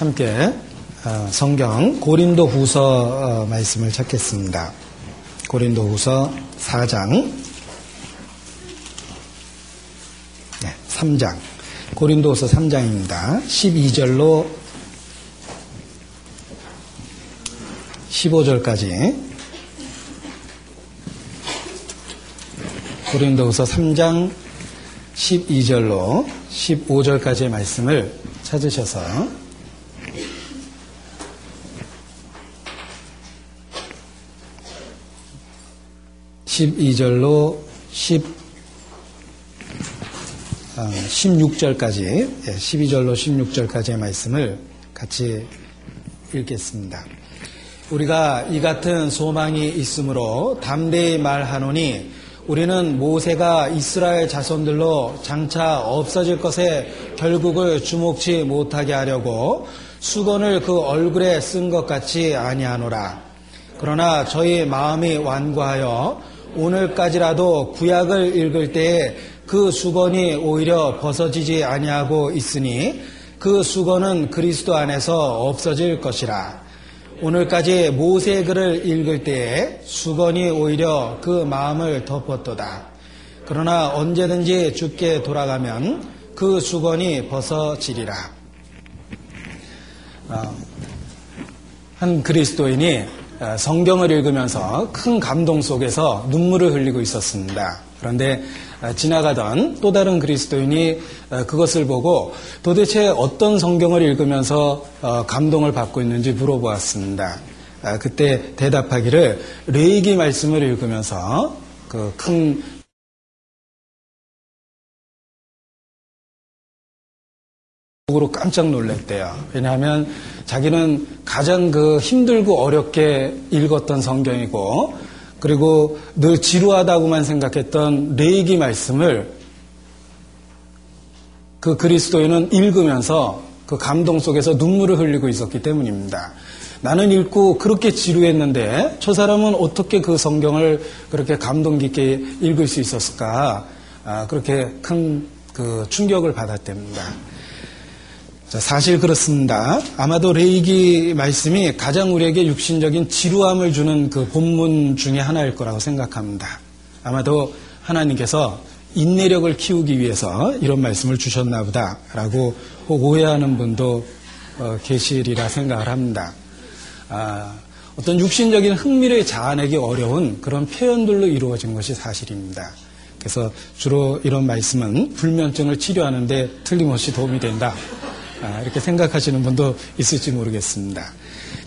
함께 어, 성경 고린도 후서 어, 말씀을 찾겠습니다. 고린도 후서 4장, 네, 3장. 고린도 후서 3장입니다. 12절로 15절까지. 고린도후서 3장 12절로 15절까지의 말씀을 찾으셔서 12절로 10, 16절까지, 12절로 16절까지의 말씀을 같이 읽겠습니다. 우리가 이 같은 소망이 있으므로 담대히 말하노니 우리는 모세가 이스라엘 자손들로 장차 없어질 것에 결국을 주목치 못하게 하려고 수건을 그 얼굴에 쓴 것 같이 아니하노라. 그러나 저희 마음이 완고하여 오늘까지라도 구약을 읽을 때에 그 수건이 오히려 벗어지지 아니하고 있으니 그 수건은 그리스도 안에서 없어질 것이라. 오늘까지 모세 글을 읽을 때에 수건이 오히려 그 마음을 덮었도다. 그러나 언제든지 죽게 돌아가면 그 수건이 벗어지리라. 어, 한 그리스도인이 어, 성경을 읽으면서 큰 감동 속에서 눈물을 흘리고 있었습니다. 그런데 어, 지나가던 또 다른 그리스도인이 어, 그것을 보고 도대체 어떤 성경을 읽으면서 감동을 받고 있는지 물어보았습니다. 그때 대답하기를 레이기 말씀을 읽으면서 그 큰 으로 깜짝 놀랐대요. 왜냐하면 자기는 가장 그 힘들고 어렵게 읽었던 성경이고 그리고 늘 지루하다고만 생각했던 레이기 말씀을 그 그리스도인은 읽으면서 그 감동 속에서 눈물을 흘리고 있었기 때문입니다. 나는 읽고 그렇게 지루했는데 저 사람은 어떻게 그 성경을 그렇게 감동 깊게 읽을 수 있었을까? 아, 그렇게 큰 그 충격을 받았답니다. 사실 그렇습니다. 아마도 레이기 말씀이 가장 우리에게 육신적인 지루함을 주는 그 본문 중의 하나일 거라고 생각합니다. 아마도 하나님께서 인내력을 키우기 위해서 이런 말씀을 주셨나 보다라고 오해하는 분도 어, 계시리라 생각을 합니다. 아, 어떤 육신적인 흥미를 자아내기 어려운 그런 표현들로 이루어진 것이 사실입니다. 그래서 주로 이런 말씀은 불면증을 치료하는데 틀림없이 도움이 된다. 아, 이렇게 생각하시는 분도 있을지 모르겠습니다.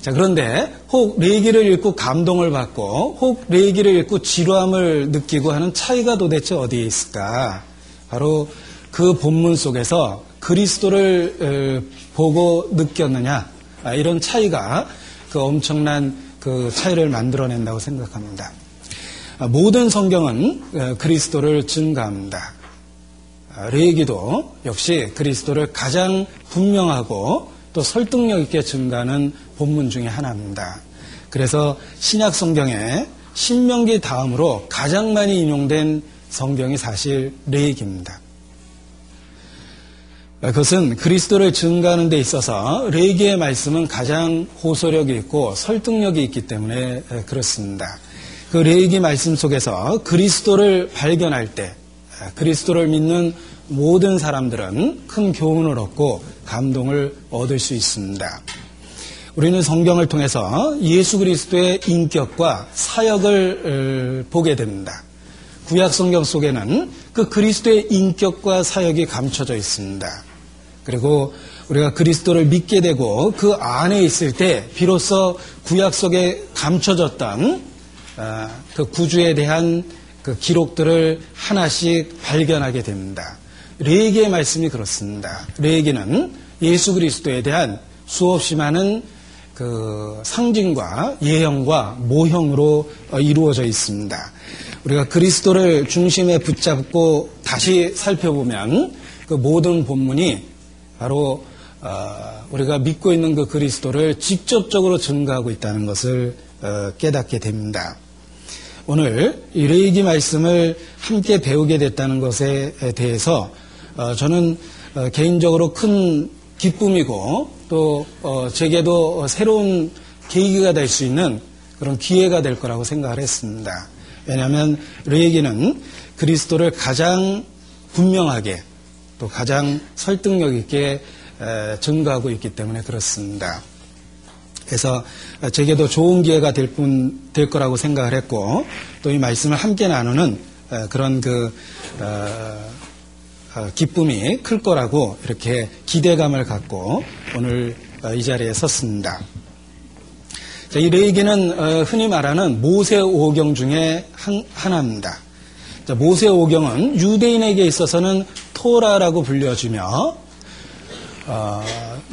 자, 그런데 혹 레이기를 읽고 감동을 받고 혹 레이기를 읽고 지루함을 느끼고 하는 차이가 도대체 어디에 있을까? 바로 그 본문 속에서 그리스도를 보고 느꼈느냐? 아, 이런 차이가 그 엄청난 그 차이를 만들어낸다고 생각합니다. 아, 모든 성경은 그리스도를 증가합니다. 레이기도 역시 그리스도를 가장 분명하고 또 설득력 있게 증가하는 본문 중의 하나입니다. 그래서 신약 성경에 신명기 다음으로 가장 많이 인용된 성경이 사실 레이기입니다. 그것은 그리스도를 증가하는 데 있어서 레이기의 말씀은 가장 호소력이 있고 설득력이 있기 때문에 그렇습니다. 그 레이기 말씀 속에서 그리스도를 발견할 때 그리스도를 믿는 모든 사람들은 큰 교훈을 얻고 감동을 얻을 수 있습니다. 우리는 성경을 통해서 예수 그리스도의 인격과 사역을 보게 됩니다. 구약 성경 속에는 그 그리스도의 인격과 사역이 감춰져 있습니다. 그리고 우리가 그리스도를 믿게 되고 그 안에 있을 때 비로소 구약 속에 감춰졌던 아, 그 구주에 대한 그 기록들을 하나씩 발견하게 됩니다. 레이기의 말씀이 그렇습니다. 레이기는 예수 그리스도에 대한 수없이 많은 그 상징과 예형과 모형으로 이루어져 있습니다. 우리가 그리스도를 중심에 붙잡고 다시 살펴보면 그 모든 본문이 바로 어, 우리가 믿고 있는 그 그리스도를 직접적으로 증가하고 있다는 것을 어, 깨닫게 됩니다. 오늘 이 레이기 말씀을 함께 배우게 됐다는 것에 대해서 어, 저는 개인적으로 큰 기쁨이고 또 어, 제게도 새로운 계기가 될 수 있는 그런 기회가 될 거라고 생각을 했습니다. 왜냐하면 르에기는 그리스도를 가장 분명하게 또 가장 설득력 있게 증거하고 있기 때문에 그렇습니다. 그래서 제게도 좋은 기회가 될, 뿐, 될 거라고 생각을 했고 또 이 말씀을 함께 나누는 그런 그 어, 어, 기쁨이 클 거라고 이렇게 기대감을 갖고 오늘 어, 이 자리에 섰습니다. 이 레이기는 흔히 말하는 모세 오경 중에 한, 하나입니다. 모세 오경은 유대인에게 있어서는 토라라고 불려주며 어,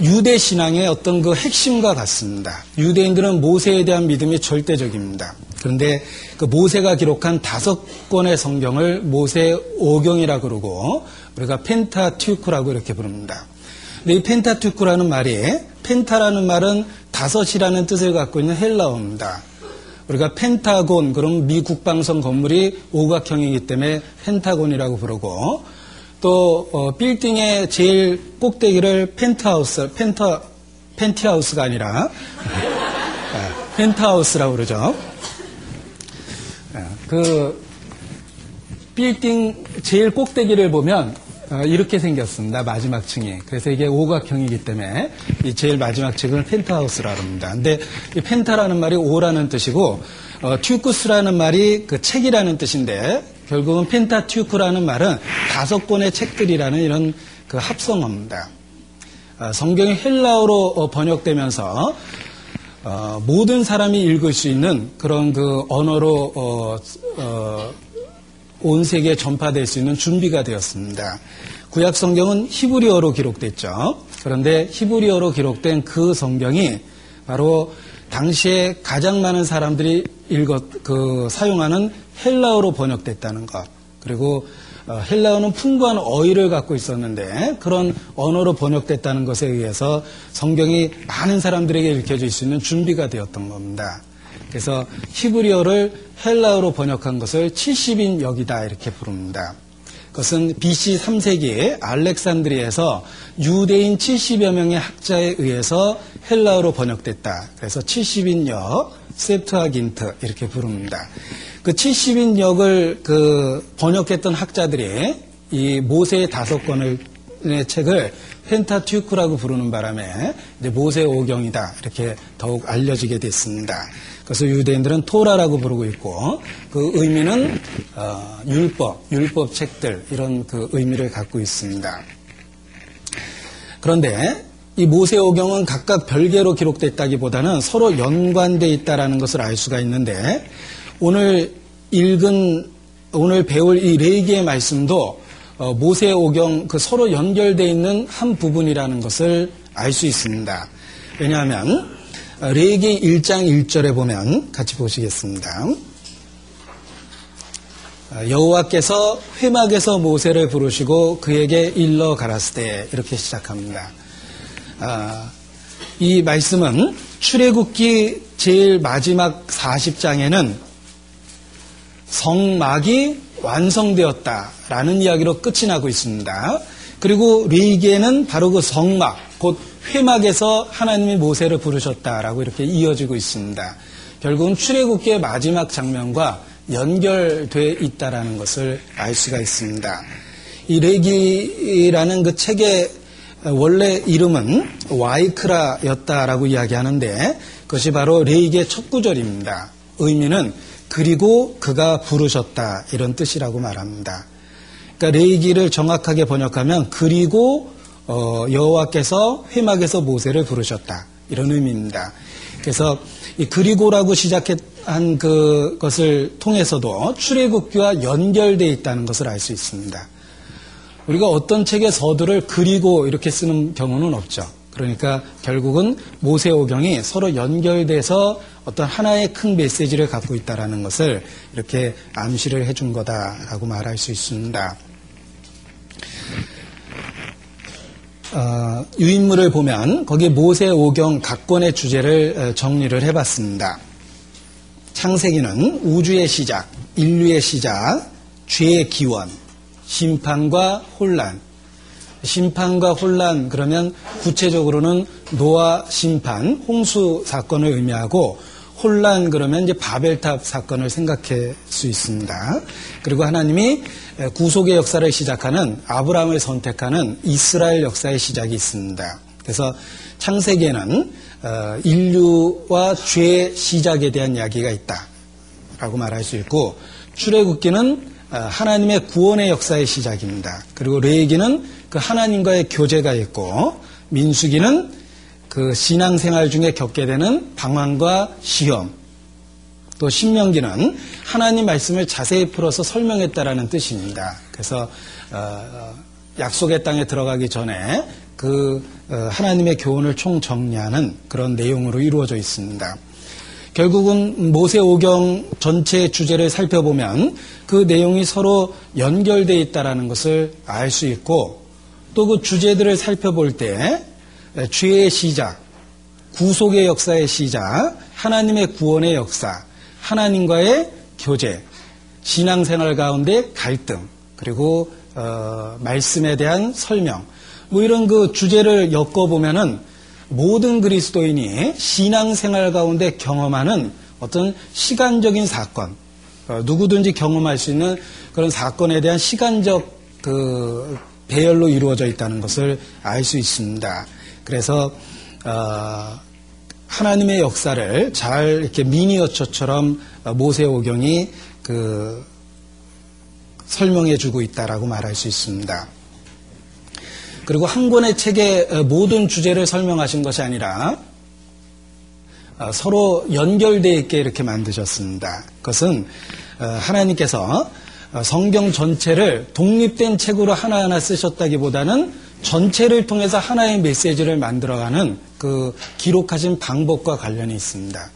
유대 신앙의 어떤 그 핵심과 같습니다. 유대인들은 모세에 대한 믿음이 절대적입니다. 그런데 그 모세가 기록한 다섯 권의 성경을 모세 오경이라 그러고 우리가 펜타튜크라고 이렇게 부릅니다. 근데 이 펜타튜크라는 말이 펜타라는 말은 다섯이라는 뜻을 갖고 있는 헬라어입니다. 우리가 펜타곤 그럼 미 국방성 건물이 오각형이기 때문에 펜타곤이라고 부르고 또 어, 빌딩의 제일 꼭대기를 펜트하우스, 펜터 펜티하우스가 아니라 아, 펜트하우스라고 그러죠. 아, 그 빌딩 제일 꼭대기를 보면 어, 이렇게 생겼습니다. 마지막 층이. 그래서 이게 오각형이기 때문에 이 제일 마지막 층을 펜트하우스라고 합니다. 근데 이 penta라는 말이 오라는 뜻이고 어, teuchos라는 말이 그 책이라는 뜻인데 결국은 Pentateuch라는 말은 다섯 권의 책들이라는 이런 그 합성어입니다. 어, 성경이 헬라어로 어, 번역되면서 어, 모든 사람이 읽을 수 있는 그런 그 언어로 온 세계에 전파될 수 있는 준비가 되었습니다. 구약 성경은 히브리어로 기록됐죠. 그런데 히브리어로 기록된 그 성경이 바로 당시에 가장 많은 사람들이 읽었 그 사용하는 헬라어로 번역됐다는 것. 그리고 어, 헬라어는 풍부한 어휘를 갖고 있었는데 그런 언어로 번역됐다는 것에 의해서 성경이 많은 사람들에게 읽혀질 수 있는 준비가 되었던 겁니다. 그래서 히브리어를 헬라어로 번역한 것을 70인 역이다 이렇게 부릅니다. 그것은 BC 3세기에 알렉산드리에서 유대인 70여 명의 학자에 의해서 헬라어로 번역됐다. 그래서 70인 역, 세트아긴트 이렇게 부릅니다. 그 70인 역을 그 번역했던 학자들이 이 모세의 다섯 권의 책을 펜타튜크라고 부르는 바람에 모세 오경이다 이렇게 더욱 알려지게 됐습니다. 그래서 유대인들은 토라라고 부르고 있고 그 의미는 어, 율법, 율법 책들 이런 그 의미를 갖고 있습니다. 그런데 이 모세 오경은 각각 별개로 기록됐다기보다는 서로 연관돼 있다라는 것을 알 수가 있는데 오늘 읽은 오늘 배울 이 레이기의 말씀도 어, 모세오경 그 서로 연결돼 있는 한 부분이라는 것을 알 수 있습니다. 왜냐하면 레기 1장 1절에 보면 같이 보시겠습니다. 여호와께서 회막에서 모세를 부르시고 그에게 일러 가라스되 이렇게 시작합니다. 아, 이 말씀은 출애굽기 제일 마지막 40장에는 성막이 완성되었다라는 이야기로 끝이 나고 있습니다. 그리고 레이기에는 바로 그 성막, 곧 회막에서 하나님이 모세를 부르셨다라고 이렇게 이어지고 있습니다. 결국은 출애굽기의 마지막 장면과 연결돼 있다라는 것을 알 수가 있습니다. 이 레기라는 그 책의 원래 이름은 와이크라였다라고 이야기하는데 그것이 바로 레이기의 첫 구절입니다. 의미는 그리고 그가 부르셨다 이런 뜻이라고 말합니다. 그러니까 레이기를 정확하게 번역하면 그리고 어, 여호와께서 회막에서 모세를 부르셨다 이런 의미입니다. 그래서 이 그리고라고 시작한 그것을 통해서도 출애굽기와 연결되어 있다는 것을 알 수 있습니다. 우리가 어떤 책의 서두를 그리고 이렇게 쓰는 경우는 없죠. 그러니까 결국은 모세오경이 서로 연결돼서 어떤 하나의 큰 메시지를 갖고 있다는 것을 이렇게 암시를 해준 거다라고 말할 수 있습니다. 어, 유인물을 보면 거기 모세 오경 각 권의 주제를 어, 정리를 해봤습니다. 창세기는 우주의 시작, 인류의 시작, 죄의 기원, 심판과 혼란, 심판과 혼란 그러면 구체적으로는 노아 심판, 홍수 사건을 의미하고 혼란 그러면 이제 바벨탑 사건을 생각할 수 있습니다. 그리고 하나님이 구속의 역사를 시작하는 아브라함을 선택하는 이스라엘 역사의 시작이 있습니다. 그래서 창세기에는 어, 인류와 죄의 시작에 대한 이야기가 있다라고 말할 수 있고 출애굽기는 어, 하나님의 구원의 역사의 시작입니다. 그리고 레이기는 그 하나님과의 교제가 있고 민수기는 그 신앙생활 중에 겪게 되는 방황과 시험 또 신명기는 하나님 말씀을 자세히 풀어서 설명했다라는 뜻입니다. 그래서 어, 약속의 땅에 들어가기 전에 그 하나님의 교훈을 총 정리하는 그런 내용으로 이루어져 있습니다. 결국은 모세오경 전체 주제를 살펴보면 그 내용이 서로 연결되어 있다는 것을 알 수 있고 또 그 주제들을 살펴볼 때 죄의 시작, 구속의 역사의 시작, 하나님의 구원의 역사, 하나님과의 교제, 신앙생활 가운데 갈등, 그리고 어, 말씀에 대한 설명, 뭐 이런 그 주제를 엮어보면은 모든 그리스도인이 신앙생활 가운데 경험하는 어떤 시간적인 사건, 어, 누구든지 경험할 수 있는 그런 사건에 대한 시간적 그 배열로 이루어져 있다는 것을 알 수 있습니다. 그래서 어, 하나님의 역사를 잘 이렇게 미니어처처럼 모세오경이 그 설명해주고 있다라고 말할 수 있습니다. 그리고 한 권의 책의 어, 모든 주제를 설명하신 것이 아니라 어, 서로 연결되어 있게 이렇게 만드셨습니다. 그것은 어, 하나님께서 성경 전체를 독립된 책으로 하나하나 쓰셨다기보다는 전체를 통해서 하나의 메시지를 만들어가는 그 기록하신 방법과 관련이 있습니다.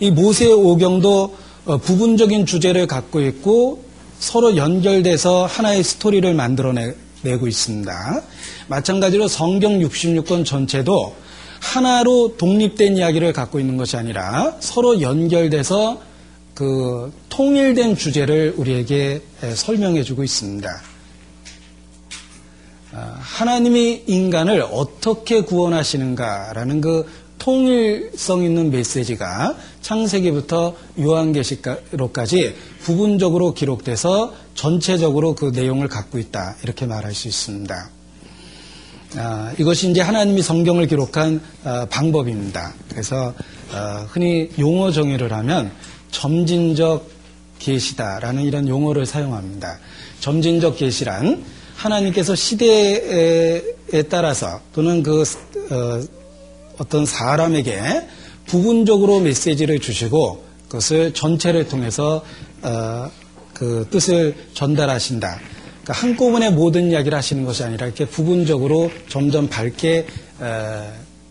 이 모세 오경도 부분적인 주제를 갖고 있고 서로 연결돼서 하나의 스토리를 만들어내고 있습니다. 마찬가지로 성경 66권 전체도 하나로 독립된 이야기를 갖고 있는 것이 아니라 서로 연결돼서 그 통일된 주제를 우리에게 설명해 주고 있습니다. 아, 하나님이 인간을 어떻게 구원하시는가라는 그 통일성 있는 메시지가 창세기부터 요한계시로까지 부분적으로 기록돼서 전체적으로 그 내용을 갖고 있다 이렇게 말할 수 있습니다. 아, 이것이 이제 하나님이 성경을 기록한 아, 방법입니다. 그래서 아, 흔히 용어 정의를 하면 점진적 계시다라는 이런 용어를 사용합니다. 점진적 계시란 하나님께서 시대에 따라서 또는 그 어, 떤 사람에게 부분적으로 메시지를 주시고 그것을 전체를 통해서 어, 그 뜻을 전달하신다. 그러니까 한꺼번에 모든 이야기를 하시는 것이 아니라 이렇게 부분적으로 점점 밝게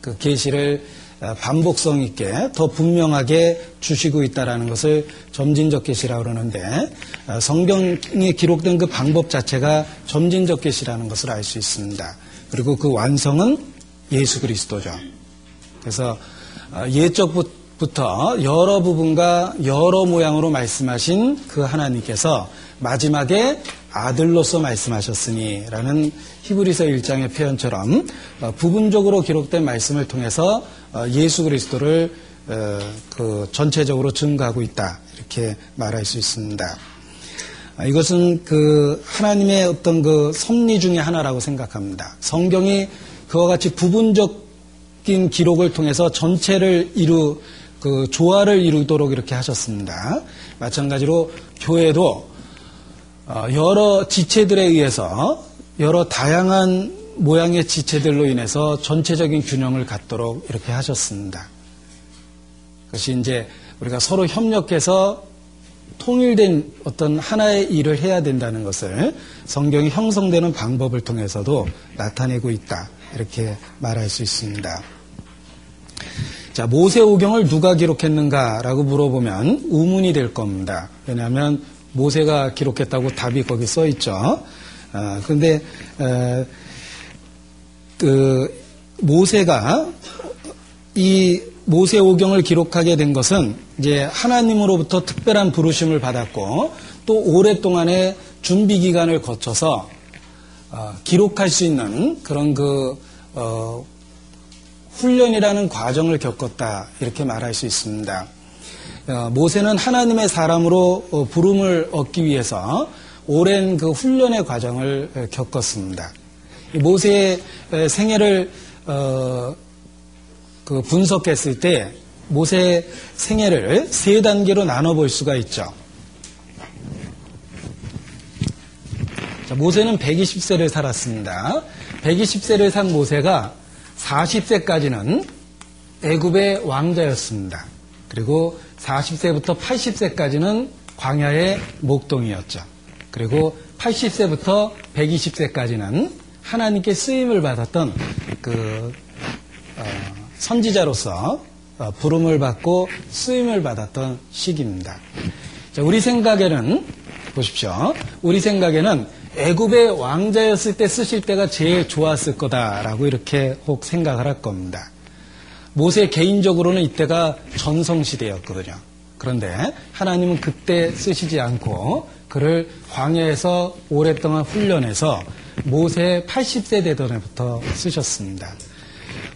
그 계시를 어, 반복성 있게 더 분명하게 주시고 있다라는 것을 점진적 계시라고 그러는데 어, 성경에 기록된 그 방법 자체가 점진적 계시라는 것을 알 수 있습니다. 그리고 그 완성은 예수 그리스도죠. 그래서 어, 예적부터 여러 부분과 여러 모양으로 말씀하신 그 하나님께서 마지막에 아들로서 말씀하셨으니 라는 히브리서 1장의 표현처럼 어, 부분적으로 기록된 말씀을 통해서 어, 예수 그리스도를 어, 그 전체적으로 증거하고 있다 이렇게 말할 수 있습니다. 아, 이것은 그 하나님의 어떤 그 섭리 중의 하나라고 생각합니다. 성경이 그와 같이 부분적인 기록을 통해서 전체를 이루 그 조화를 이루도록 이렇게 하셨습니다. 마찬가지로 교회도 어, 여러 지체들에 의해서 여러 다양한 모양의 지체들로 인해서 전체적인 균형을 갖도록 이렇게 하셨습니다. 그것이 이제 우리가 서로 협력해서 통일된 어떤 하나의 일을 해야 된다는 것을 성경이 형성되는 방법을 통해서도 나타내고 있다. 이렇게 말할 수 있습니다. 자, 모세오경을 누가 기록했는가라고 물어보면 우문이 될 겁니다. 왜냐하면 모세가 기록했다고 답이 거기 써 있죠. 아, 그런데 에, 그 모세가 이 모세 오경을 기록하게 된 것은 이제 하나님으로부터 특별한 부르심을 받았고 또 오랫동안의 준비 기간을 거쳐서 어, 기록할 수 있는 그런 그 어, 훈련이라는 과정을 겪었다 이렇게 말할 수 있습니다. 어, 모세는 하나님의 사람으로 어, 부름을 얻기 위해서 오랜 그 훈련의 과정을 겪었습니다. 모세의 생애를 어, 그 분석했을 때 모세의 생애를 세 단계로 나눠 볼 수가 있죠. 자, 모세는 120세를 살았습니다. 120세를 산 모세가 40세까지는 애굽의 왕자였습니다. 그리고 40세부터 80세까지는 광야의 목동이었죠. 그리고 80세부터 120세까지는 하나님께 쓰임을 받았던 그 어, 선지자로서 어, 부름을 받고 쓰임을 받았던 시기입니다. 자, 우리 생각에는 보십시오. 우리 생각에는 애굽의 왕자였을 때 쓰실 때가 제일 좋았을 거다라고 이렇게 혹 생각을 할 겁니다. 모세 개인적으로는 이때가 전성시대였거든요. 그런데 하나님은 그때 쓰시지 않고 그를 광야에서 오랫동안 훈련해서 모세 80세 되던 해부터 쓰셨습니다.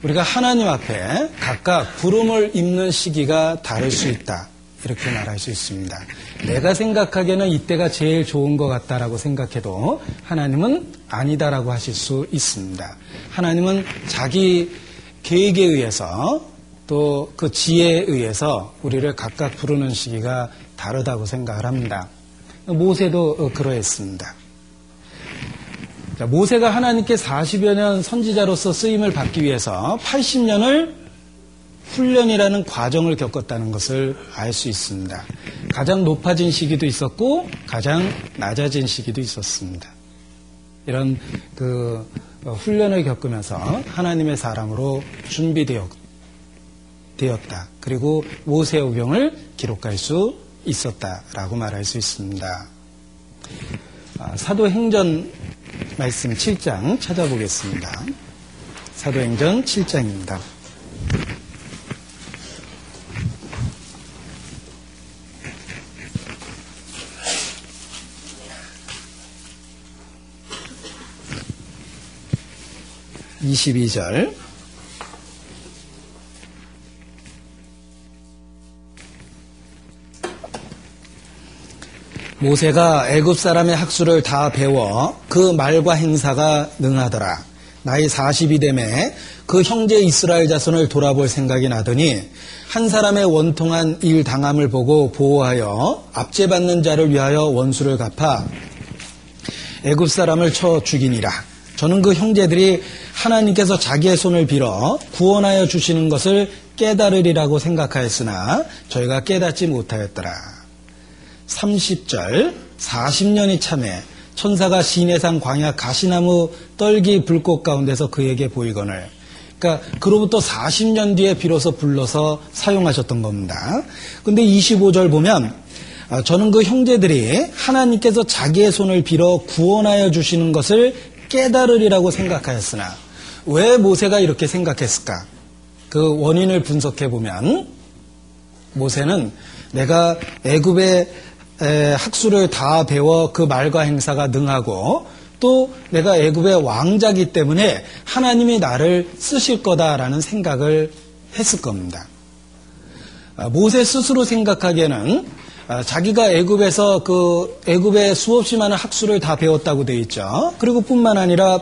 우리가 하나님 앞에 각각 부름을 입는 시기가 다를 수 있다. 이렇게 말할 수 있습니다. 내가 생각하기에는 이때가 제일 좋은 것 같다라고 생각해도 하나님은 아니다라고 하실 수 있습니다. 하나님은 자기 계획에 의해서 또 그 지혜에 의해서 우리를 각각 부르는 시기가 다르다고 생각을 합니다. 모세도 그러했습니다. 모세가 하나님께 40여 년 선지자로서 쓰임을 받기 위해서 80년을 훈련이라는 과정을 겪었다는 것을 알 수 있습니다. 가장 높아진 시기도 있었고 가장 낮아진 시기도 있었습니다. 이런 그 훈련을 겪으면서 하나님의 사람으로 준비되었다. 그리고 모세오경을 기록할 수 있었다라고 말할 수 있습니다. 아, 사도행전 말씀 7장 찾아보겠습니다. 사도행전 7장입니다. 22절 모세가 애굽 사람의 학수를 다 배워 그 말과 행사가 능하더라. 나이 40이 되매 그 형제 이스라엘 자손을 돌아볼 생각이 나더니 한 사람의 원통한 일 당함을 보고 보호하여 압제받는 자를 위하여 원수를 갚아 애굽 사람을 쳐 죽이니라. 저는 그 형제들이 하나님께서 자기의 손을 빌어 구원하여 주시는 것을 깨달으리라고 생각하였으나 저희가 깨닫지 못하였더라. 30절 40년이 참에 천사가 시내산 광야 가시나무 떨기 불꽃 가운데서 그에게 보이거늘 그러니까 그로부터 40년 뒤에 비로소 불러서 사용하셨던 겁니다. 근데 25절 보면 아, 저는 그 형제들이 하나님께서 자기의 손을 빌어 구원하여 주시는 것을 깨달으리라고 생각하였으나 왜 모세가 이렇게 생각했을까? 그 원인을 분석해 보면 모세는 내가 애굽의 학수를 다 배워 그 말과 행사가 능하고 또 내가 애굽의 왕자기 때문에 하나님이 나를 쓰실 거다라는 생각을 했을 겁니다. 아, 모세 스스로 생각하기에는 아, 자기가 애굽에서 그 애굽의 수없이 많은 학수를 다 배웠다고 되어 있죠. 그리고 뿐만 아니라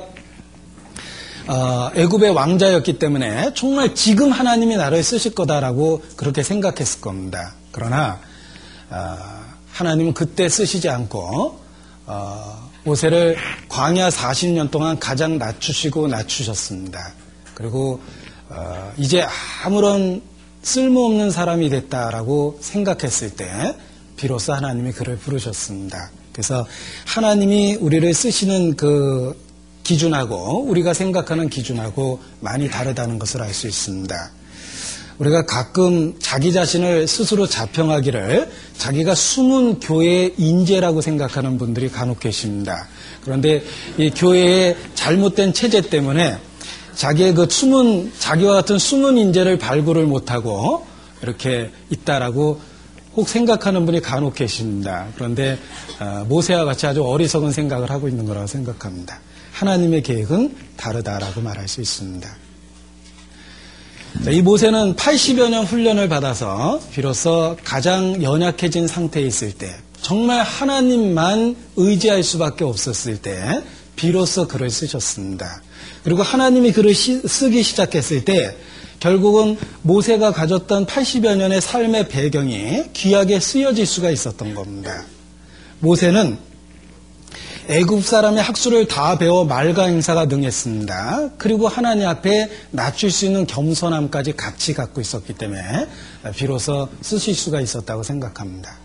어, 애굽의 왕자였기 때문에 정말 지금 하나님이 나를 쓰실 거다라고 그렇게 생각했을 겁니다. 그러나 어, 하나님은 그때 쓰시지 않고 어, 모세를 광야 40년 동안 가장 낮추시고 낮추셨습니다. 그리고 어, 이제 아무런 쓸모없는 사람이 됐다라고 생각했을 때 비로소 하나님이 그를 부르셨습니다. 그래서 하나님이 우리를 쓰시는 그 기준하고 우리가 생각하는 기준하고 많이 다르다는 것을 알 수 있습니다. 우리가 가끔 자기 자신을 스스로 자평하기를 자기가 숨은 교회의 인재라고 생각하는 분들이 간혹 계십니다. 그런데 이 교회의 잘못된 체제 때문에 자기의 그 숨은 자기와 같은 숨은 인재를 발굴을 못하고 이렇게 있다라고 혹 생각하는 분이 간혹 계십니다. 그런데 어, 모세와 같이 아주 어리석은 생각을 하고 있는 거라고 생각합니다. 하나님의 계획은 다르다라고 말할 수 있습니다. 이 모세는 80여 년 훈련을 받아서 비로소 가장 연약해진 상태에 있을 때 정말 하나님만 의지할 수밖에 없었을 때 비로소 글을 쓰셨습니다. 그리고 하나님이 글을 시, 쓰기 시작했을 때 결국은 모세가 가졌던 80여 년의 삶의 배경이 귀하게 쓰여질 수가 있었던 겁니다. 모세는 애굽 사람의 학술을 다 배워 말과 행사가 능했습니다. 그리고 하나님 앞에 낮출 수 있는 겸손함까지 같이 갖고 있었기 때문에 비로소 쓰실 수가 있었다고 생각합니다.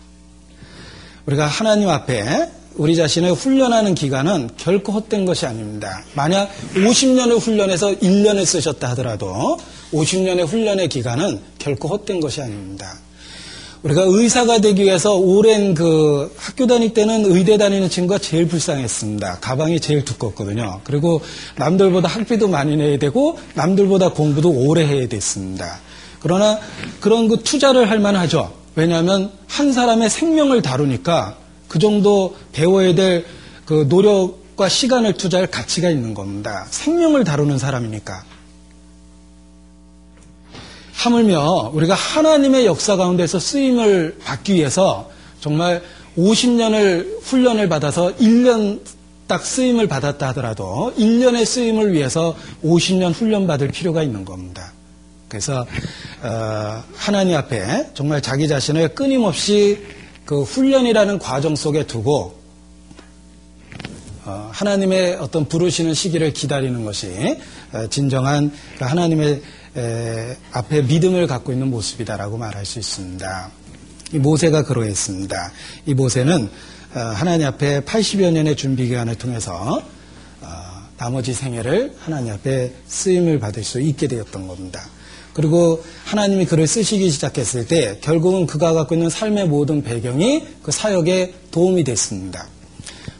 우리가 하나님 앞에 우리 자신을 훈련하는 기간은 결코 헛된 것이 아닙니다. 만약 50년을 훈련해서 1년을 쓰셨다 하더라도 50년의 훈련의 기간은 결코 헛된 것이 아닙니다. 우리가 의사가 되기 위해서 오랜 그 학교 다닐 때는 의대 다니는 친구가 제일 불쌍했습니다. 가방이 제일 두껍거든요. 그리고 남들보다 학비도 많이 내야 되고 남들보다 공부도 오래 해야 됐습니다. 그러나 그런 그 투자를 할 만하죠. 왜냐하면 한 사람의 생명을 다루니까 그 정도 배워야 될 그 노력과 시간을 투자할 가치가 있는 겁니다. 생명을 다루는 사람이니까. 하물며 우리가 하나님의 역사 가운데서 쓰임을 받기 위해서 정말 50년을 훈련을 받아서 1년 딱 쓰임을 받았다 하더라도 1년의 쓰임을 위해서 50년 훈련 받을 필요가 있는 겁니다. 그래서 어, 하나님 앞에 정말 자기 자신을 끊임없이 그 훈련이라는 과정 속에 두고 어, 하나님의 어떤 부르시는 시기를 기다리는 것이 어, 진정한 그 하나님의 앞에 믿음을 갖고 있는 모습이다라고 말할 수 있습니다. 이 모세가 그러했습니다. 이 모세는 어, 하나님 앞에 80여 년의 준비 기간을 통해서 어, 나머지 생애를 하나님 앞에 쓰임을 받을 수 있게 되었던 겁니다. 그리고 하나님이 그를 쓰시기 시작했을 때 결국은 그가 갖고 있는 삶의 모든 배경이 그 사역에 도움이 됐습니다.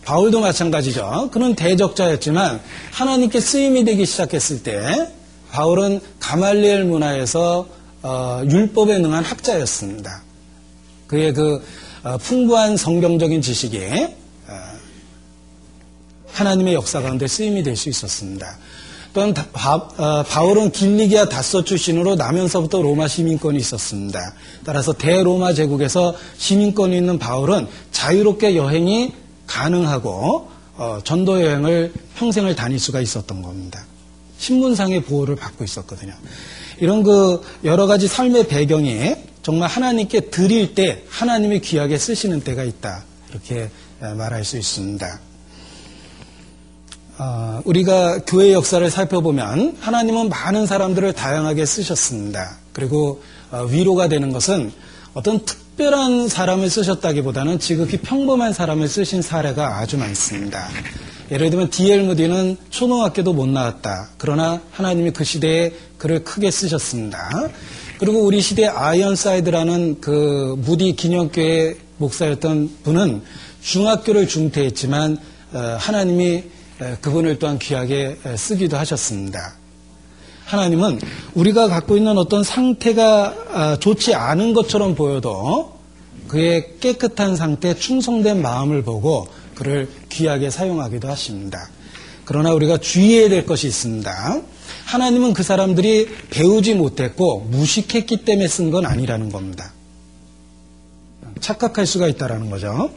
바울도 마찬가지죠. 그는 대적자였지만 하나님께 쓰임이 되기 시작했을 때 바울은 가말리엘 문화에서 어, 율법에 능한 학자였습니다. 그의 그 어, 풍부한 성경적인 지식이 어, 하나님의 역사 가운데 쓰임이 될 수 있었습니다. 또한 바, 어, 바울은 길리기아 다서 출신으로 나면서부터 로마 시민권이 있었습니다. 따라서 대로마 제국에서 시민권이 있는 바울은 자유롭게 여행이 가능하고 어, 전도 여행을 평생을 다닐 수가 있었던 겁니다. 신분상의 보호를 받고 있었거든요. 이런 그 여러 가지 삶의 배경이 정말 하나님께 드릴 때 하나님이 귀하게 쓰시는 때가 있다. 이렇게 말할 수 있습니다. 어, 우리가 교회 역사를 살펴보면 하나님은 많은 사람들을 다양하게 쓰셨습니다. 그리고 어, 위로가 되는 것은 어떤 특별한 사람을 쓰셨다기보다는 지극히 평범한 사람을 쓰신 사례가 아주 많습니다. 예를 들면 D.L. 무디는 초등학교도 못 나왔다. 그러나 하나님이 그 시대에 그를 크게 쓰셨습니다. 그리고 우리 시대 아이언사이드라는 그 무디 기념교회 목사였던 분은 중학교를 중퇴했지만 어, 하나님이 그분을 또한 귀하게 쓰기도 하셨습니다. 하나님은 우리가 갖고 있는 어떤 상태가 아, 좋지 않은 것처럼 보여도 그의 깨끗한 상태, 충성된 마음을 보고 그를 귀하게 사용하기도 하십니다. 그러나 우리가 주의해야 될 것이 있습니다. 하나님은 그 사람들이 배우지 못했고 무식했기 때문에 쓴 건 아니라는 겁니다. 착각할 수가 있다라는 거죠.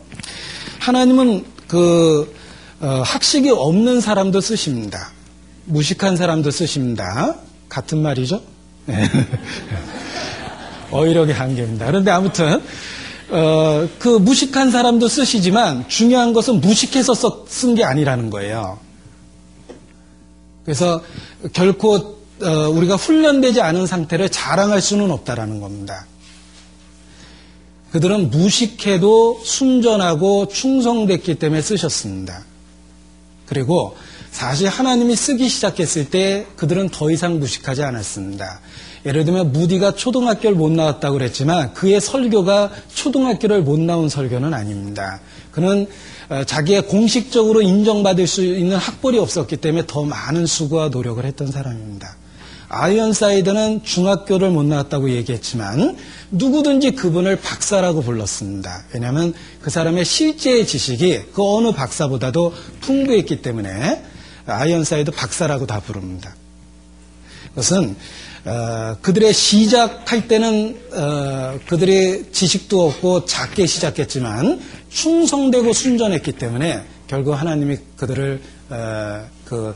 하나님은 그 어, 학식이 없는 사람도 쓰십니다. 무식한 사람도 쓰십니다. 같은 말이죠? 네. 어휘력의 한계입니다. 그런데 아무튼 어, 그 무식한 사람도 쓰시지만 중요한 것은 무식해서 쓴 게 아니라는 거예요. 그래서 결코 어, 우리가 훈련되지 않은 상태를 자랑할 수는 없다라는 겁니다. 그들은 무식해도 순전하고 충성됐기 때문에 쓰셨습니다. 그리고 사실 하나님이 쓰기 시작했을 때 그들은 더 이상 무식하지 않았습니다. 예를 들면 무디가 초등학교를 못 나왔다고 그랬지만 그의 설교가 초등학교를 못 나온 설교는 아닙니다. 그는 어, 자기의 공식적으로 인정받을 수 있는 학벌이 없었기 때문에 더 많은 수고와 노력을 했던 사람입니다. 아이언사이드는 중학교를 못 나왔다고 얘기했지만 누구든지 그분을 박사라고 불렀습니다. 왜냐하면 그 사람의 실제의 지식이 그 어느 박사보다도 풍부했기 때문에 아이언사이드 박사라고 다 부릅니다. 그것은 어, 그들의 시작할 때는 어, 그들의 지식도 없고 작게 시작했지만 충성되고 순전했기 때문에 결국 하나님이 그들을 어, 그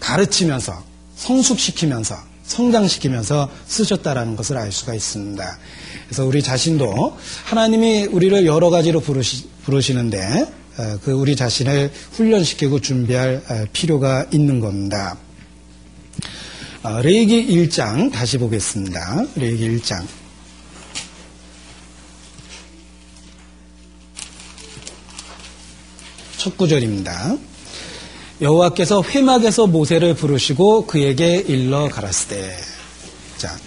가르치면서 성숙시키면서 성장시키면서 쓰셨다라는 것을 알 수가 있습니다. 그래서 우리 자신도 하나님이 우리를 여러 가지로 부르시, 부르시는데 어, 그 우리 자신을 훈련시키고 준비할 어, 필요가 있는 겁니다. 어, 레이기 1장 다시 보겠습니다. 레이기 1장. 첫 구절입니다. 여호와께서 회막에서 모세를 부르시고 그에게 일러 가라스되. 자,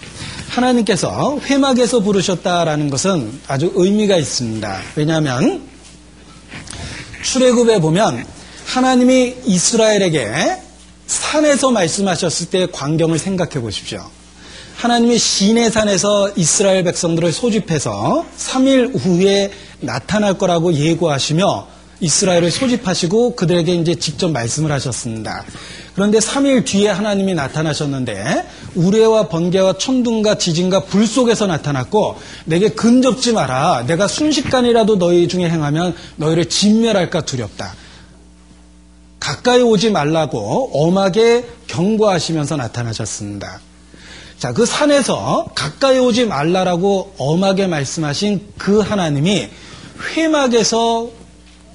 하나님께서 회막에서 부르셨다라는 것은 아주 의미가 있습니다. 왜냐하면 출애굽에 보면 하나님이 이스라엘에게 산에서 말씀하셨을 때 광경을 생각해 보십시오. 하나님이 시내 산에서 이스라엘 백성들을 소집해서 3일 후에 나타날 거라고 예고하시며 이스라엘을 소집하시고 그들에게 이제 직접 말씀을 하셨습니다. 그런데 3일 뒤에 하나님이 나타나셨는데 우레와 번개와 천둥과 지진과 불 속에서 나타났고 내게 근접지 마라. 내가 순식간이라도 너희 중에 행하면 너희를 진멸할까 두렵다. 가까이 오지 말라고 엄하게 경고하시면서 나타나셨습니다. 자, 그 산에서 가까이 오지 말라라고 엄하게 말씀하신 그 하나님이 회막에서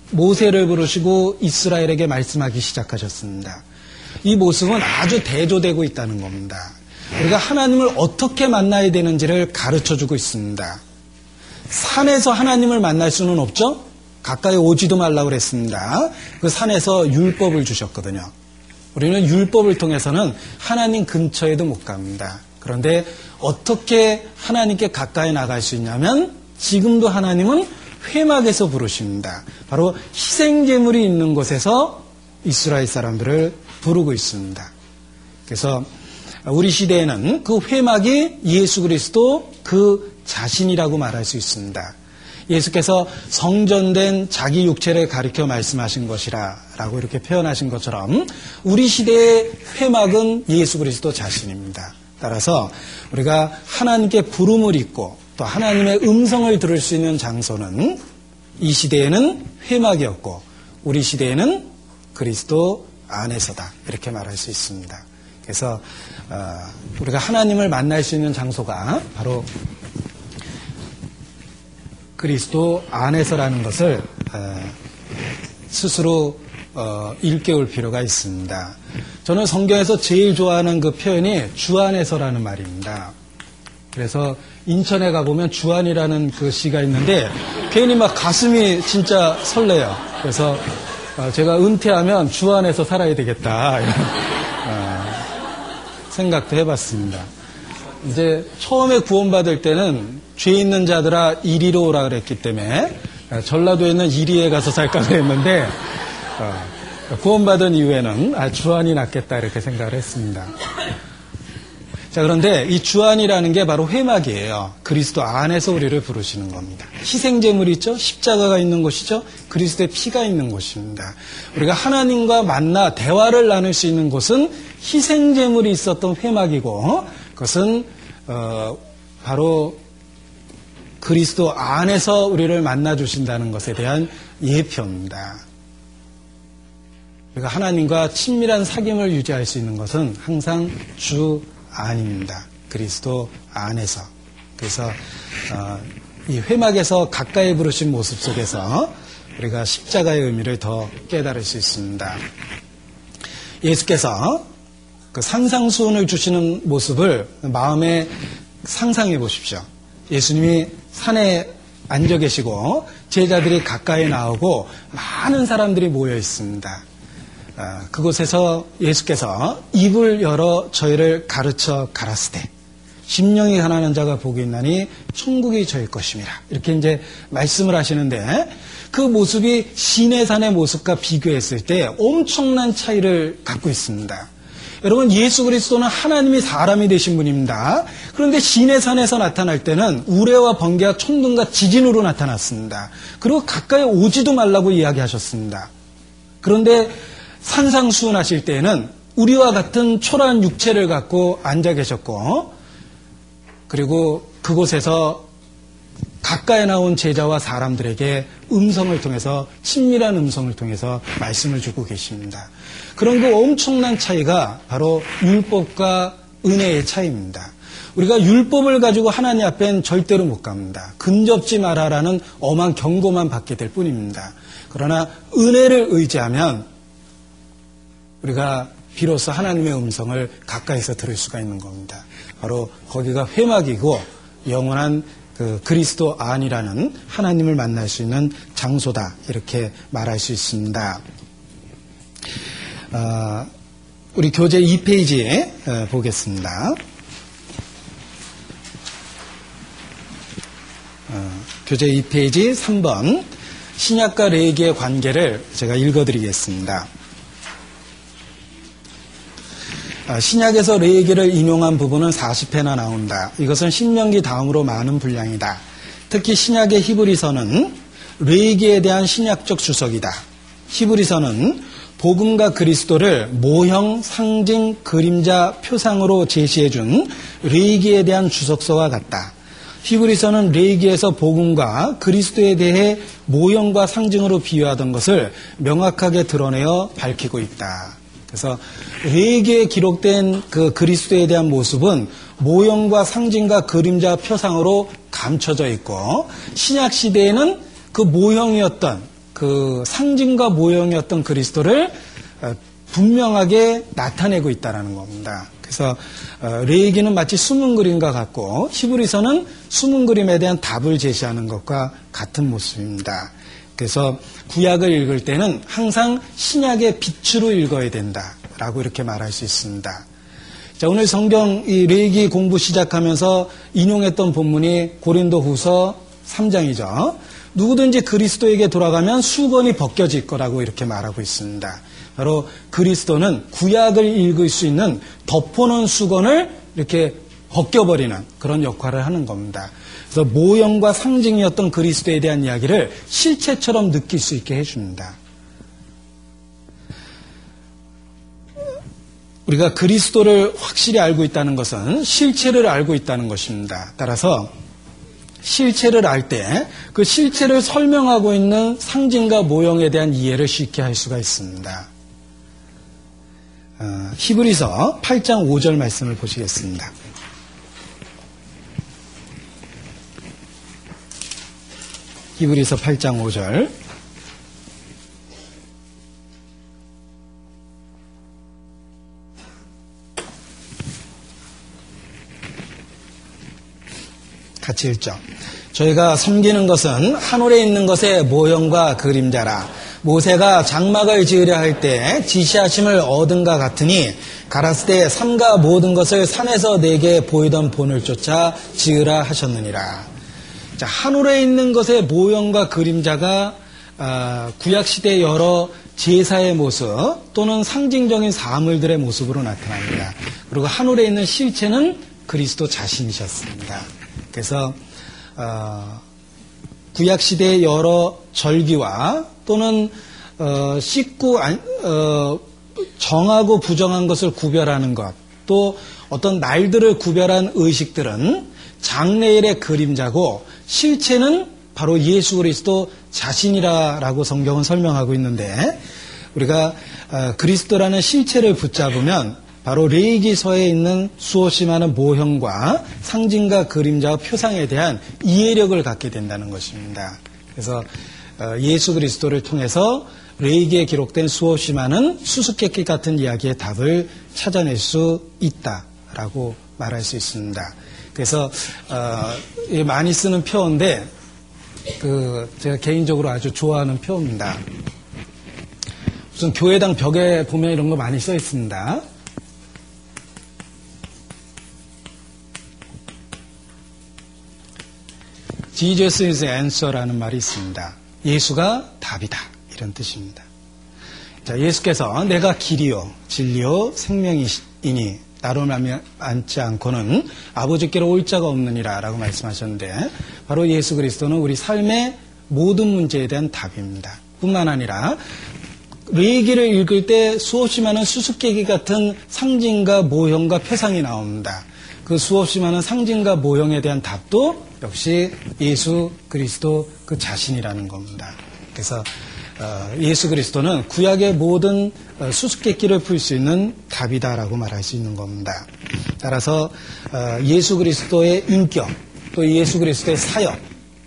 모세를 부르시고 이스라엘에게 말씀하기 시작하셨습니다. 이 모습은 아주 대조되고 있다는 겁니다. 우리가 하나님을 어떻게 만나야 되는지를 가르쳐 주고 있습니다. 산에서 하나님을 만날 수는 없죠? 가까이 오지도 말라고 그랬습니다. 그 산에서 율법을 주셨거든요. 우리는 율법을 통해서는 하나님 근처에도 못 갑니다. 그런데 어떻게 하나님께 가까이 나갈 수 있냐면 지금도 하나님은 회막에서 부르십니다. 바로 희생 제물이 있는 곳에서 이스라엘 사람들을 부르고 있습니다. 그래서 우리 시대에는 그 회막이 예수 그리스도 그 자신이라고 말할 수 있습니다. 예수께서 성전된 자기 육체를 가리켜 말씀하신 것이라 라고 이렇게 표현하신 것처럼 우리 시대의 회막은 예수 그리스도 자신입니다. 따라서 우리가 하나님께 부름을 입고 또 하나님의 음성을 들을 수 있는 장소는 이 시대에는 회막이었고 우리 시대에는 그리스도 안에서다 이렇게 말할 수 있습니다. 그래서 어, 우리가 하나님을 만날 수 있는 장소가 바로 그리스도 안에서라는 것을 어, 스스로 어, 일깨울 필요가 있습니다. 저는 성경에서 제일 좋아하는 그 표현이 주 안에서라는 말입니다. 그래서 인천에 가보면 주안이라는 그 시가 있는데 괜히 막 가슴이 진짜 설레요. 그래서 어, 제가 은퇴하면 주안에서 살아야 되겠다. 생각도 해봤습니다. 이제 처음에 구원받을 때는 죄 있는 자들아 이리로 오라 그랬기 때문에 어, 전라도에 있는 이리에 가서 살까 그랬는데 구원받은 이후에는 아, 주안이 낫겠다 이렇게 생각을 했습니다. 자, 그런데 이 주안이라는 게 바로 회막이에요. 그리스도 안에서 우리를 부르시는 겁니다. 희생제물이 있죠? 십자가가 있는 곳이죠? 그리스도의 피가 있는 곳입니다. 우리가 하나님과 만나 대화를 나눌 수 있는 곳은 희생제물이 있었던 회막이고, 그것은, 어, 바로 그리스도 안에서 우리를 만나 주신다는 것에 대한 예표입니다. 우리가 하나님과 친밀한 사귐을 유지할 수 있는 것은 항상 주 아닙니다. 그리스도 안에서. 그래서 어, 이 회막에서 가까이 부르신 모습 속에서 우리가 십자가의 의미를 더 깨달을 수 있습니다. 예수께서 그 상상수훈을 주시는 모습을 마음에 상상해 보십시오. 예수님이 산에 앉아 계시고 제자들이 가까이 나오고 많은 사람들이 모여 있습니다. 아, 그곳에서 예수께서 입을 열어 저희를 가르쳐 가라스되 심령이 가난한 자가 복이 있나니 천국이 저희 것임이라 이렇게 이제 말씀을 하시는데 그 모습이 시내산의 모습과 비교했을 때 엄청난 차이를 갖고 있습니다. 여러분 예수 그리스도는 하나님이 사람이 되신 분입니다. 그런데 시내산에서 나타날 때는 우레와 번개와 천둥과 지진으로 나타났습니다. 그리고 가까이 오지도 말라고 이야기하셨습니다. 그런데 산상수훈하실 때에는 우리와 같은 초라한 육체를 갖고 앉아 계셨고 그리고 그곳에서 가까이 나온 제자와 사람들에게 음성을 통해서 친밀한 음성을 통해서 말씀을 주고 계십니다. 그런 그 엄청난 차이가 바로 율법과 은혜의 차이입니다. 우리가 율법을 가지고 하나님 앞엔 절대로 못 갑니다. 근접지 마라라는 엄한 경고만 받게 될 뿐입니다. 그러나 은혜를 의지하면 우리가 비로소 하나님의 음성을 가까이서 들을 수가 있는 겁니다. 바로 거기가 회막이고 영원한 그 그리스도 안이라는 하나님을 만날 수 있는 장소다 이렇게 말할 수 있습니다. 어, 우리 교재 2페이지에 어, 보겠습니다. 어, 교재 2페이지 3번 신약과 레이기의 관계를 제가 읽어드리겠습니다. 아, 신약에서 레이기를 인용한 부분은 40회나 나온다. 이것은 신명기 다음으로 많은 분량이다. 특히 신약의 히브리서는 레이기에 대한 신약적 주석이다. 히브리서는 복음과 그리스도를 모형, 상징, 그림자, 표상으로 제시해 준 레이기에 대한 주석서와 같다. 히브리서는 레이기에서 복음과 그리스도에 대해 모형과 상징으로 비유하던 것을 명확하게 드러내어 밝히고 있다. 그래서 레이기에 기록된 그 그리스도에 대한 모습은 모형과 상징과 그림자 표상으로 감춰져 있고 신약 시대에는 그 모형이었던 그 상징과 모형이었던 그리스도를 어, 분명하게 나타내고 있다는 겁니다. 그래서 어, 레이기는 마치 숨은 그림과 같고 히브리서는 숨은 그림에 대한 답을 제시하는 것과 같은 모습입니다. 그래서 구약을 읽을 때는 항상 신약의 빛으로 읽어야 된다라고 이렇게 말할 수 있습니다. 자, 오늘 성경 이 레이기 공부 시작하면서 인용했던 본문이 고린도 후서 3장이죠. 누구든지 그리스도에게 돌아가면 수건이 벗겨질 거라고 이렇게 말하고 있습니다. 바로 그리스도는 구약을 읽을 수 있는 덮어놓은 수건을 이렇게 벗겨버리는 그런 역할을 하는 겁니다. 그래서 모형과 상징이었던 그리스도에 대한 이야기를 실체처럼 느낄 수 있게 해줍니다. 우리가 그리스도를 확실히 알고 있다는 것은 실체를 알고 있다는 것입니다. 따라서 실체를 알 때 그 실체를 설명하고 있는 상징과 모형에 대한 이해를 쉽게 할 수가 있습니다. 어, 히브리서 8장 5절 말씀을 보시겠습니다. 히브리서 8장 5절 같이 읽죠. 저희가 섬기는 것은 하늘에 있는 것의 모형과 그림자라. 모세가 장막을 지으려 할 때 지시하심을 얻은가 같으니 가라스대 삼가 모든 것을 산에서 내게 보이던 본을 쫓아 지으라 하셨느니라. 자, 하늘에 있는 것의 모형과 그림자가 어, 구약 시대 여러 제사의 모습 또는 상징적인 사물들의 모습으로 나타납니다. 그리고 하늘에 있는 실체는 그리스도 자신이셨습니다. 그래서 어, 구약 시대의 여러 절기와 또는 어, 씻고 어, 정하고 부정한 것을 구별하는 것, 또 어떤 날들을 구별한 의식들은 장래일의 그림자고 실체는 바로 예수 그리스도 자신이라라고 성경은 설명하고 있는데 우리가 어, 그리스도라는 실체를 붙잡으면 바로 레이기서에 있는 많은 모형과 상징과 그림자와 표상에 대한 이해력을 갖게 된다는 것입니다. 그래서 어, 예수 그리스도를 통해서 레이기에 기록된 많은 수수께끼 같은 이야기의 답을 찾아낼 수 있다라고 말할 수 있습니다. 그래서 어, 많이 쓰는 표어인데 그 제가 개인적으로 아주 좋아하는 표어입니다. 무슨 교회당 벽에 보면 이런 거 많이 써 있습니다. Jesus is answer라는 말이 있습니다. 예수가 답이다. 이런 뜻입니다. 자, 예수께서 내가 길이요, 진리요, 생명이니 나로 앉지 않고는 아버지께로 올 자가 없느니라 라고 말씀하셨는데 바로 예수 그리스도는 우리 삶의 모든 문제에 대한 답입니다. 뿐만 아니라 레이기를 읽을 때 수없이 많은 수수께끼 같은 상징과 모형과 표상이 나옵니다. 그 수없이 많은 상징과 모형에 대한 답도 역시 예수 그리스도 그 자신이라는 겁니다. 그래서 어, 예수 그리스도는 구약의 모든 어, 수수께끼를 풀 수 있는 답이다라고 말할 수 있는 겁니다. 따라서 어, 예수 그리스도의 인격 또 예수 그리스도의 사역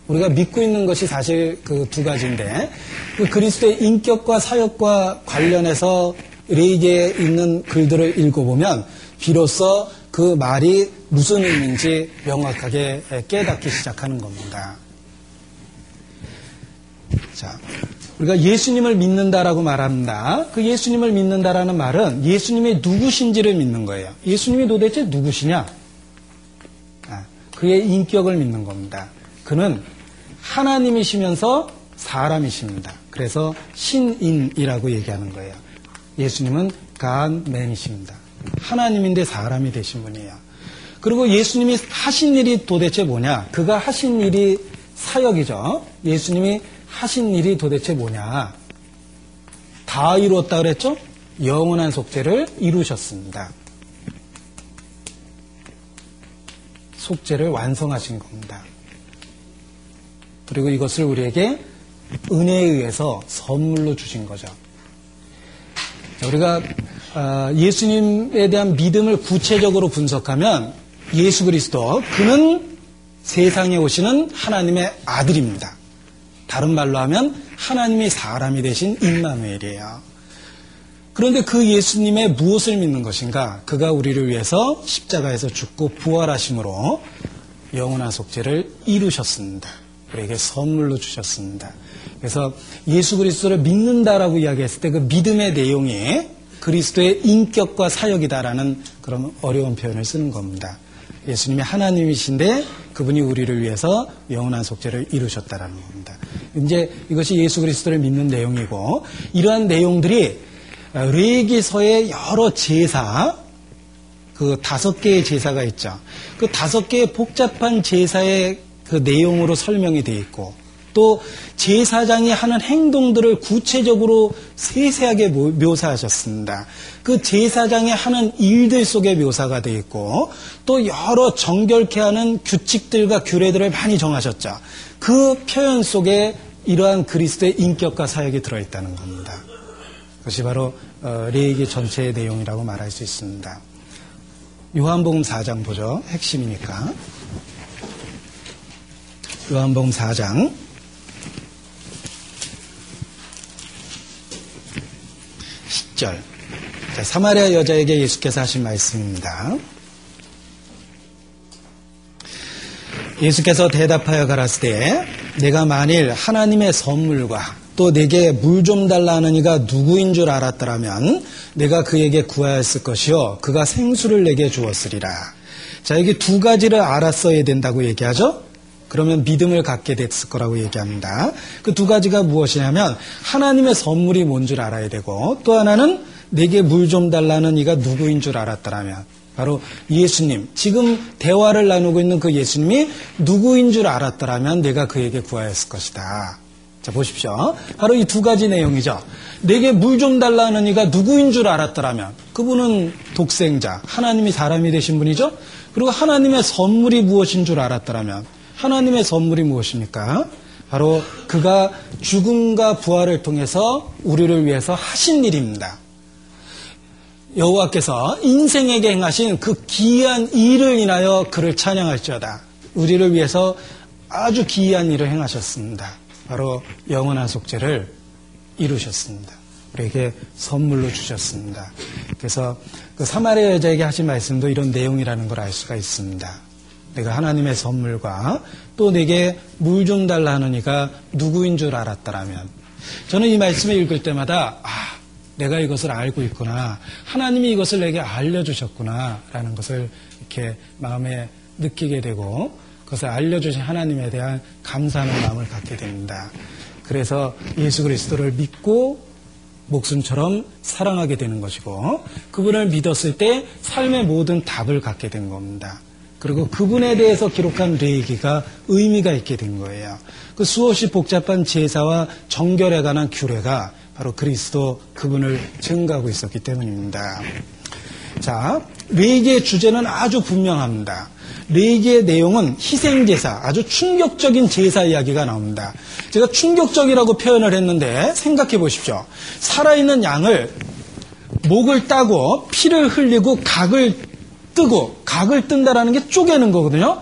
우리가 믿고 있는 것이 사실 그 두 가지인데 그 그리스도의 인격과 사역과 관련해서 레이기에 있는 글들을 읽어보면 비로소 그 말이 무슨 의미인지 명확하게 깨닫기 시작하는 겁니다. 자, 우리가 예수님을 믿는다라고 말합니다. 그 예수님을 믿는다라는 말은 예수님이 누구신지를 믿는 거예요. 예수님이 도대체 누구시냐? 아, 그의 인격을 믿는 겁니다. 그는 하나님이시면서 사람이십니다. 그래서 신인이라고 얘기하는 거예요. 예수님은 간맨이십니다. 하나님인데 사람이 되신 분이에요. 그리고 예수님이 하신 일이 도대체 뭐냐? 그가 하신 일이 사역이죠. 예수님이 하신 일이 도대체 뭐냐? 다 이루었다 그랬죠? 영원한 속죄를 이루셨습니다. 속죄를 완성하신 겁니다. 그리고 이것을 우리에게 은혜에 의해서 선물로 주신 거죠. 우리가 아, 예수님에 대한 믿음을 구체적으로 분석하면 예수 그리스도 그는 세상에 오시는 하나님의 아들입니다. 다른 말로 하면 하나님이 사람이 되신 임마누엘이에요. 그런데 그 예수님의 무엇을 믿는 것인가? 그가 우리를 위해서 십자가에서 죽고 부활하심으로 영원한 속죄를 이루셨습니다. 우리에게 선물로 주셨습니다. 그래서 예수 그리스도를 믿는다라고 이야기했을 때 그 믿음의 내용이 그리스도의 인격과 사역이다라는 그런 어려운 표현을 쓰는 겁니다. 예수님이 하나님이신데 그분이 우리를 위해서 영원한 속죄를 이루셨다라는 겁니다. 이제 이것이 예수 그리스도를 믿는 내용이고 이러한 내용들이 레기서의 여러 제사 그 다섯 개의 제사가 있죠. 그 다섯 개의 복잡한 제사의 그 내용으로 설명이 되어 있고 또 제사장이 하는 행동들을 구체적으로 세세하게 묘사하셨습니다. 그 제사장이 하는 일들 속에 묘사가 되어 있고 또 여러 정결케 하는 규칙들과 규례들을 많이 정하셨죠. 그 표현 속에 이러한 그리스도의 인격과 사역이 들어있다는 겁니다. 그것이 바로 어, 레이기 전체의 내용이라고 말할 수 있습니다. 요한복음 4장 보죠. 핵심이니까. 요한복음 4장 10절 자, 사마리아 여자에게 예수께서 하신 말씀입니다. 예수께서 대답하여 가라스되 내가 만일 하나님의 선물과 또 내게 물 좀 달라 하는 이가 누구인 줄 알았더라면 내가 그에게 구하였을 것이요 그가 생수를 내게 주었으리라. 자 여기 두 가지를 알았어야 된다고 얘기하죠. 그러면 믿음을 갖게 됐을 거라고 얘기합니다. 그 두 가지가 무엇이냐면 하나님의 선물이 뭔 줄 알아야 되고 또 하나는 내게 물 좀 달라는 이가 누구인 줄 알았더라면 바로 예수님 지금 대화를 나누고 있는 그 예수님이 누구인 줄 알았더라면 내가 그에게 구하였을 것이다. 자 보십시오. 바로 이 두 가지 내용이죠. 내게 물 좀 달라는 이가 누구인 줄 알았더라면 그분은 독생자 하나님이 사람이 되신 분이죠. 그리고 하나님의 선물이 무엇인 줄 알았더라면 하나님의 선물이 무엇입니까? 바로 그가 죽음과 부활을 통해서 우리를 위해서 하신 일입니다. 여호와께서 인생에게 행하신 그 기이한 일을 인하여 그를 찬양할지어다. 우리를 위해서 아주 기이한 일을 행하셨습니다. 바로 영원한 속죄를 이루셨습니다. 우리에게 선물로 주셨습니다. 그래서 그 사마리아 여자에게 하신 말씀도 이런 내용이라는 걸 알 수가 있습니다. 내가 하나님의 선물과 또 내게 물 좀 달라 하느니가 누구인 줄 알았다라면 저는 이 말씀을 읽을 때마다 아 내가 이것을 알고 있구나 하나님이 이것을 내게 알려주셨구나 라는 것을 이렇게 마음에 느끼게 되고 그것을 알려주신 하나님에 대한 감사하는 마음을 갖게 됩니다. 그래서 예수 그리스도를 믿고 목숨처럼 사랑하게 되는 것이고 그분을 믿었을 때 삶의 모든 답을 갖게 된 겁니다. 그리고 그분에 대해서 기록한 레이기가 의미가 있게 된 거예요. 그 수없이 복잡한 제사와 정결에 관한 규례가 바로 그리스도 그분을 증가하고 있었기 때문입니다. 자, 레기의 주제는 아주 분명합니다. 레기의 내용은 희생제사, 아주 충격적인 제사 이야기가 나옵니다. 제가 충격적이라고 표현을 했는데 생각해 보십시오. 살아있는 양을 목을 따고 피를 흘리고 각을 뜨고 각을 뜬다라는 게 쪼개는 거거든요.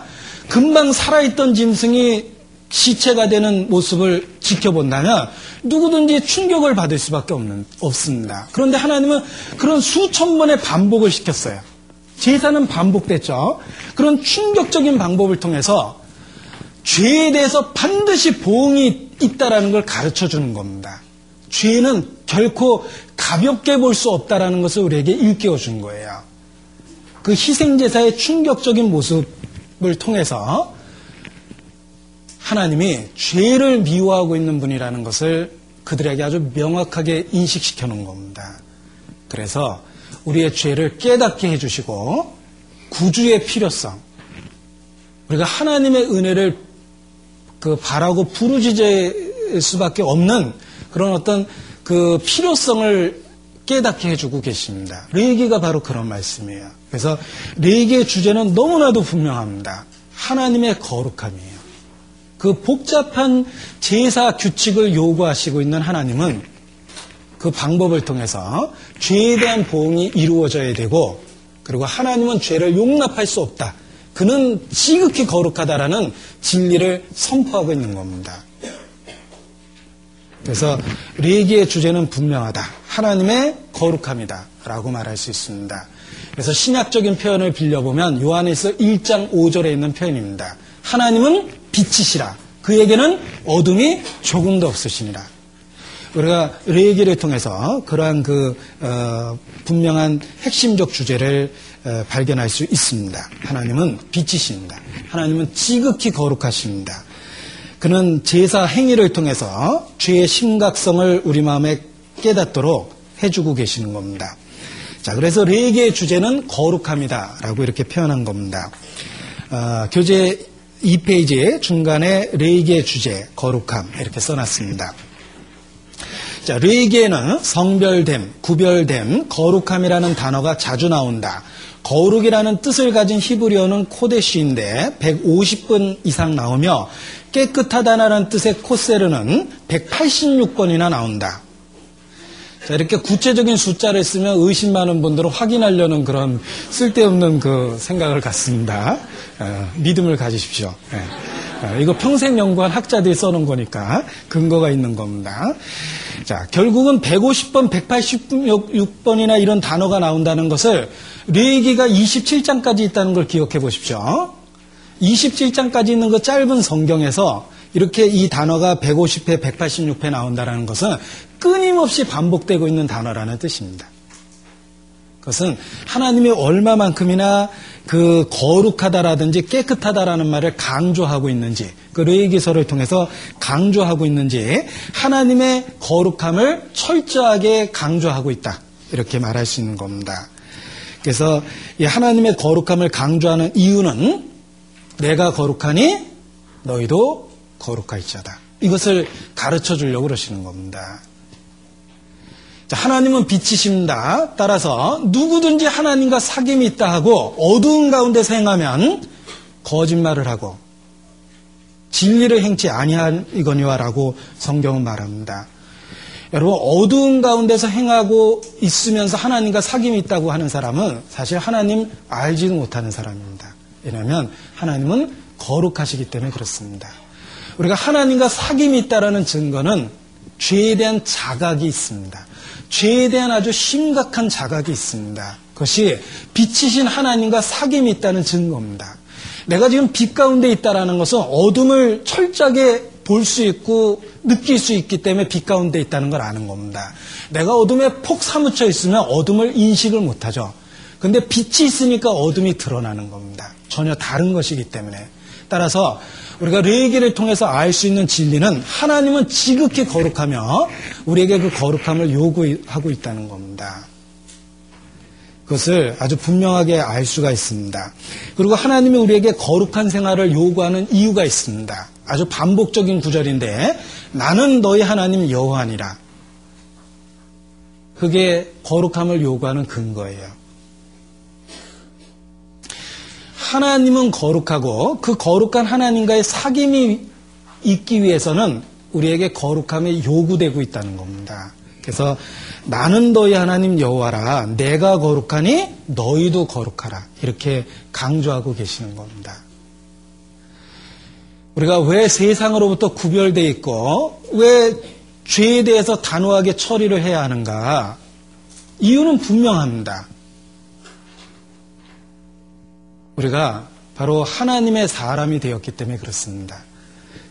금방 살아있던 짐승이 시체가 되는 모습을 지켜본다면 누구든지 충격을 받을 수밖에 없는, 없습니다. 그런데 하나님은 그런 수천 번의 반복을 시켰어요. 제사는 반복됐죠. 그런 충격적인 방법을 통해서 죄에 대해서 반드시 보응이 있다라는 걸 가르쳐 주는 겁니다. 죄는 결코 가볍게 볼 수 없다라는 것을 우리에게 일깨워 준 거예요. 그 희생제사의 충격적인 모습을 통해서 하나님이 죄를 미워하고 있는 분이라는 것을 그들에게 아주 명확하게 인식시켜 놓은 겁니다. 그래서 우리의 죄를 깨닫게 해주시고 구주의 필요성, 우리가 하나님의 은혜를 그 바라고 부르짖을 수밖에 없는 그런 어떤 그 필요성을 깨닫게 해주고 계십니다. 레이기가 바로 그런 말씀이에요. 그래서 레이기의 주제는 너무나도 분명합니다. 하나님의 거룩함이에요. 그 복잡한 제사 규칙을 요구하시고 있는 하나님은 그 방법을 통해서 죄에 대한 보응이 이루어져야 되고 그리고 하나님은 죄를 용납할 수 없다. 그는 지극히 거룩하다라는 진리를 선포하고 있는 겁니다. 그래서 레기의 주제는 분명하다. 하나님의 거룩함이다. 라고 말할 수 있습니다. 그래서 신약적인 표현을 빌려보면 요한에서 1장 5절에 있는 표현입니다. 하나님은 빛이시라. 그에게는 어둠이 조금도 없으시니라. 우리가 레기를 통해서 그러한 그 어, 분명한 핵심적 주제를 어, 발견할 수 있습니다. 하나님은 빛이십니다. 하나님은 지극히 거룩하십니다. 그는 제사 행위를 통해서 죄의 심각성을 우리 마음에 깨닫도록 해주고 계시는 겁니다. 자, 그래서 레게의 주제는 거룩함이다라고 이렇게 표현한 겁니다. 어, 교재 2페이지 중간에 레게의 주제 거룩함 이렇게 써놨습니다. 자, 레게는 성별됨, 구별됨, 거룩함이라는 단어가 자주 나온다. 거룩이라는 뜻을 가진 히브리어는 코데시인데 150번 이상 나오며 깨끗하다라는 뜻의 코세르는 186번이나 나온다. 자, 이렇게 구체적인 숫자를 쓰면 의심 많은 분들은 확인하려는 그런 쓸데없는 그 생각을 갖습니다. 어, 믿음을 가지십시오. 네. 어, 이거 평생 연구한 학자들이 써놓은 거니까 근거가 있는 겁니다. 자, 결국은 150번, 186번이나 이런 단어가 나온다는 것을 레기가 27장까지 있다는 걸 기억해 보십시오. 27장까지 있는 그 짧은 성경에서 이렇게 이 단어가 150회, 186회 나온다는 것은 끊임없이 반복되고 있는 단어라는 뜻입니다. 그것은 하나님이 얼마만큼이나 그 거룩하다라든지 깨끗하다라는 말을 강조하고 있는지, 그 레이기서를 통해서 강조하고 있는지, 하나님의 거룩함을 철저하게 강조하고 있다. 이렇게 말할 수 있는 겁니다. 그래서 이 하나님의 거룩함을 강조하는 이유는 내가 거룩하니 너희도 거룩할지어다. 이것을 가르쳐 주려고 그러시는 겁니다. 자, 하나님은 빛이십니다. 따라서 누구든지 하나님과 사귐이 있다 하고 어두운 가운데서 행하면 거짓말을 하고 진리를 행치 아니하이거니와라고 성경은 말합니다. 여러분 어두운 가운데서 행하고 있으면서 하나님과 사귐이 있다고 하는 사람은 사실 하나님 알지도 못하는 사람입니다. 왜냐하면 하나님은 거룩하시기 때문에 그렇습니다. 우리가 하나님과 사귐이 있다라는 증거는 죄에 대한 자각이 있습니다. 죄에 대한 아주 심각한 자각이 있습니다. 그것이 빛이신 하나님과 사귐이 있다는 증거입니다. 내가 지금 빛 가운데 있다라는 것은 어둠을 철저하게 볼 수 있고 느낄 수 있기 때문에 빛 가운데 있다는 걸 아는 겁니다. 내가 어둠에 폭 사무쳐 있으면 어둠을 인식을 못하죠. 근데 빛이 있으니까 어둠이 드러나는 겁니다. 전혀 다른 것이기 때문에. 따라서 우리가 레기를 통해서 알 수 있는 진리는 하나님은 지극히 거룩하며 우리에게 그 거룩함을 요구하고 있다는 겁니다. 그것을 아주 분명하게 알 수가 있습니다. 그리고 하나님이 우리에게 거룩한 생활을 요구하는 이유가 있습니다. 아주 반복적인 구절인데 나는 너희 하나님 여호와니라. 그게 거룩함을 요구하는 근거예요. 하나님은 거룩하고 그 거룩한 하나님과의 사귐이 있기 위해서는 우리에게 거룩함이 요구되고 있다는 겁니다. 그래서 나는 너희 하나님 여호와라 내가 거룩하니 너희도 거룩하라 이렇게 강조하고 계시는 겁니다. 우리가 왜 세상으로부터 구별돼 있고 왜 죄에 대해서 단호하게 처리를 해야 하는가? 이유는 분명합니다. 우리가 바로 하나님의 사람이 되었기 때문에 그렇습니다.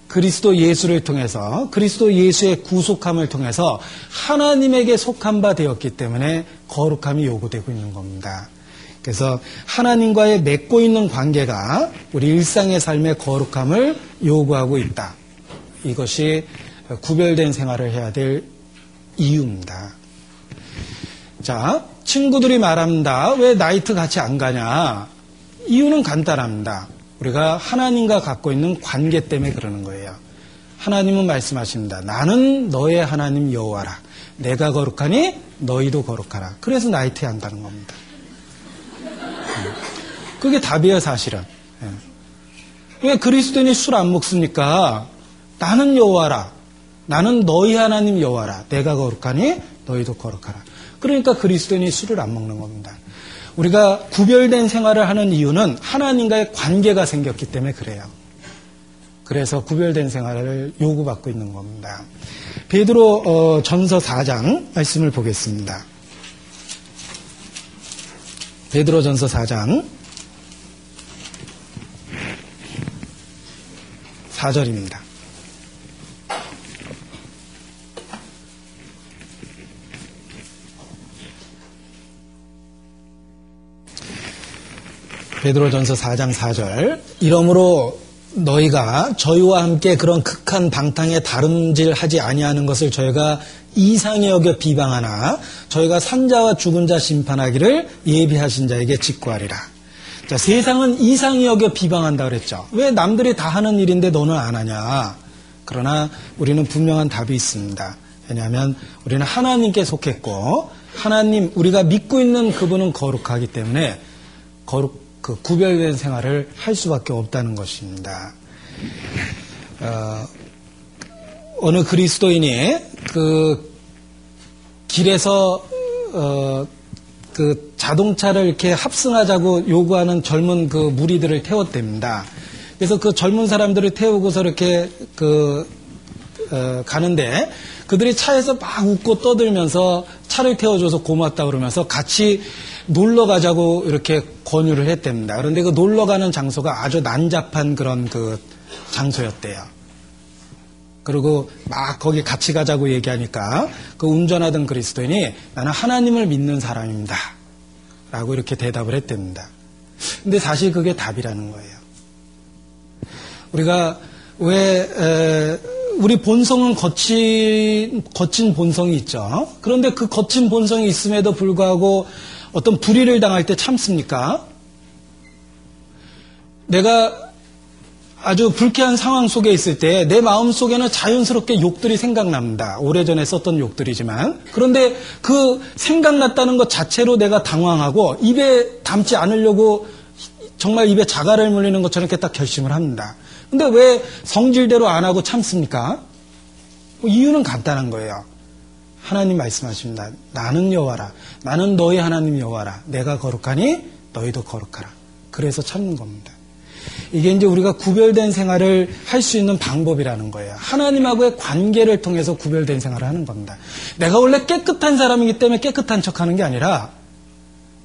그리스도 예수를 통해서 그리스도 예수의 구속함을 통해서 하나님에게 속한 바 되었기 때문에 거룩함이 요구되고 있는 겁니다. 그래서 하나님과의 맺고 있는 관계가 우리 일상의 삶의 거룩함을 요구하고 있다. 이것이 구별된 생활을 해야 될 이유입니다. 자, 친구들이 말합니다. 왜 나이트 같이 안 가냐? 이유는 간단합니다. 우리가 하나님과 갖고 있는 관계 때문에 그러는 거예요. 하나님은 말씀하십니다. 나는 너의 하나님 여호와라. 내가 거룩하니 너희도 거룩하라. 그래서 나이트에 안 가는 겁니다. 그게 답이에요, 사실은. 예. 왜 그리스도인이 술 안 먹습니까? 나는 여호와라. 나는 너희 하나님 여호와라. 내가 거룩하니 너희도 거룩하라. 그러니까 그리스도인이 술을 안 먹는 겁니다. 우리가 구별된 생활을 하는 이유는 하나님과의 관계가 생겼기 때문에 그래요. 그래서 구별된 생활을 요구받고 있는 겁니다. 베드로 어, 전서 4장 말씀을 보겠습니다. 베드로 전서 4장 4절입니다. 베드로전서 4장 4절 이러므로 너희가 저희와 함께 그런 극한 방탕에 다름질하지 아니하는 것을 저희가 이상히 여겨 비방하나 저희가 산자와 죽은 자 심판하기를 예비하신 자에게 직구하리라. 자, 세상은 이상히 여겨 비방한다 그랬죠. 왜 남들이 다 하는 일인데 너는 안 하냐? 그러나 우리는 분명한 답이 있습니다. 왜냐하면 우리는 하나님께 속했고 하나님 우리가 믿고 있는 그분은 거룩하기 때문에 거룩 그 구별된 생활을 할 수밖에 없다는 것입니다. 어, 느 그리스도인이 그 길에서 어, 그 자동차를 이렇게 합승하자고 요구하는 젊은 그 무리들을 태웠답니다. 그래서 그 젊은 사람들을 태우고서 이렇게 그 어, 가는데 그들이 차에서 막 웃고 떠들면서 차를 태워줘서 고맙다 그러면서 같이 놀러 가자고 이렇게 권유를 했답니다. 그런데 그 놀러 가는 장소가 아주 난잡한 그런 그 장소였대요. 그리고 막 거기 같이 가자고 얘기하니까 그 운전하던 그리스도인이 나는 하나님을 믿는 사람입니다. 라고 이렇게 대답을 했답니다. 근데 사실 그게 답이라는 거예요. 우리가 왜, 에, 우리 본성은 거친, 거친 본성이 있죠. 그런데 그 거친 본성이 있음에도 불구하고 어떤 불의를 당할 때 참습니까? 내가 아주 불쾌한 상황 속에 있을 때 내 마음 속에는 자연스럽게 욕들이 생각납니다. 오래전에 썼던 욕들이지만. 그런데 그 생각났다는 것 자체로 내가 당황하고 입에 담지 않으려고 정말 입에 자갈을 물리는 것처럼 이렇게 딱 결심을 합니다. 근데 왜 성질대로 안 하고 참습니까? 뭐 이유는 간단한 거예요. 하나님 말씀하십니다. 나는 여호와라. 나는 너희 하나님 여호와라. 내가 거룩하니 너희도 거룩하라. 그래서 참는 겁니다. 이게 이제 우리가 구별된 생활을 할 수 있는 방법이라는 거예요. 하나님하고의 관계를 통해서 구별된 생활을 하는 겁니다. 내가 원래 깨끗한 사람이기 때문에 깨끗한 척 하는 게 아니라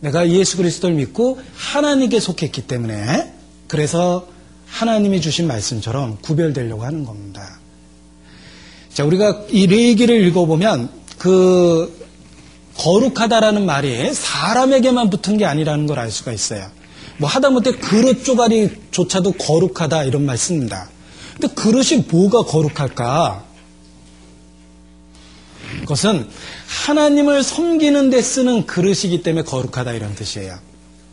내가 예수 그리스도를 믿고 하나님께 속했기 때문에 그래서 하나님이 주신 말씀처럼 구별되려고 하는 겁니다. 자, 우리가 이 레기를 읽어보면 그 거룩하다라는 말이 사람에게만 붙은 게 아니라는 걸 알 수가 있어요. 뭐 하다못해 그릇 쪼가리조차도 거룩하다 이런 말 씁니다. 근데 그릇이 뭐가 거룩할까? 그것은 하나님을 섬기는 데 쓰는 그릇이기 때문에 거룩하다 이런 뜻이에요.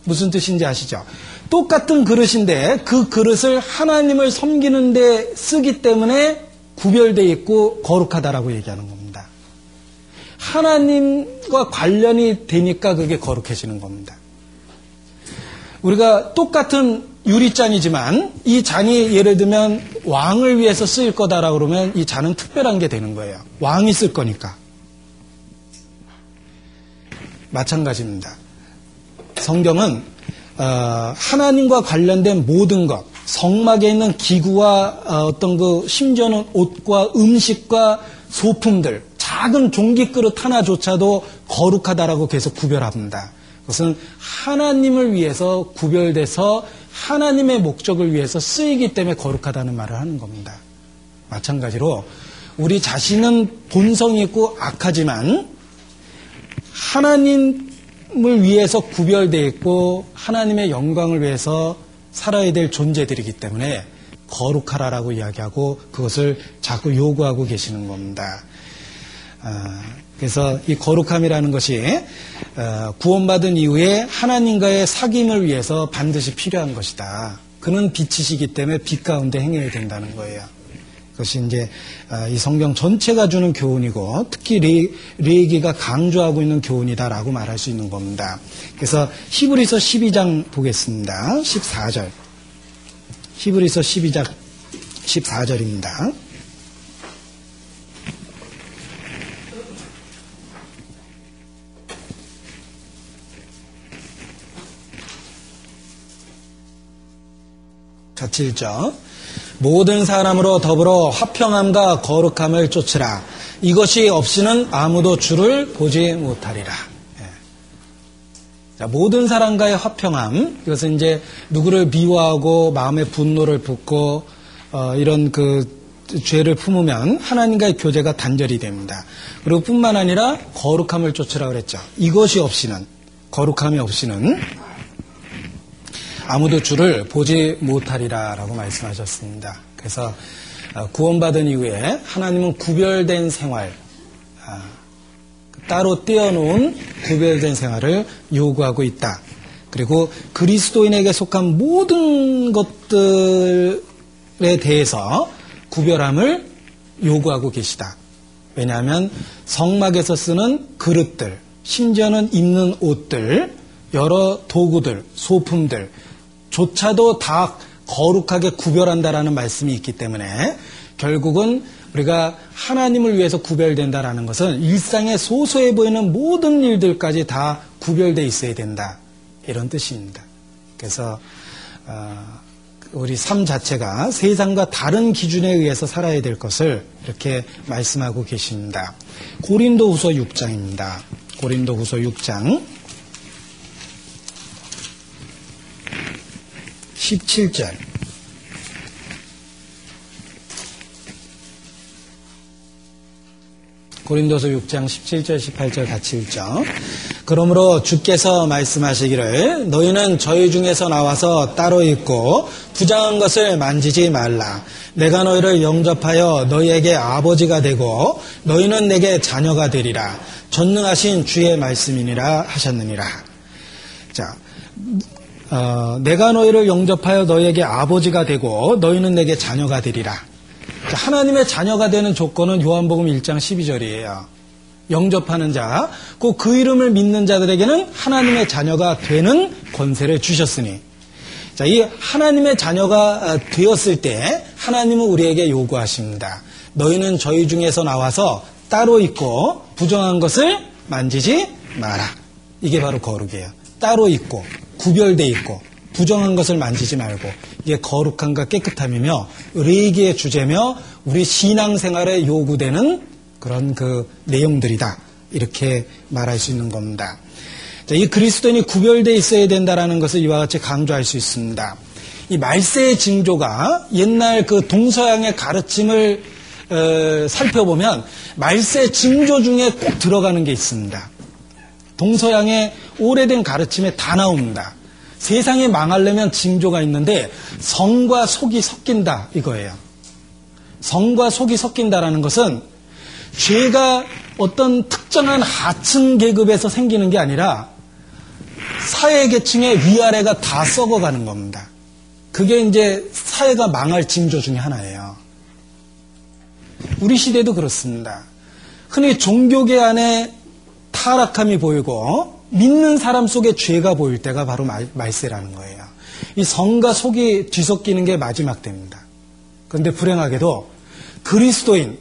무슨 뜻인지 아시죠? 똑같은 그릇인데 그 그릇을 하나님을 섬기는 데 쓰기 때문에 구별되어 있고 거룩하다라고 얘기하는 겁니다. 하나님과 관련이 되니까 그게 거룩해지는 겁니다. 우리가 똑같은 유리잔이지만 이 잔이 예를 들면 왕을 위해서 쓰일 거다라 그러면 이 잔은 특별한 게 되는 거예요. 왕이 쓸 거니까. 마찬가지입니다. 성경은 어, 하나님과 관련된 모든 것, 성막에 있는 기구와 어, 어떤 그 심지어는 옷과 음식과 소품들, 작은 종기 그릇 하나조차도 거룩하다라고 계속 구별합니다. 그것은 하나님을 위해서 구별돼서 하나님의 목적을 위해서 쓰이기 때문에 거룩하다는 말을 하는 겁니다. 마찬가지로 우리 자신은 본성이 있고 악하지만 하나님을 위해서 구별되어 있고 하나님의 영광을 위해서 살아야 될 존재들이기 때문에 거룩하라라고 이야기하고 그것을 자꾸 요구하고 계시는 겁니다. 아, 그래서 이 거룩함이라는 것이 어, 구원받은 이후에 하나님과의 사귐을 위해서 반드시 필요한 것이다. 그는 빛이시기 때문에 빛 가운데 행해야 된다는 거예요. 그것이 이제 어, 이 성경 전체가 주는 교훈이고 특히 레, 레기가 강조하고 있는 교훈이다라고 말할 수 있는 겁니다. 그래서 히브리서 12장 보겠습니다. 14절. 히브리서 12장 14절입니다. 같이 읽죠. 모든 사람으로 더불어 화평함과 거룩함을 쫓으라. 이것이 없이는 아무도 주를 보지 못하리라. 예. 자, 모든 사람과의 화평함. 이것은 이제 누구를 미워하고 마음의 분노를 붓고 어, 이런 그 죄를 품으면 하나님과의 교제가 단절이 됩니다. 그리고 뿐만 아니라 거룩함을 쫓으라 그랬죠. 이것이 없이는 거룩함이 없이는 아무도 주를 보지 못하리라라고 말씀하셨습니다. 그래서 어, 구원받은 이후에 하나님은 구별된 생활, 아, 따로 떼어놓은 구별된 생활을 요구하고 있다. 그리고 그리스도인에게 속한 모든 것들에 대해서 구별함을 요구하고 계시다. 왜냐하면 성막에서 쓰는 그릇들, 심지어는 입는 옷들, 여러 도구들, 소품들, 조차도 다 거룩하게 구별한다라는 말씀이 있기 때문에 결국은 우리가 하나님을 위해서 구별된다라는 것은 일상에 소소해 보이는 모든 일들까지 다 구별돼 있어야 된다 이런 뜻입니다. 그래서 어, 우리 삶 자체가 세상과 다른 기준에 의해서 살아야 될 것을 이렇게 말씀하고 계십니다. 고린도후서 6장입니다. 고린도후서 6장 17절. 고린도서 6장 17절 18절 같이 읽죠. 그러므로 주께서 말씀하시기를 너희는 저희 중에서 나와서 따로 있고 부정한 것을 만지지 말라. 내가 너희를 영접하여 너희에게 아버지가 되고 너희는 내게 자녀가 되리라. 전능하신 주의 말씀이니라 하셨느니라. 자, 어, 내가 너희를 영접하여 너희에게 아버지가 되고 너희는 내게 자녀가 되리라. 하나님의 자녀가 되는 조건은 요한복음 1장 12절이에요. 영접하는 자, 꼭 그 이름을 믿는 자들에게는 하나님의 자녀가 되는 권세를 주셨으니. 자, 이 하나님의 자녀가 되었을 때 하나님은 우리에게 요구하십니다. 너희는 저희 중에서 나와서 따로 있고 부정한 것을 만지지 마라. 이게 바로 거룩이에요. 따로 있고 구별돼 있고 부정한 것을 만지지 말고 이게 거룩함과 깨끗함이며 의리기의 주제며 우리 신앙생활에 요구되는 그런 그 내용들이다 이렇게 말할 수 있는 겁니다. 이 그리스도인이 구별돼 있어야 된다라는 것을 이와 같이 강조할 수 있습니다. 이 말세의 징조가 옛날 그 동서양의 가르침을 어, 살펴보면 말세 징조 중에 꼭 들어가는 게 있습니다. 동서양의 오래된 가르침에 다 나옵니다. 세상이 망하려면 징조가 있는데 성과 속이 섞인다 이거예요. 성과 속이 섞인다라는 것은 죄가 어떤 특정한 하층 계급에서 생기는 게 아니라 사회 계층의 위아래가 다 썩어가는 겁니다. 그게 이제 사회가 망할 징조 중의 하나예요. 우리 시대도 그렇습니다. 흔히 종교계 안에 타락함이 보이고 믿는 사람 속에 죄가 보일 때가 바로 말, 말세라는 거예요. 이 성과 속이 뒤섞이는 게 마지막 때입니다. 그런데 불행하게도 그리스도인,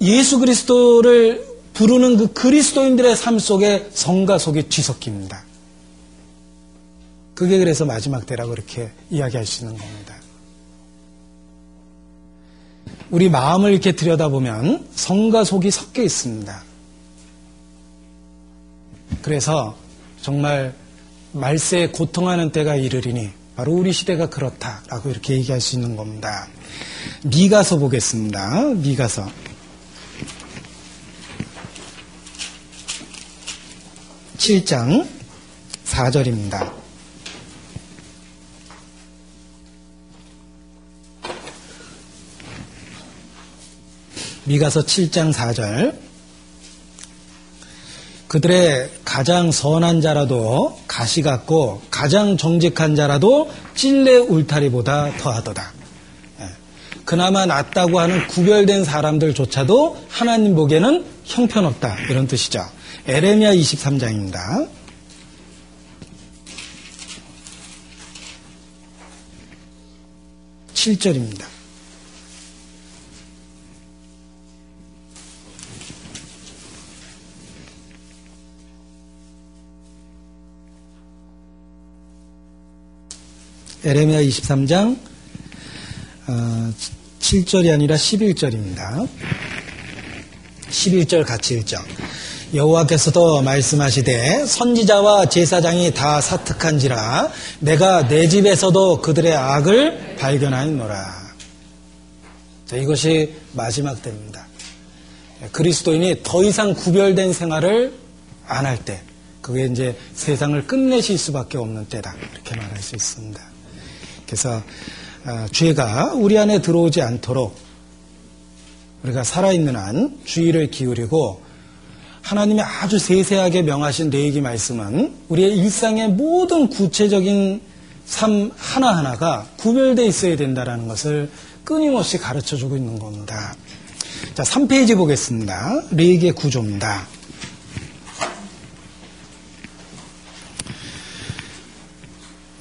예수 그리스도를 부르는 그 그리스도인들의 삶 속에 성과 속이 뒤섞입니다. 그게 그래서 마지막 때라고 그렇게 이야기할 수 있는 겁니다. 우리 마음을 이렇게 들여다보면 성과 속이 섞여 있습니다. 그래서 정말 말세에 고통하는 때가 이르리니 바로 우리 시대가 그렇다라고 이렇게 얘기할 수 있는 겁니다. 미가서 보겠습니다. 미가서. 칠장 4절입니다. 미가서 7장 4절. 그들의 가장 선한 자라도 가시 같고 가장 정직한 자라도 찔레 울타리보다 더하도다. 예. 그나마 낫다고 하는 구별된 사람들조차도 하나님 보기에는 형편없다. 이런 뜻이죠. 에레미야 23장입니다. 7절입니다. 에레미야 23장 어, 7절이 아니라 11절입니다. 11절 같이 읽죠. 여호와께서도 말씀하시되 선지자와 제사장이 다 사특한지라 내가 내 집에서도 그들의 악을 발견하였노라. 자, 이것이 마지막 때입니다. 그리스도인이 더 이상 구별된 생활을 안 할 때, 그게 이제 세상을 끝내실 수밖에 없는 때다. 이렇게 말할 수 있습니다. 그래서 어, 죄가 우리 안에 들어오지 않도록 우리가 살아있는 한 주의를 기울이고 하나님이 아주 세세하게 명하신 내얘기 말씀은 우리의 일상의 모든 구체적인 삶 하나하나가 구별되어 있어야 된다는 것을 끊임없이 가르쳐 주고 있는 겁니다. 자, 3페이지 보겠습니다. 레이의 구조입니다.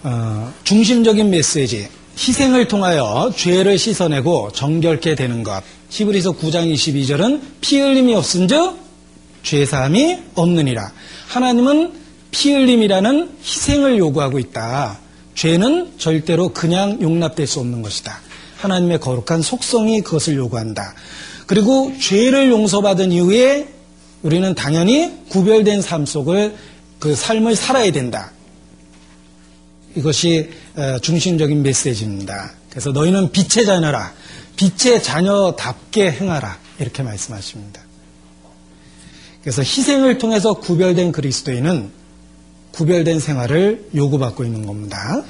어, 중심적인 메시지, 희생을 통하여 죄를 씻어내고 정결케 되는 것. 히브리서 9장 22절은 피 흘림이 없은즉 죄사함이 없느니라. 하나님은 피 흘림이라는 희생을 요구하고 있다. 죄는 절대로 그냥 용납될 수 없는 것이다. 하나님의 거룩한 속성이 그것을 요구한다. 그리고 죄를 용서받은 이후에 우리는 당연히 구별된 삶 속을 그 삶을 살아야 된다. 이것이 어, 중심적인 메시지입니다. 그래서 너희는 빛의 자녀라. 빛의 자녀답게 행하라. 이렇게 말씀하십니다. 그래서 희생을 통해서 구별된 그리스도인은 구별된 생활을 요구받고 있는 겁니다.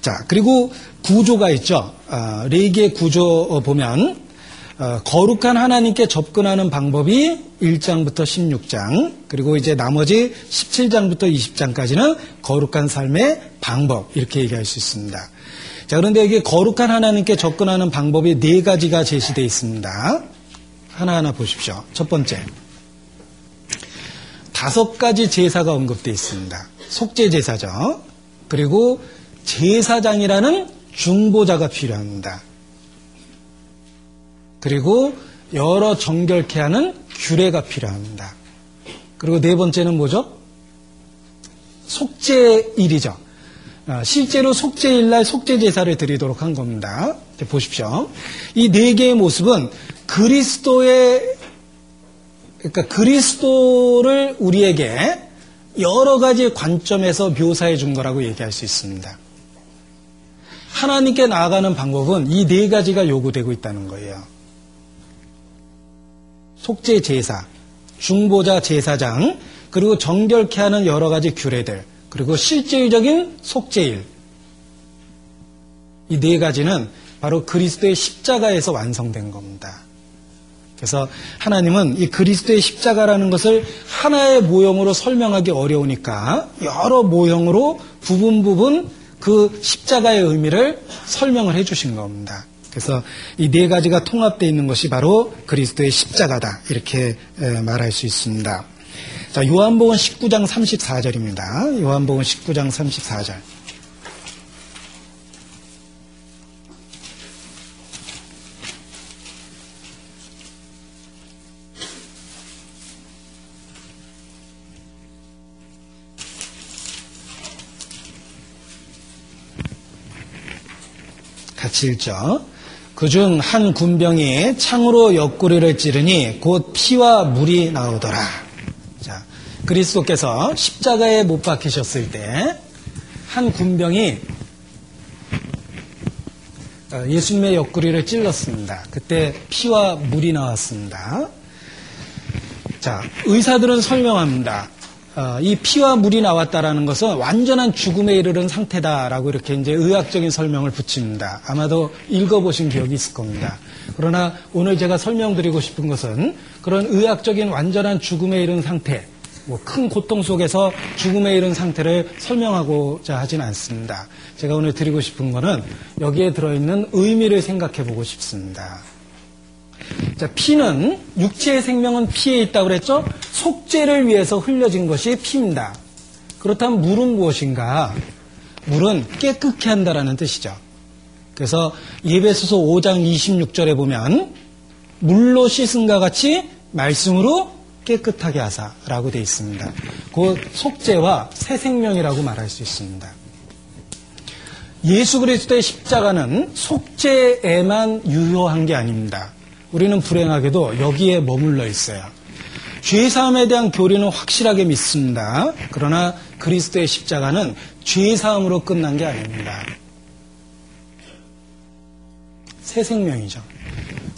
자, 그리고 구조가 있죠. 어, 레이기의 구조 보면 어, 거룩한 하나님께 접근하는 방법이 1장부터 16장, 그리고 이제 나머지 17장부터 20장까지는 거룩한 삶의 방법, 이렇게 얘기할 수 있습니다. 자, 그런데 여기 거룩한 하나님께 접근하는 방법이 네 가지가 제시되어 있습니다. 하나하나 보십시오. 첫 번째. 다섯 가지 제사가 언급되어 있습니다. 속죄 제사죠. 그리고 제사장이라는 중보자가 필요합니다. 그리고 여러 정결케 하는 규례가 필요합니다. 그리고 네 번째는 뭐죠? 속죄일이죠. 아, 실제로 속죄일날 속죄제사를 드리도록 한 겁니다. 보십시오. 이 네 개의 모습은 그리스도의 그러니까 그리스도를 우리에게 여러 가지 관점에서 묘사해 준 거라고 얘기할 수 있습니다. 하나님께 나아가는 방법은 이 네 가지가 요구되고 있다는 거예요. 속죄 제사, 중보자 제사장, 그리고 정결케 하는 여러 가지 규례들, 그리고 실질적인 속죄일. 이 네 가지는 바로 그리스도의 십자가에서 완성된 겁니다. 그래서 하나님은 이 그리스도의 십자가라는 것을 하나의 모형으로 설명하기 어려우니까 여러 모형으로 부분 부분 그 십자가의 의미를 설명을 해 주신 겁니다. 그래서 이 네 가지가 통합되어 있는 것이 바로 그리스도의 십자가다. 이렇게 말할 수 있습니다. 자, 요한복음 19장 34절입니다. 요한복음 19장 34절. 같이 읽죠. 그중 한 군병이 창으로 옆구리를 찌르니 곧 피와 물이 나오더라. 자, 그리스도께서 십자가에 못 박히셨을 때 한 군병이 어, 예수님의 옆구리를 찔렀습니다. 그때 피와 물이 나왔습니다. 자, 의사들은 설명합니다. 어, 이 피와 물이 나왔다라는 것은 완전한 죽음에 이르는 상태다라고 이렇게 이제 의학적인 설명을 붙입니다. 아마도 읽어보신 기억이 있을 겁니다. 그러나 오늘 제가 설명드리고 싶은 것은 그런 의학적인 완전한 죽음에 이른 상태, 뭐 큰 고통 속에서 죽음에 이른 상태를 설명하고자 하진 않습니다. 제가 오늘 드리고 싶은 것은 여기에 들어있는 의미를 생각해 보고 싶습니다. 자, 피는 육체의 생명은 피에 있다고 그랬죠? 속죄를 위해서 흘려진 것이 피입니다. 그렇다면 물은 무엇인가? 물은 깨끗게 한다라는 뜻이죠. 그래서 예배소서 5장 26절에 보면 물로 씻은가 같이 말씀으로 깨끗하게 하사라고 되어 있습니다. 그 속죄와 새 생명이라고 말할 수 있습니다. 예수 그리스도의 십자가는 속죄에만 유효한 게 아닙니다. 우리는 불행하게도 여기에 머물러 있어요. 죄사함에 대한 교리는 확실하게 믿습니다. 그러나 그리스도의 십자가는 죄사함으로 끝난 게 아닙니다. 새 생명이죠.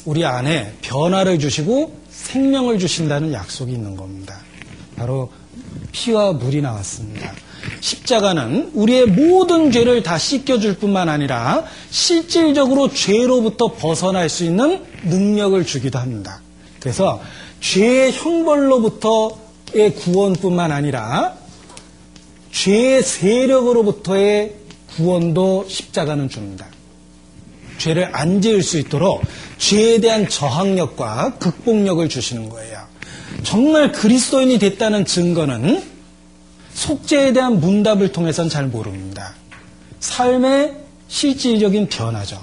우리 안에 변화를 주시고 생명을 주신다는 약속이 있는 겁니다. 바로 피와 물이 나왔습니다. 십자가는 우리의 모든 죄를 다 씻겨줄 뿐만 아니라 실질적으로 죄로부터 벗어날 수 있는 능력을 주기도 합니다. 그래서 죄의 형벌로부터의 구원뿐만 아니라 죄의 세력으로부터의 구원도 십자가는 줍니다. 죄를 안 지을 수 있도록 죄에 대한 저항력과 극복력을 주시는 거예요. 정말 그리스도인이 됐다는 증거는 속죄에 대한 문답을 통해서는 잘 모릅니다. 삶의 실질적인 변화죠.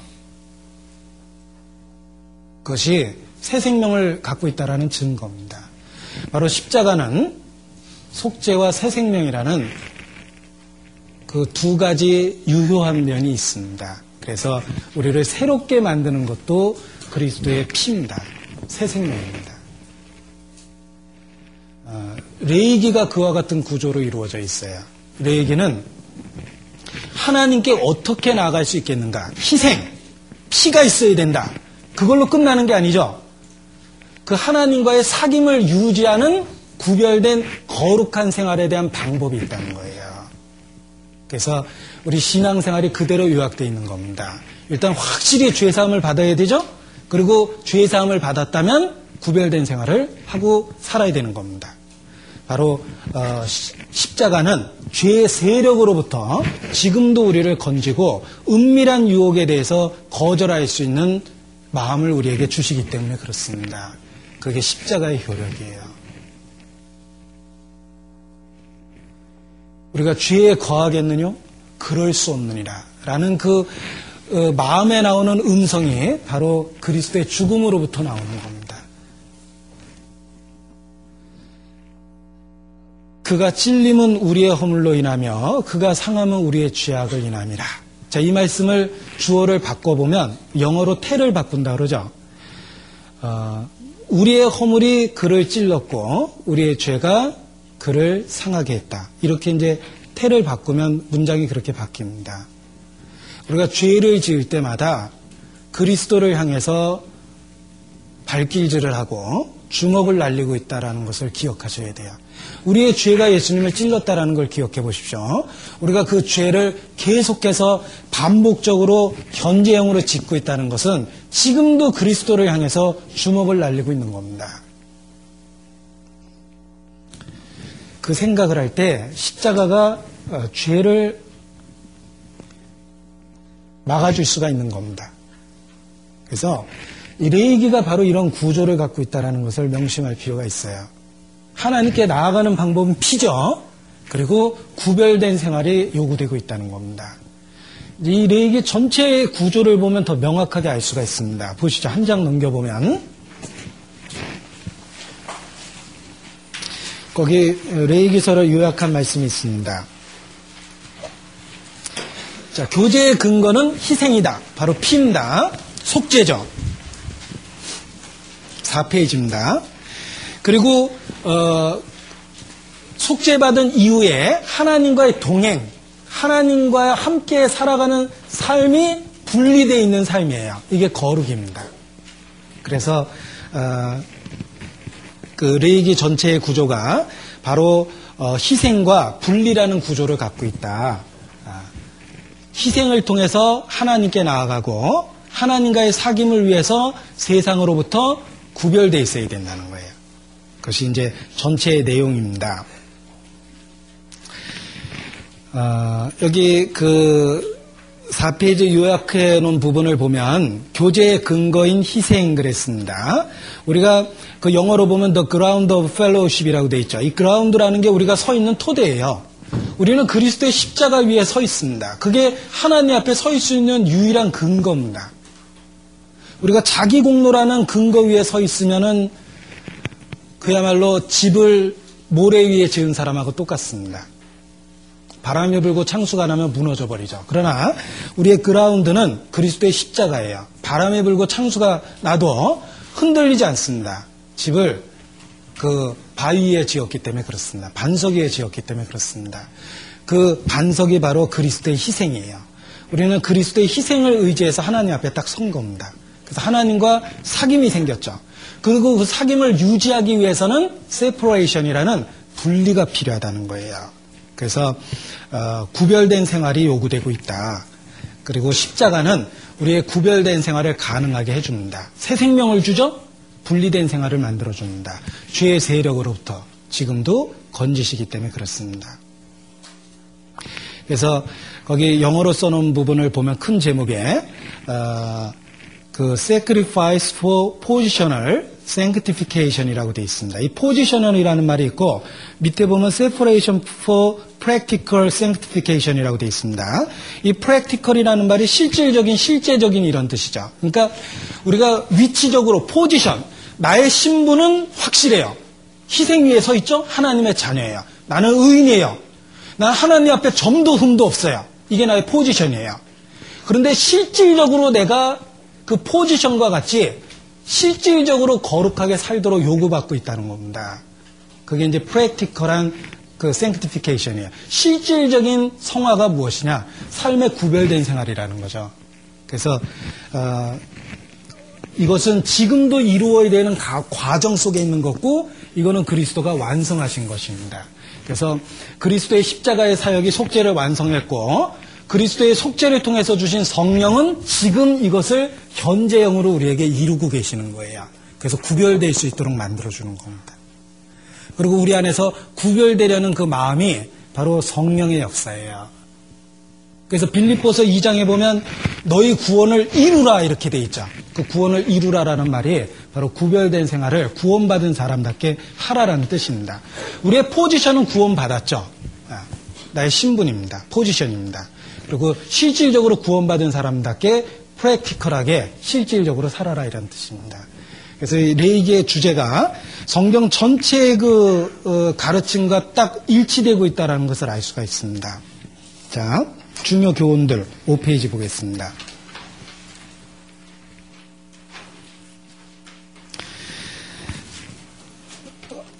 그것이 새 생명을 갖고 있다는 증거입니다. 바로 십자가는 속죄와 새 생명이라는 그 두 가지 유효한 면이 있습니다. 그래서 우리를 새롭게 만드는 것도 그리스도의 피입니다. 새 생명입니다. 어, 레이기가 그와 같은 구조로 이루어져 있어요. 레이기는 하나님께 어떻게 나아갈 수 있겠는가? 희생, 피가 있어야 된다. 그걸로 끝나는 게 아니죠. 그 하나님과의 사귐을 유지하는 구별된 거룩한 생활에 대한 방법이 있다는 거예요. 그래서 우리 신앙생활이 그대로 요약되어 있는 겁니다. 일단 확실히 죄사함을 받아야 되죠. 그리고 죄사함을 받았다면 구별된 생활을 하고 살아야 되는 겁니다. 바로 어, 십자가는 죄의 세력으로부터 지금도 우리를 건지고 은밀한 유혹에 대해서 거절할 수 있는 마음을 우리에게 주시기 때문에 그렇습니다. 그게 십자가의 효력이에요. 우리가 죄에 거하겠느냐? 그럴 수 없느니라. 라는 그 어, 마음에 나오는 음성이 바로 그리스도의 죽음으로부터 나오는 겁니다. 그가 찔림은 우리의 허물로 인하며 그가 상함은 우리의 죄악을 인함이라. 자, 이 말씀을 주어를 바꿔보면 영어로 태를 바꾼다 그러죠. 어, 우리의 허물이 그를 찔렀고 우리의 죄가 그를 상하게 했다. 이렇게 이제 태를 바꾸면 문장이 그렇게 바뀝니다. 우리가 죄를 지을 때마다 그리스도를 향해서 발길질을 하고 주먹을 날리고 있다는 것을 기억하셔야 돼요. 우리의 죄가 예수님을 찔렀다는 걸 기억해 보십시오. 우리가 그 죄를 계속해서 반복적으로 현재형으로 짓고 있다는 것은 지금도 그리스도를 향해서 주먹을 날리고 있는 겁니다. 그 생각을 할 때 십자가가 어, 죄를 막아줄 수가 있는 겁니다. 그래서 이 레이기가 바로 이런 구조를 갖고 있다는 것을 명심할 필요가 있어요. 하나님께 나아가는 방법은 피죠. 그리고 구별된 생활이 요구되고 있다는 겁니다. 이 레이기 전체의 구조를 보면 더 명확하게 알 수가 있습니다. 보시죠. 한 장 넘겨보면. 거기 레이기서를 요약한 말씀이 있습니다. 자, 교제의 근거는 희생이다. 바로 피입니다. 속죄죠. 4페이지입니다. 그리고 어, 속죄받은 이후에 하나님과의 동행, 하나님과 함께 살아가는 삶이 분리되어 있는 삶이에요. 이게 거룩입니다. 그래서 어, 그 레이기 전체의 구조가 바로 어, 희생과 분리라는 구조를 갖고 있다. 아, 희생을 통해서 하나님께 나아가고 하나님과의 사귐을 위해서 세상으로부터 구별되어 있어야 된다는 거예요. 그것이 이제 전체의 내용입니다. 어, 여기 그 4페이지 요약해 놓은 부분을 보면 교제의 근거인 희생 그랬습니다. 우리가 그 영어로 보면 the ground of fellowship이라고 돼 있죠. 이 ground라는 게 우리가 서 있는 토대예요. 우리는 그리스도의 십자가 위에 서 있습니다. 그게 하나님 앞에 서 있을 수 있는 유일한 근거입니다. 우리가 자기 공로라는 근거 위에 서 있으면은 그야말로 집을 모래 위에 지은 사람하고 똑같습니다. 바람이 불고 창수가 나면 무너져 버리죠. 그러나 우리의 그라운드는 그리스도의 십자가예요. 바람이 불고 창수가 나도 흔들리지 않습니다. 집을 그 바위에 지었기 때문에 그렇습니다. 반석 위에 지었기 때문에 그렇습니다. 그 반석이 바로 그리스도의 희생이에요. 우리는 그리스도의 희생을 의지해서 하나님 앞에 딱 선 겁니다. 그래서 하나님과 사귐이 생겼죠. 그리고 그 사귐을 유지하기 위해서는 세퍼레이션이라는 분리가 필요하다는 거예요. 그래서 어, 구별된 생활이 요구되고 있다. 그리고 십자가는 우리의 구별된 생활을 가능하게 해줍니다. 새 생명을 주죠? 분리된 생활을 만들어줍니다. 죄의 세력으로부터 지금도 건지시기 때문에 그렇습니다. 그래서 거기 영어로 써놓은 부분을 보면 큰 제목에 어, 그 sacrifice for positional sanctification이라고 되어 있습니다. 이 positional이라는 말이 있고 밑에 보면 separation for practical sanctification이라고 되어 있습니다. 이 practical이라는 말이 실질적인 실제적인 이런 뜻이죠. 그러니까 우리가 위치적으로 포지션 나의 신분은 확실해요. 희생 위에 서 있죠? 하나님의 자녀예요. 나는 의인이에요. 나는 하나님 앞에 점도 흠도 없어요. 이게 나의 포지션이에요. 그런데 실질적으로 내가 그 포지션과 같이 실질적으로 거룩하게 살도록 요구받고 있다는 겁니다. 그게 이제 프랙티컬한 그 생크티피케이션이에요. 실질적인 성화가 무엇이냐? 삶의 구별된 생활이라는 거죠. 그래서 어, 이것은 지금도 이루어야 되는 과정 속에 있는 것고 이거는 그리스도가 완성하신 것입니다. 그래서 그리스도의 십자가의 사역이 속죄를 완성했고 그리스도의 속죄를 통해서 주신 성령은 지금 이것을 현재형으로 우리에게 이루고 계시는 거예요. 그래서 구별될 수 있도록 만들어주는 겁니다. 그리고 우리 안에서 구별되려는 그 마음이 바로 성령의 역사예요. 그래서 빌립보서 2장에 보면 너희 구원을 이루라 이렇게 돼 있죠. 그 구원을 이루라라는 말이 바로 구별된 생활을 구원받은 사람답게 하라라는 뜻입니다. 우리의 포지션은 구원받았죠. 아, 나의 신분입니다. 포지션입니다. 그리고 실질적으로 구원받은 사람답게 프랙티컬하게 실질적으로 살아라 이런 뜻입니다. 그래서 이 레이기의 주제가 성경 전체의 그 어, 가르침과 딱 일치되고 있다는 것을 알 수가 있습니다. 자, 중요 교훈들 5페이지 보겠습니다.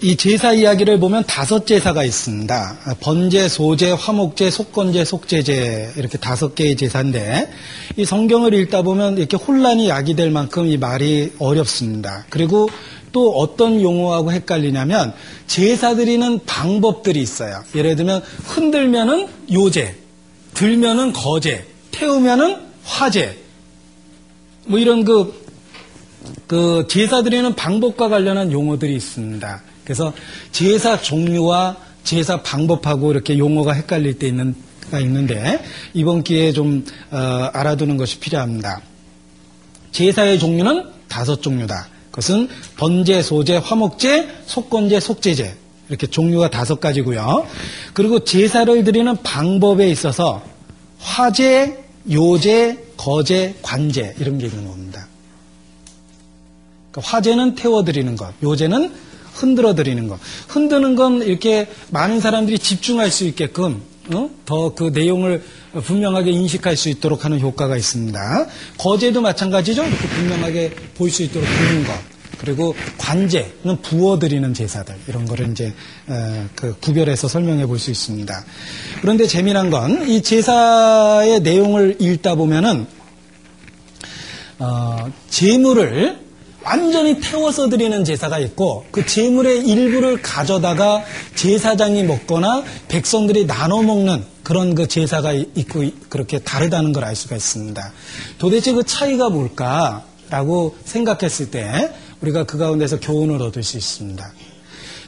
이 제사 이야기를 보면 다섯 제사가 있습니다. 번제, 소제, 화목제, 속건제, 속제제 이렇게 다섯 개의 제사인데 이 성경을 읽다 보면 이렇게 혼란이 야기될 만큼 이 말이 어렵습니다. 그리고 또 어떤 용어하고 헷갈리냐면 제사 드리는 방법들이 있어요. 예를 들면 흔들면은 요제, 들면은 거제, 태우면은 화제. 뭐 이런 그, 그 제사 드리는 방법과 관련한 용어들이 있습니다. 그래서 제사 종류와 제사 방법하고 이렇게 용어가 헷갈릴 때 있는 가 있는데 이번 기회에 좀 어, 알아두는 것이 필요합니다. 제사의 종류는 다섯 종류다. 그것은 번제, 소제, 화목제, 속건제, 속제제 이렇게 종류가 다섯 가지고요. 그리고 제사를 드리는 방법에 있어서 화제, 요제, 거제, 관제 이런 게 있는 겁니다. 그러니까 화제는 태워드리는 것, 요제는 흔들어 드리는 것. 흔드는 건 이렇게 많은 사람들이 집중할 수 있게끔 어? 더그 내용을 분명하게 인식할 수 있도록 하는 효과가 있습니다. 거제도 마찬가지죠. 이렇게 분명하게 볼 수 있도록 드는 것. 그리고 관제는 부어드리는 제사들 이런 거를 이제 어, 그 구별해서 설명해 볼 수 있습니다. 그런데 재미난 건 이 제사의 내용을 읽다 보면은 어, 제물을 완전히 태워서 드리는 제사가 있고 그 제물의 일부를 가져다가 제사장이 먹거나 백성들이 나눠 먹는 그런 그 제사가 있고 그렇게 다르다는 걸 알 수가 있습니다. 도대체 그 차이가 뭘까라고 생각했을 때 우리가 그 가운데서 교훈을 얻을 수 있습니다.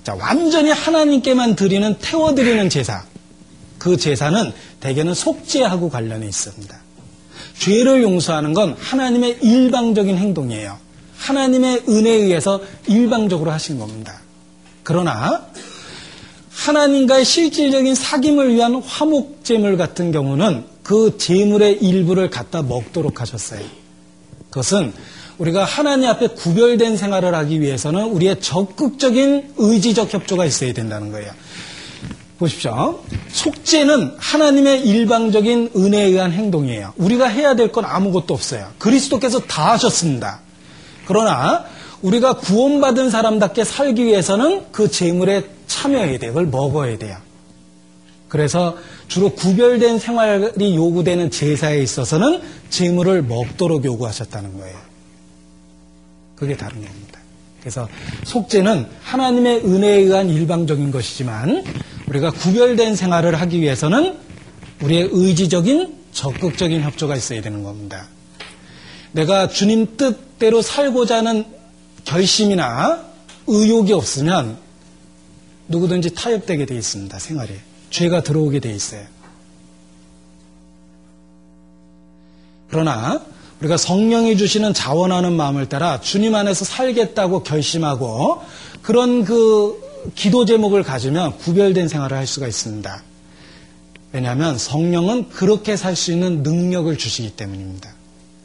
자, 완전히 하나님께만 드리는 태워 드리는 제사. 그 제사는 대개는 속죄하고 관련이 있습니다. 죄를 용서하는 건 하나님의 일방적인 행동이에요. 하나님의 은혜에 의해서 일방적으로 하신 겁니다. 그러나 하나님과의 실질적인 사귐을 위한 화목제물 같은 경우는 그 제물의 일부를 갖다 먹도록 하셨어요. 그것은 우리가 하나님 앞에 구별된 생활을 하기 위해서는 우리의 적극적인 의지적 협조가 있어야 된다는 거예요. 보십시오. 속죄는 하나님의 일방적인 은혜에 의한 행동이에요. 우리가 해야 될 건 아무것도 없어요. 그리스도께서 다 하셨습니다. 그러나 우리가 구원받은 사람답게 살기 위해서는 그 재물에 참여해야 돼요. 그걸 먹어야 돼요. 그래서 주로 구별된 생활이 요구되는 제사에 있어서는 재물을 먹도록 요구하셨다는 거예요. 그게 다른 겁니다. 그래서 속죄는 하나님의 은혜에 의한 일방적인 것이지만 우리가 구별된 생활을 하기 위해서는 우리의 의지적인 적극적인 협조가 있어야 되는 겁니다. 내가 주님 뜻대로 살고자 하는 결심이나 의욕이 없으면 누구든지 타협되게 되어 있습니다. 생활에. 죄가 들어오게 되어 있어요. 그러나 우리가 성령이 주시는 자원하는 마음을 따라 주님 안에서 살겠다고 결심하고 그런 그 기도 제목을 가지면 구별된 생활을 할 수가 있습니다. 왜냐하면 성령은 그렇게 살 수 있는 능력을 주시기 때문입니다.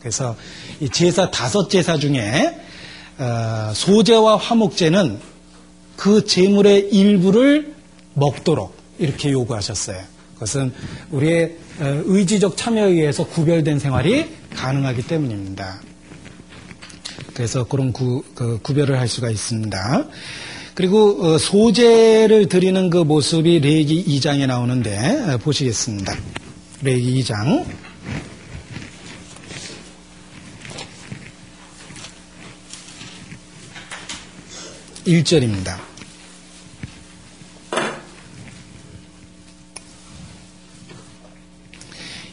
그래서 이 제사 다섯 제사 중에 어, 소제와 화목제는 그 제물의 일부를 먹도록 이렇게 요구하셨어요. 그것은 우리의 어, 의지적 참여에 의해서 구별된 생활이 가능하기 때문입니다. 그래서 그런 구, 그 구별을 할 수가 있습니다. 그리고 어, 소제를 드리는 그 모습이 레기 2장에 나오는데 보시겠습니다. 레기 2장 1절입니다.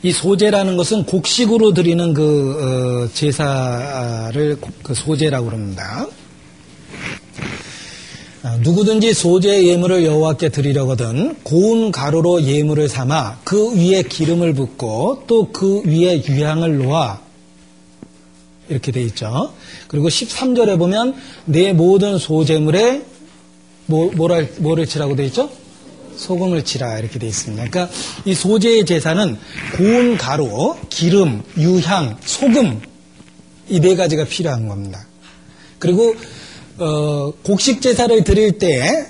이 소제라는 것은 곡식으로 드리는 그 어, 제사를 그 소제라고 그럽니다. 아, 누구든지 소제 예물을 여호와께 드리려거든 고운 가루로 예물을 삼아 그 위에 기름을 붓고 또 그 위에 유향을 놓아 이렇게 돼 있죠. 그리고 13절에 보면 내 모든 소재물에 뭐, 뭐를, 뭐를 치라고 돼 있죠? 소금을 치라 이렇게 돼 있습니다. 그러니까 이 소재의 제사는 고운 가루, 기름, 유향, 소금 이 네 가지가 필요한 겁니다. 그리고 어, 곡식 제사를 드릴 때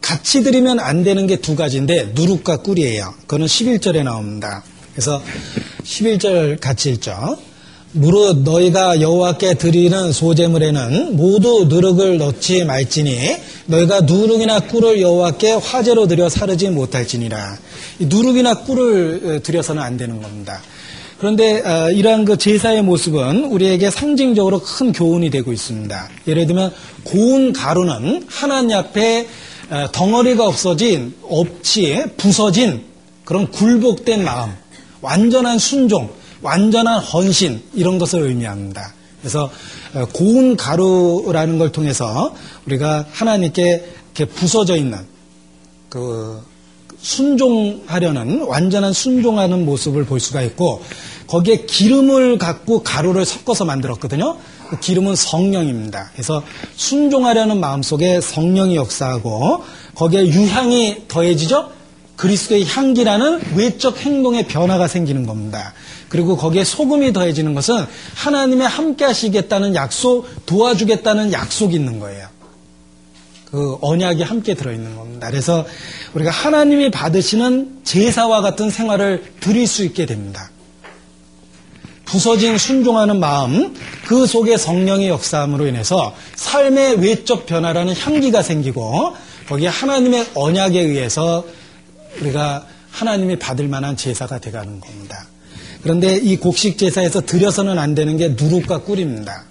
같이 드리면 안 되는 게 두 가지인데 누룩과 꿀이에요. 그거는 11절에 나옵니다. 그래서 11절 같이 읽죠. 무릇 너희가 여호와께 드리는 소재물에는 모두 누룩을 넣지 말지니 너희가 누룩이나 꿀을 여호와께 화제로 드려 사르지 못할지니라. 누룩이나 꿀을 드려서는 안 되는 겁니다. 그런데 어, 이러한 그 제사의 모습은 우리에게 상징적으로 큰 교훈이 되고 있습니다. 예를 들면 고운 가루는 하나님 앞에 어, 덩어리가 없어진 없이 부서진 그런 굴복된 마음, 완전한 순종, 완전한 헌신 이런 것을 의미합니다. 그래서 어, 고운 가루라는 걸 통해서 우리가 하나님께 이렇게 부서져 있는 그 순종하려는 완전한 순종하는 모습을 볼 수가 있고 거기에 기름을 갖고 가루를 섞어서 만들었거든요. 그 기름은 성령입니다. 그래서 순종하려는 마음속에 성령이 역사하고 거기에 유향이 더해지죠. 그리스도의 향기라는 외적 행동의 변화가 생기는 겁니다. 그리고 거기에 소금이 더해지는 것은 하나님의 함께 하시겠다는 약속, 도와주겠다는 약속이 있는 거예요. 그 언약이 함께 들어있는 겁니다. 그래서 우리가 하나님이 받으시는 제사와 같은 생활을 드릴 수 있게 됩니다. 부서진 순종하는 마음, 그 속에 성령의 역사함으로 인해서 삶의 외적 변화라는 향기가 생기고 거기에 하나님의 언약에 의해서 우리가 하나님이 받을 만한 제사가 돼가는 겁니다. 그런데 이 곡식 제사에서 드려서는 안 되는 게 누룩과 꿀입니다.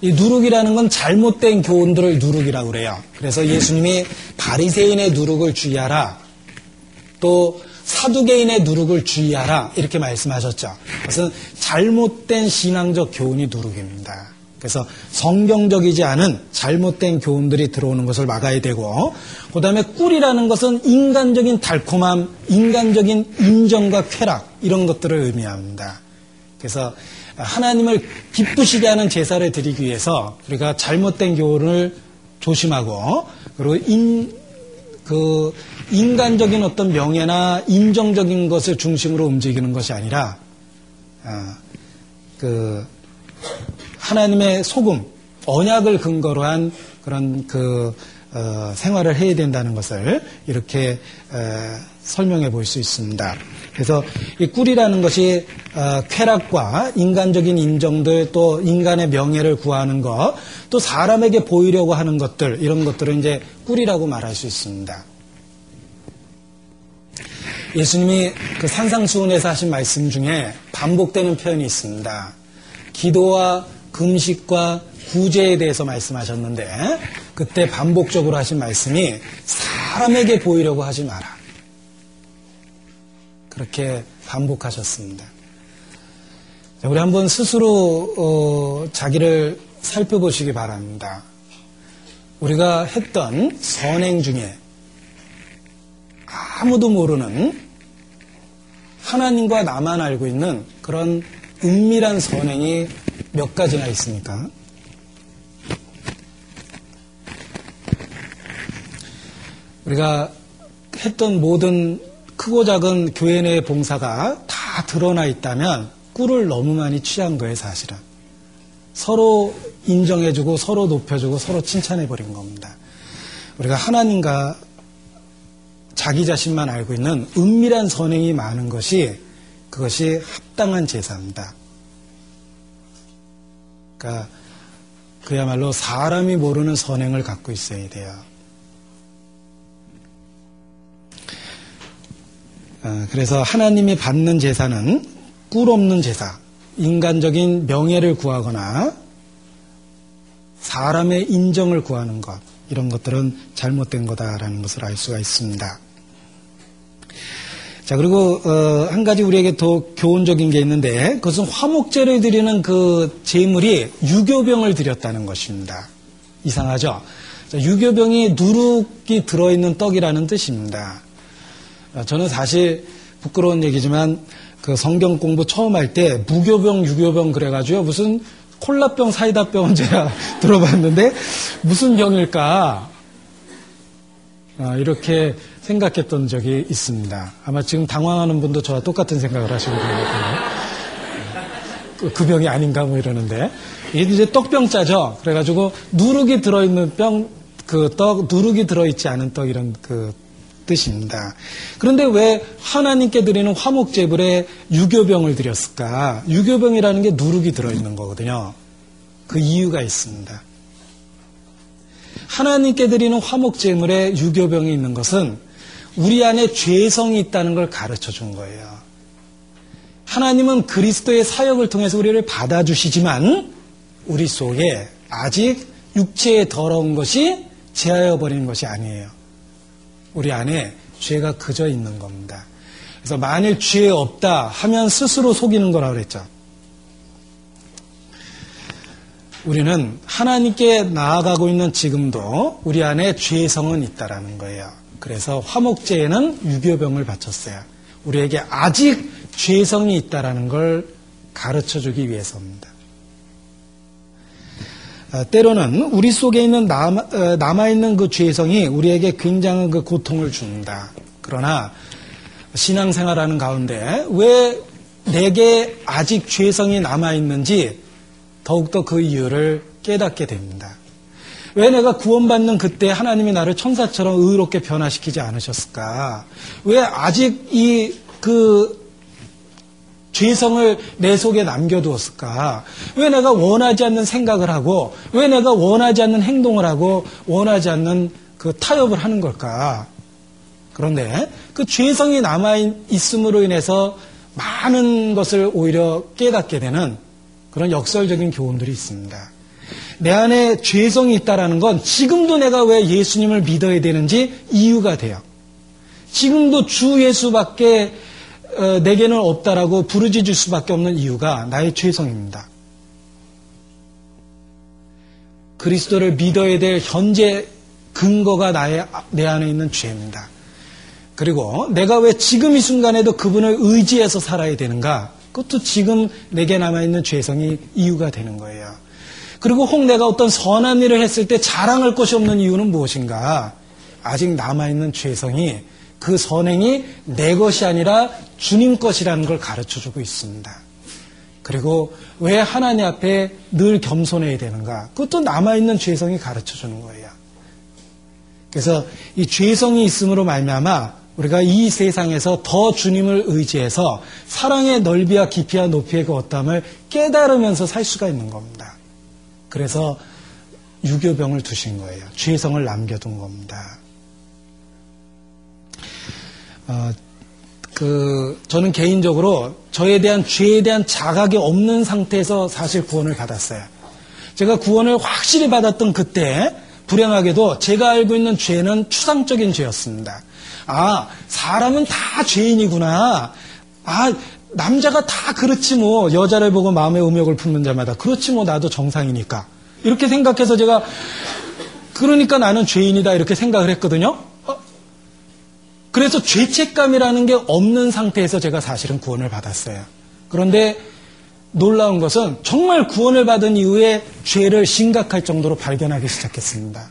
이 누룩이라는 건 잘못된 교훈들을 누룩이라고 그래요. 그래서 예수님이 바리새인의 누룩을 주의하라. 또 사두개인의 누룩을 주의하라. 이렇게 말씀하셨죠. 그것은 잘못된 신앙적 교훈이 누룩입니다. 그래서 성경적이지 않은 잘못된 교훈들이 들어오는 것을 막아야 되고, 그 다음에 꿀이라는 것은 인간적인 달콤함, 인간적인 인정과 쾌락, 이런 것들을 의미합니다. 그래서 하나님을 기쁘시게 하는 제사를 드리기 위해서 우리가 잘못된 교훈을 조심하고, 그리고 인, 그, 인간적인 어떤 명예나 인정적인 것을 중심으로 움직이는 것이 아니라, 아, 그, 하나님의 소금, 언약을 근거로 한 그런 그 어, 생활을 해야 된다는 것을 이렇게 어, 설명해 볼 수 있습니다. 그래서 이 꿀이라는 것이 어, 쾌락과 인간적인 인정들 또 인간의 명예를 구하는 것, 또 사람에게 보이려고 하는 것들 이런 것들을 이제 꿀이라고 말할 수 있습니다. 예수님이 그 산상수훈에서 하신 말씀 중에 반복되는 표현이 있습니다. 기도와 금식과 구제에 대해서 말씀하셨는데 그때 반복적으로 하신 말씀이 사람에게 보이려고 하지 마라. 그렇게 반복하셨습니다. 우리 한번 스스로 어, 자기를 살펴보시기 바랍니다. 우리가 했던 선행 중에 아무도 모르는 하나님과 나만 알고 있는 그런 은밀한 선행이 몇 가지나 있습니까? 우리가 했던 모든 크고 작은 교회 내 봉사가 다 드러나 있다면 꿀을 너무 많이 취한 거예요, 사실은. 서로 인정해주고 서로 높여주고 서로 칭찬해버린 겁니다. 우리가 하나님과 자기 자신만 알고 있는 은밀한 선행이 많은 것이 그것이 합당한 제사입니다. 그러니까 그야말로 사람이 모르는 선행을 갖고 있어야 돼요. 어, 그래서 하나님이 받는 제사는 꿀 없는 제사, 인간적인 명예를 구하거나 사람의 인정을 구하는 것, 이런 것들은 잘못된 거다라는 것을 알 수가 있습니다. 자, 그리고, 어, 한 가지 우리에게 더 교훈적인 게 있는데, 그것은 화목제를 드리는 그 제물이 유교병을 드렸다는 것입니다. 이상하죠? 자, 유교병이 누룩이 들어있는 떡이라는 뜻입니다. 어, 저는 사실 부끄러운 얘기지만, 그 성경 공부 처음 할 때 무교병, 유교병 그래가지고 무슨 콜라병, 사이다병은 제가 들어봤는데, 무슨 병일까? 어, 이렇게 생각했던 적이 있습니다. 아마 지금 당황하는 분도 저와 똑같은 생각을 하시고 텐데. 그, 그 병이 아닌가 뭐 이러는데. 이게 이제 떡병자죠. 그래가지고 누룩이 들어있는 병, 그 떡, 누룩이 들어있지 않은 떡 이런 그 뜻입니다. 그런데 왜 하나님께 드리는 화목제불에 유교병을 드렸을까? 유교병이라는 게 누룩이 들어있는 거거든요. 그 이유가 있습니다. 하나님께 드리는 화목 제물에 유교병이 있는 것은 우리 안에 죄성이 있다는 걸 가르쳐 준 거예요. 하나님은 그리스도의 사역을 통해서 우리를 받아주시지만 우리 속에 아직 육체의 더러운 것이 제하여 버리는 것이 아니에요. 우리 안에 죄가 그저 있는 겁니다. 그래서 만일 죄 없다 하면 스스로 속이는 거라 그랬죠. 우리는 하나님께 나아가고 있는 지금도 우리 안에 죄성은 있다라는 거예요. 그래서 화목제에는 유교병을 바쳤어요. 우리에게 아직 죄성이 있다라는 걸 가르쳐 주기 위해서입니다. 어, 때로는 우리 속에 있는 남아, 어, 남아 있는 그 죄성이 우리에게 굉장한 그 고통을 줍니다. 그러나 신앙생활하는 가운데 왜 내게 아직 죄성이 남아 있는지 더욱더 그 이유를 깨닫게 됩니다. 왜 내가 구원받는 그때 하나님이 나를 천사처럼 의롭게 변화시키지 않으셨을까? 왜 아직 이 그 죄성을 내 속에 남겨두었을까? 왜 내가 원하지 않는 생각을 하고, 왜 내가 원하지 않는 행동을 하고, 원하지 않는 그 타협을 하는 걸까? 그런데 그 죄성이 남아있음으로 인해서 많은 것을 오히려 깨닫게 되는 그런 역설적인 교훈들이 있습니다. 내 안에 죄성이 있다라는 건 지금도 내가 왜 예수님을 믿어야 되는지 이유가 돼요. 지금도 주 예수밖에 어, 내게는 없다라고 부르짖을 수밖에 없는 이유가 나의 죄성입니다. 그리스도를 믿어야 될 현재 근거가 나의 내 안에 있는 죄입니다. 그리고 내가 왜 지금 이 순간에도 그분을 의지해서 살아야 되는가? 그것도 지금 내게 남아있는 죄성이 이유가 되는 거예요. 그리고 혹 내가 어떤 선한 일을 했을 때 자랑할 것이 없는 이유는 무엇인가? 아직 남아있는 죄성이 그 선행이 내 것이 아니라 주님 것이라는 걸 가르쳐 주고 있습니다. 그리고 왜 하나님 앞에 늘 겸손해야 되는가? 그것도 남아있는 죄성이 가르쳐 주는 거예요. 그래서 이 죄성이 있음으로 말미암아 우리가 이 세상에서 더 주님을 의지해서 사랑의 넓이와 깊이와 높이의 그 어담을 깨달으면서 살 수가 있는 겁니다. 그래서 유교병을 두신 거예요. 죄성을 남겨둔 겁니다. 어, 그 저는 개인적으로 저에 대한 죄에 대한 자각이 없는 상태에서 사실 구원을 받았어요. 제가 구원을 확실히 받았던 그때 불행하게도 제가 알고 있는 죄는 추상적인 죄였습니다. 아, 사람은 다 죄인이구나. 아, 남자가 다 그렇지 뭐 여자를 보고 마음의 음욕을 품는 자마다 그렇지 뭐 나도 정상이니까 이렇게 생각해서 제가 그러니까 나는 죄인이다 이렇게 생각을 했거든요. 그래서 죄책감이라는 게 없는 상태에서 제가 사실은 구원을 받았어요. 그런데 놀라운 것은 정말 구원을 받은 이후에 죄를 심각할 정도로 발견하기 시작했습니다.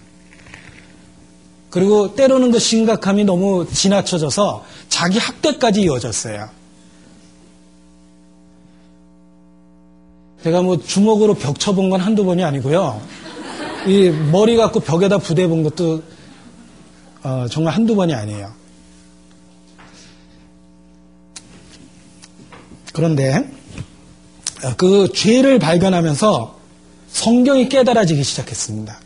그리고 때로는 그 심각함이 너무 지나쳐져서 자기 학대까지 이어졌어요. 제가 뭐 주먹으로 벽 쳐본 건 한두 번이 아니고요. 이 머리 갖고 벽에다 부대 본 것도 어, 정말 한두 번이 아니에요. 그런데 어, 그 죄를 발견하면서 성경이 깨달아지기 시작했습니다.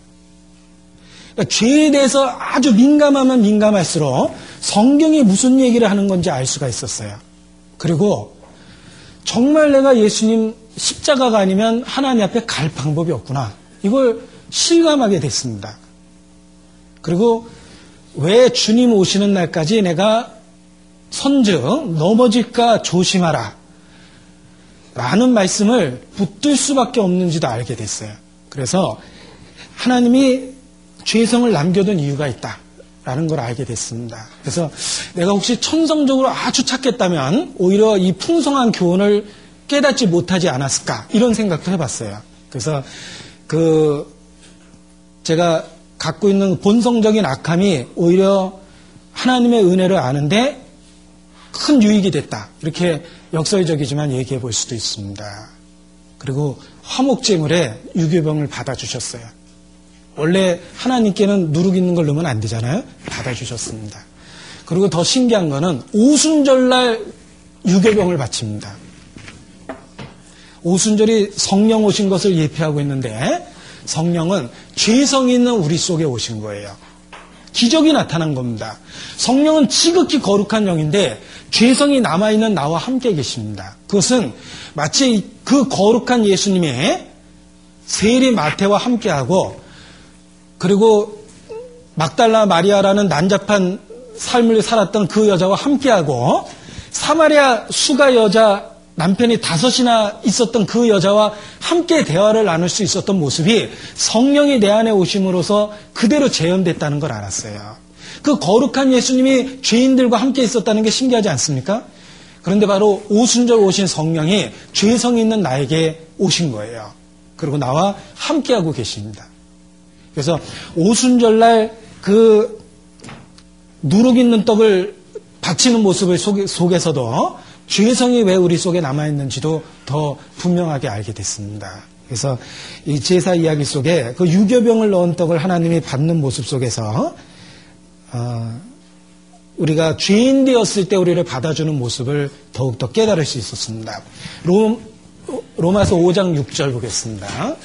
그러니까 죄에 대해서 아주 민감하면 민감할수록 성경이 무슨 얘기를 하는 건지 알 수가 있었어요. 그리고 정말 내가 예수님 십자가가 아니면 하나님 앞에 갈 방법이 없구나. 이걸 실감하게 됐습니다. 그리고 왜 주님 오시는 날까지 내가 선즉 넘어질까 조심하라. 라는 말씀을 붙들 수밖에 없는지도 알게 됐어요. 그래서 하나님이 죄성을 남겨둔 이유가 있다. 라는 걸 알게 됐습니다. 그래서 내가 혹시 천성적으로 아주 착했다면 오히려 이 풍성한 교훈을 깨닫지 못하지 않았을까 이런 생각도 해봤어요. 그래서 그 제가 갖고 있는 본성적인 악함이 오히려 하나님의 은혜를 아는데 큰 유익이 됐다. 이렇게 역설적이지만 얘기해 볼 수도 있습니다. 그리고 화목제물에 유교병을 받아주셨어요. 원래 하나님께는 누룩 있는 걸 넣으면 안 되잖아요. 받아주셨습니다. 그리고 더 신기한 거는 오순절날 유교병을 바칩니다. 오순절이 성령 오신 것을 예표하고 있는데 성령은 죄성 있는 우리 속에 오신 거예요. 기적이 나타난 겁니다. 성령은 지극히 거룩한 영인데 죄성이 남아있는 나와 함께 계십니다. 그것은 마치 그 거룩한 예수님의 세리 마태와 함께하고 그리고 막달라 마리아라는 난잡한 삶을 살았던 그 여자와 함께하고 사마리아 수가 여자 남편이 다섯이나 있었던 그 여자와 함께 대화를 나눌 수 있었던 모습이 성령이 내 안에 오심으로써 그대로 재현됐다는 걸 알았어요. 그 거룩한 예수님이 죄인들과 함께 있었다는 게 신기하지 않습니까? 그런데 바로 오순절 오신 성령이 죄성 있는 나에게 오신 거예요. 그리고 나와 함께하고 계십니다. 그래서 오순절날 그 누룩 있는 떡을 바치는 모습을 속에서도 죄성이 왜 우리 속에 남아있는지도 더 분명하게 알게 됐습니다. 그래서 이 제사 이야기 속에 그 유교병을 넣은 떡을 하나님이 받는 모습 속에서 어, 우리가 죄인 되었을 때 우리를 받아주는 모습을 더욱더 깨달을 수 있었습니다. 로, 로마서 5장 6절 보겠습니다.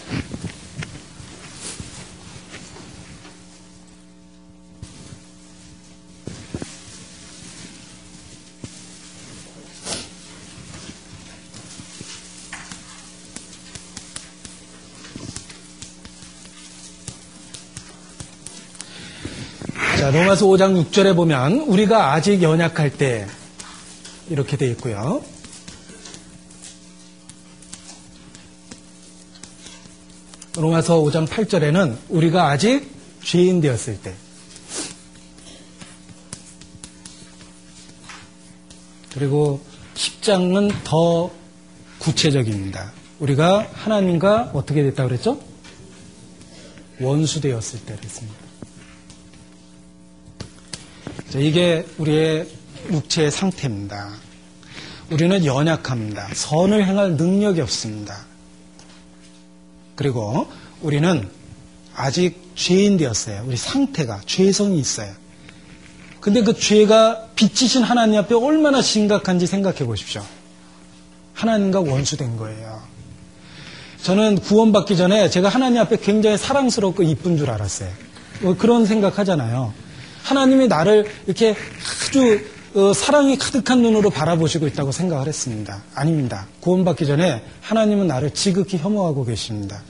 자, 로마서 5장 6절에 보면 우리가 아직 연약할 때 이렇게 되어 있고요. 로마서 5장 8절에는 우리가 아직 죄인 되었을 때 그리고 10장은 더 구체적입니다. 우리가 하나님과 어떻게 됐다 그랬죠? 원수 되었을 때 그랬습니다. 이게 우리의 육체의 상태입니다. 우리는 연약합니다. 선을 행할 능력이 없습니다. 그리고 우리는 아직 죄인 되었어요. 우리 상태가 죄성이 있어요. 근데 그 죄가 빛이신 하나님 앞에 얼마나 심각한지 생각해 보십시오. 하나님과 원수된 거예요. 저는 구원받기 전에 제가 하나님 앞에 굉장히 사랑스럽고 이쁜 줄 알았어요. 뭐 그런 생각 하잖아요. 하나님이 나를 이렇게 아주 어, 사랑이 가득한 눈으로 바라보시고 있다고 생각을 했습니다. 아닙니다. 구원받기 전에 하나님은 나를 지극히 혐오하고 계십니다.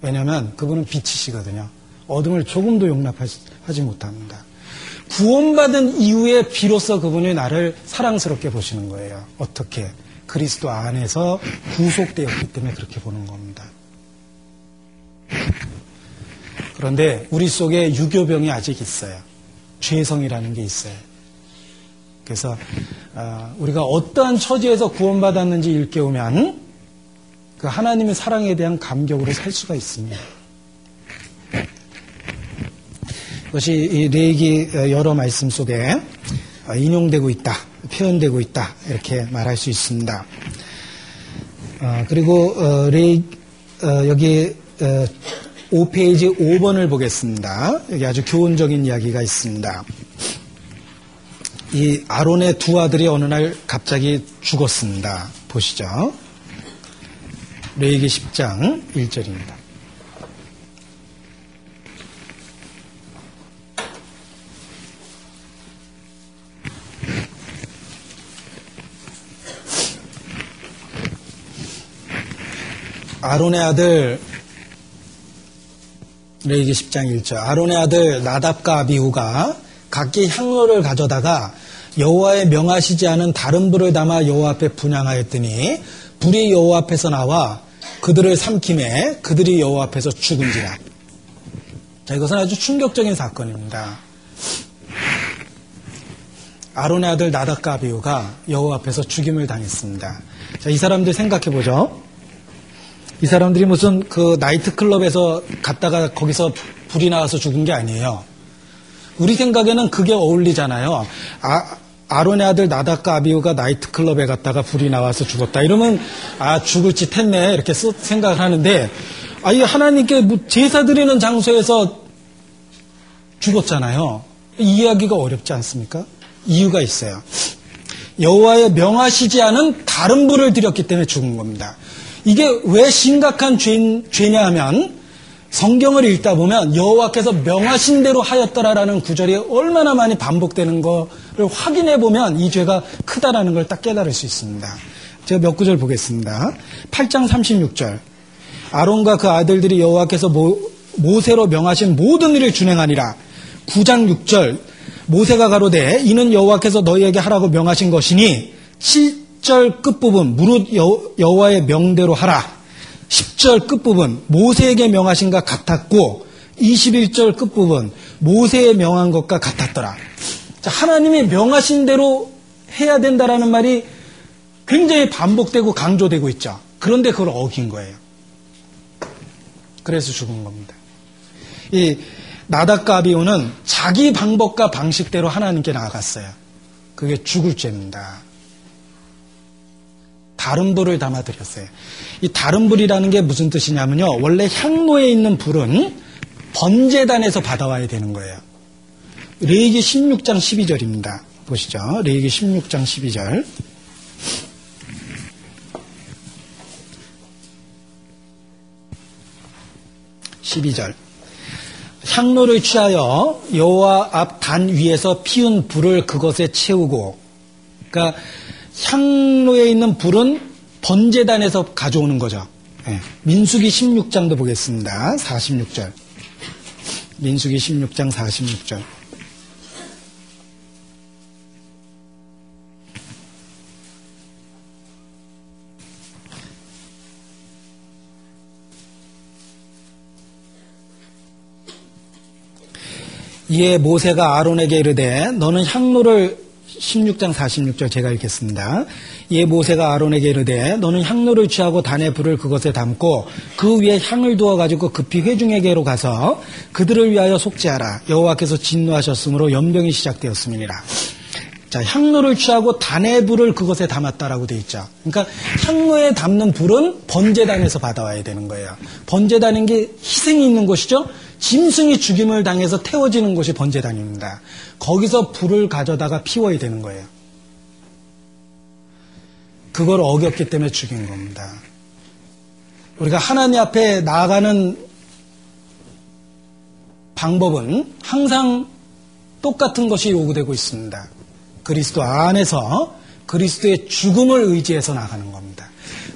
왜냐하면 그분은 빛이시거든요. 어둠을 조금도 용납하지 못합니다. 구원받은 이후에 비로소 그분이 나를 사랑스럽게 보시는 거예요. 어떻게? 그리스도 안에서 구속되었기 때문에 그렇게 보는 겁니다. 그런데 우리 속에 유교병이 아직 있어요. 죄성이라는 게 있어요. 그래서 어, 우리가 어떠한 처지에서 구원받았는지 일깨우면 그 하나님의 사랑에 대한 감격으로 살 수가 있습니다. 그것이 이 레이기 여러 말씀 속에 인용되고 있다, 표현되고 있다 이렇게 말할 수 있습니다. 어, 그리고 어, 레이 여기 5페이지 5번을 보겠습니다. 여기 아주 교훈적인 이야기가 있습니다. 이 아론의 두 아들이 어느 날 갑자기 죽었습니다. 보시죠. 레이기 10장 1절입니다. 아론의 아들 레이기 10장 1절 아론의 아들 나답과 아비후가 각기 향로를 가져다가 여호와의 명하시지 않은 다른 불을 담아 여호와 앞에 분양하였더니 불이 여호와 앞에서 나와 그들을 삼킴에 그들이 여호와 앞에서 죽은지라. 자, 이것은 아주 충격적인 사건입니다. 아론의 아들 나답과 아비후가 여호와 앞에서 죽임을 당했습니다. 자, 이 사람들 생각해 보죠. 이 사람들이 무슨 그 나이트클럽에서 갔다가 거기서 불이 나와서 죽은 게 아니에요. 우리 생각에는 그게 어울리잖아요. 아, 아론의 아들 나다카 아비우가 나이트클럽에 갔다가 불이 나와서 죽었다. 이러면 아 죽을 짓 했네 이렇게 생각을 하는데 아이 하나님께 뭐 제사 드리는 장소에서 죽었잖아요. 이해하기가 어렵지 않습니까? 이유가 있어요. 여호와의 명하시지 않은 다른 불을 드렸기 때문에 죽은 겁니다. 이게 왜 심각한 죄, 죄냐 하면 성경을 읽다 보면 여호와께서 명하신 대로 하였더라라는 구절이 얼마나 많이 반복되는 것을 확인해 보면 이 죄가 크다라는 걸 딱 깨달을 수 있습니다. 제가 몇 구절 보겠습니다. 8장 36절. 아론과 그 아들들이 여호와께서 모, 모세로 명하신 모든 일을 준행하니라. 9장 6절. 모세가 가로되 이는 여호와께서 너희에게 하라고 명하신 것이니 10절 끝부분 무릇 여호와의 명대로 하라. 10절 끝부분 모세에게 명하신 것 같았고 21절 끝부분 모세에 명한 것과 같았더라. 자, 하나님이 명하신 대로 해야 된다라는 말이 굉장히 반복되고 강조되고 있죠. 그런데 그걸 어긴 거예요. 그래서 죽은 겁니다. 이 나닥과 아비오는 자기 방법과 방식대로 하나님께 나아갔어요. 그게 죽을 죄입니다. 다른 불을 담아드렸어요. 이 다른 불이라는 게 무슨 뜻이냐면요. 원래 향로에 있는 불은 번제단에서 받아와야 되는 거예요. 레이기 16장 12절입니다. 보시죠. 레이기 16장 12절. 12절. 향로를 취하여 여호와 앞 단 위에서 피운 불을 그것에 채우고 그러니까 향로에 있는 불은 번제단에서 가져오는 거죠. 네. 민수기 16장도 보겠습니다. 46절. 민수기 16장 46절. 이에 모세가 아론에게 이르되 너는 향로를 16장 46절 제가 읽겠습니다. 이에 모세가 아론에게 이르되 너는 향로를 취하고 단의 불을 그것에 담고 그 위에 향을 두어 가지고 급히 회중에게로 가서 그들을 위하여 속죄하라. 여호와께서 진노하셨으므로 연병이 시작되었음이니라. 자, 향로를 취하고 단의 불을 그것에 담았다라고 돼 있죠. 그러니까 향로에 담는 불은 번제단에서 받아와야 되는 거예요. 번제단인 게 희생이 있는 곳이죠. 짐승이 죽임을 당해서 태워지는 곳이 번제단입니다. 거기서 불을 가져다가 피워야 되는 거예요. 그걸 어겼기 때문에 죽인 겁니다. 우리가 하나님 앞에 나아가는 방법은 항상 똑같은 것이 요구되고 있습니다. 그리스도 안에서 그리스도의 죽음을 의지해서 나가는 겁니다.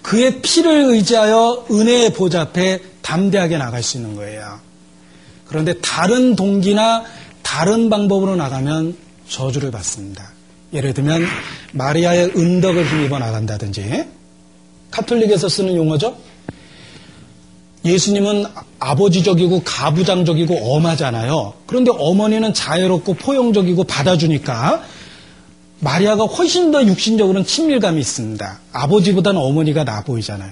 그의 피를 의지하여 은혜의 보좌 앞에 담대하게 나갈 수 있는 거예요. 그런데 다른 동기나 다른 방법으로 나가면 저주를 받습니다. 예를 들면 마리아의 은덕을 힘입어 나간다든지 카톨릭에서 쓰는 용어죠. 예수님은 아버지적이고 가부장적이고 엄하잖아요. 그런데 어머니는 자유롭고 포용적이고 받아주니까 마리아가 훨씬 더 육신적으로는 친밀감이 있습니다. 아버지보다는 어머니가 나 보이잖아요.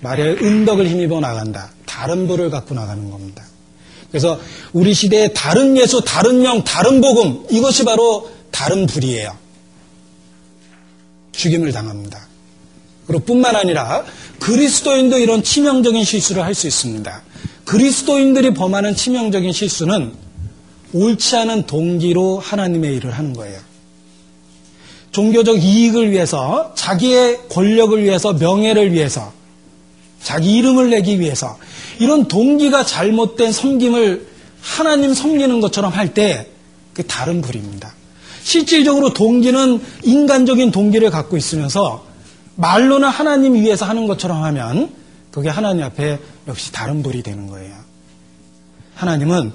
마리아의 은덕을 힘입어 나간다. 다른 불을 갖고 나가는 겁니다. 그래서 우리 시대의 다른 예수, 다른 명, 다른 복음 이것이 바로 다른 불이에요. 죽임을 당합니다. 그리고 뿐만 아니라 그리스도인도 이런 치명적인 실수를 할 수 있습니다. 그리스도인들이 범하는 치명적인 실수는 옳지 않은 동기로 하나님의 일을 하는 거예요. 종교적 이익을 위해서, 자기의 권력을 위해서, 명예를 위해서, 자기 이름을 내기 위해서 이런 동기가 잘못된 섬김을 하나님 섬기는 것처럼 할 때 그 다른 불입니다. 실질적으로 동기는 인간적인 동기를 갖고 있으면서 말로는 하나님 위해서 하는 것처럼 하면 그게 하나님 앞에 역시 다른 불이 되는 거예요. 하나님은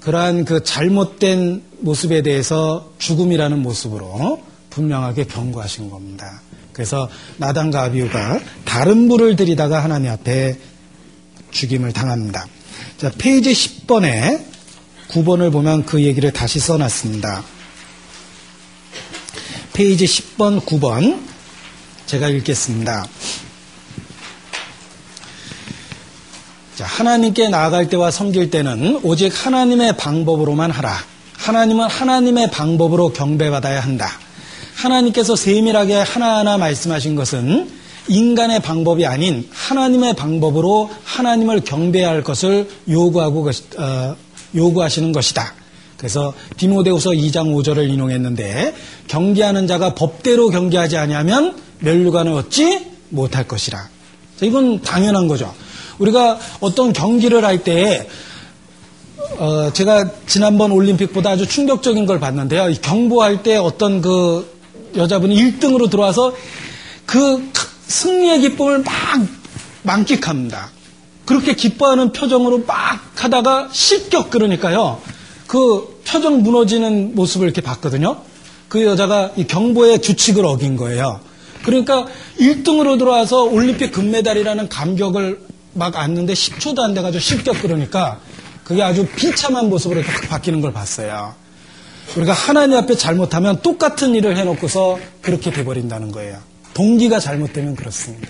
그러한 그 잘못된 모습에 대해서 죽음이라는 모습으로 분명하게 경고하신 겁니다. 그래서 나답과 아비후가 다른 불을 드리다가 하나님 앞에 죽임을 당합니다. 자, 페이지 10번에 9번을 보면 그 얘기를 다시 써놨습니다. 페이지 10번, 9번 제가 읽겠습니다. 자, 하나님께 나아갈 때와 섬길 때는 오직 하나님의 방법으로만 하라. 하나님은 하나님의 방법으로 경배받아야 한다. 하나님께서 세밀하게 하나하나 말씀하신 것은 인간의 방법이 아닌 하나님의 방법으로 하나님을 경배할 것을 요구하고 어, 요구하시는 것이다. 그래서 디모데후서 2장 5절을 인용했는데 경계하는 자가 법대로 경계하지 아니하면 멸류관을 얻지 못할 것이라. 이건 당연한 거죠. 우리가 어떤 경기를 할때 어, 제가 지난번 올림픽보다 아주 충격적인 걸 봤는데요. 경보할 때 어떤 그 여자분이 1등으로 들어와서 그 승리의 기쁨을 막 만끽합니다. 그렇게 기뻐하는 표정으로 막 하다가 실격 그러니까요. 그 표정 무너지는 모습을 이렇게 봤거든요. 그 여자가 이 경보의 규칙을 어긴 거예요. 그러니까 1등으로 들어와서 올림픽 금메달이라는 감격을 막 안는데 10초도 안 돼가지고 실격 그러니까 그게 아주 비참한 모습으로 이렇게 바뀌는 걸 봤어요. 우리가 하나님 앞에 잘못하면 똑같은 일을 해놓고서 그렇게 돼버린다는 거예요. 동기가 잘못되면 그렇습니다.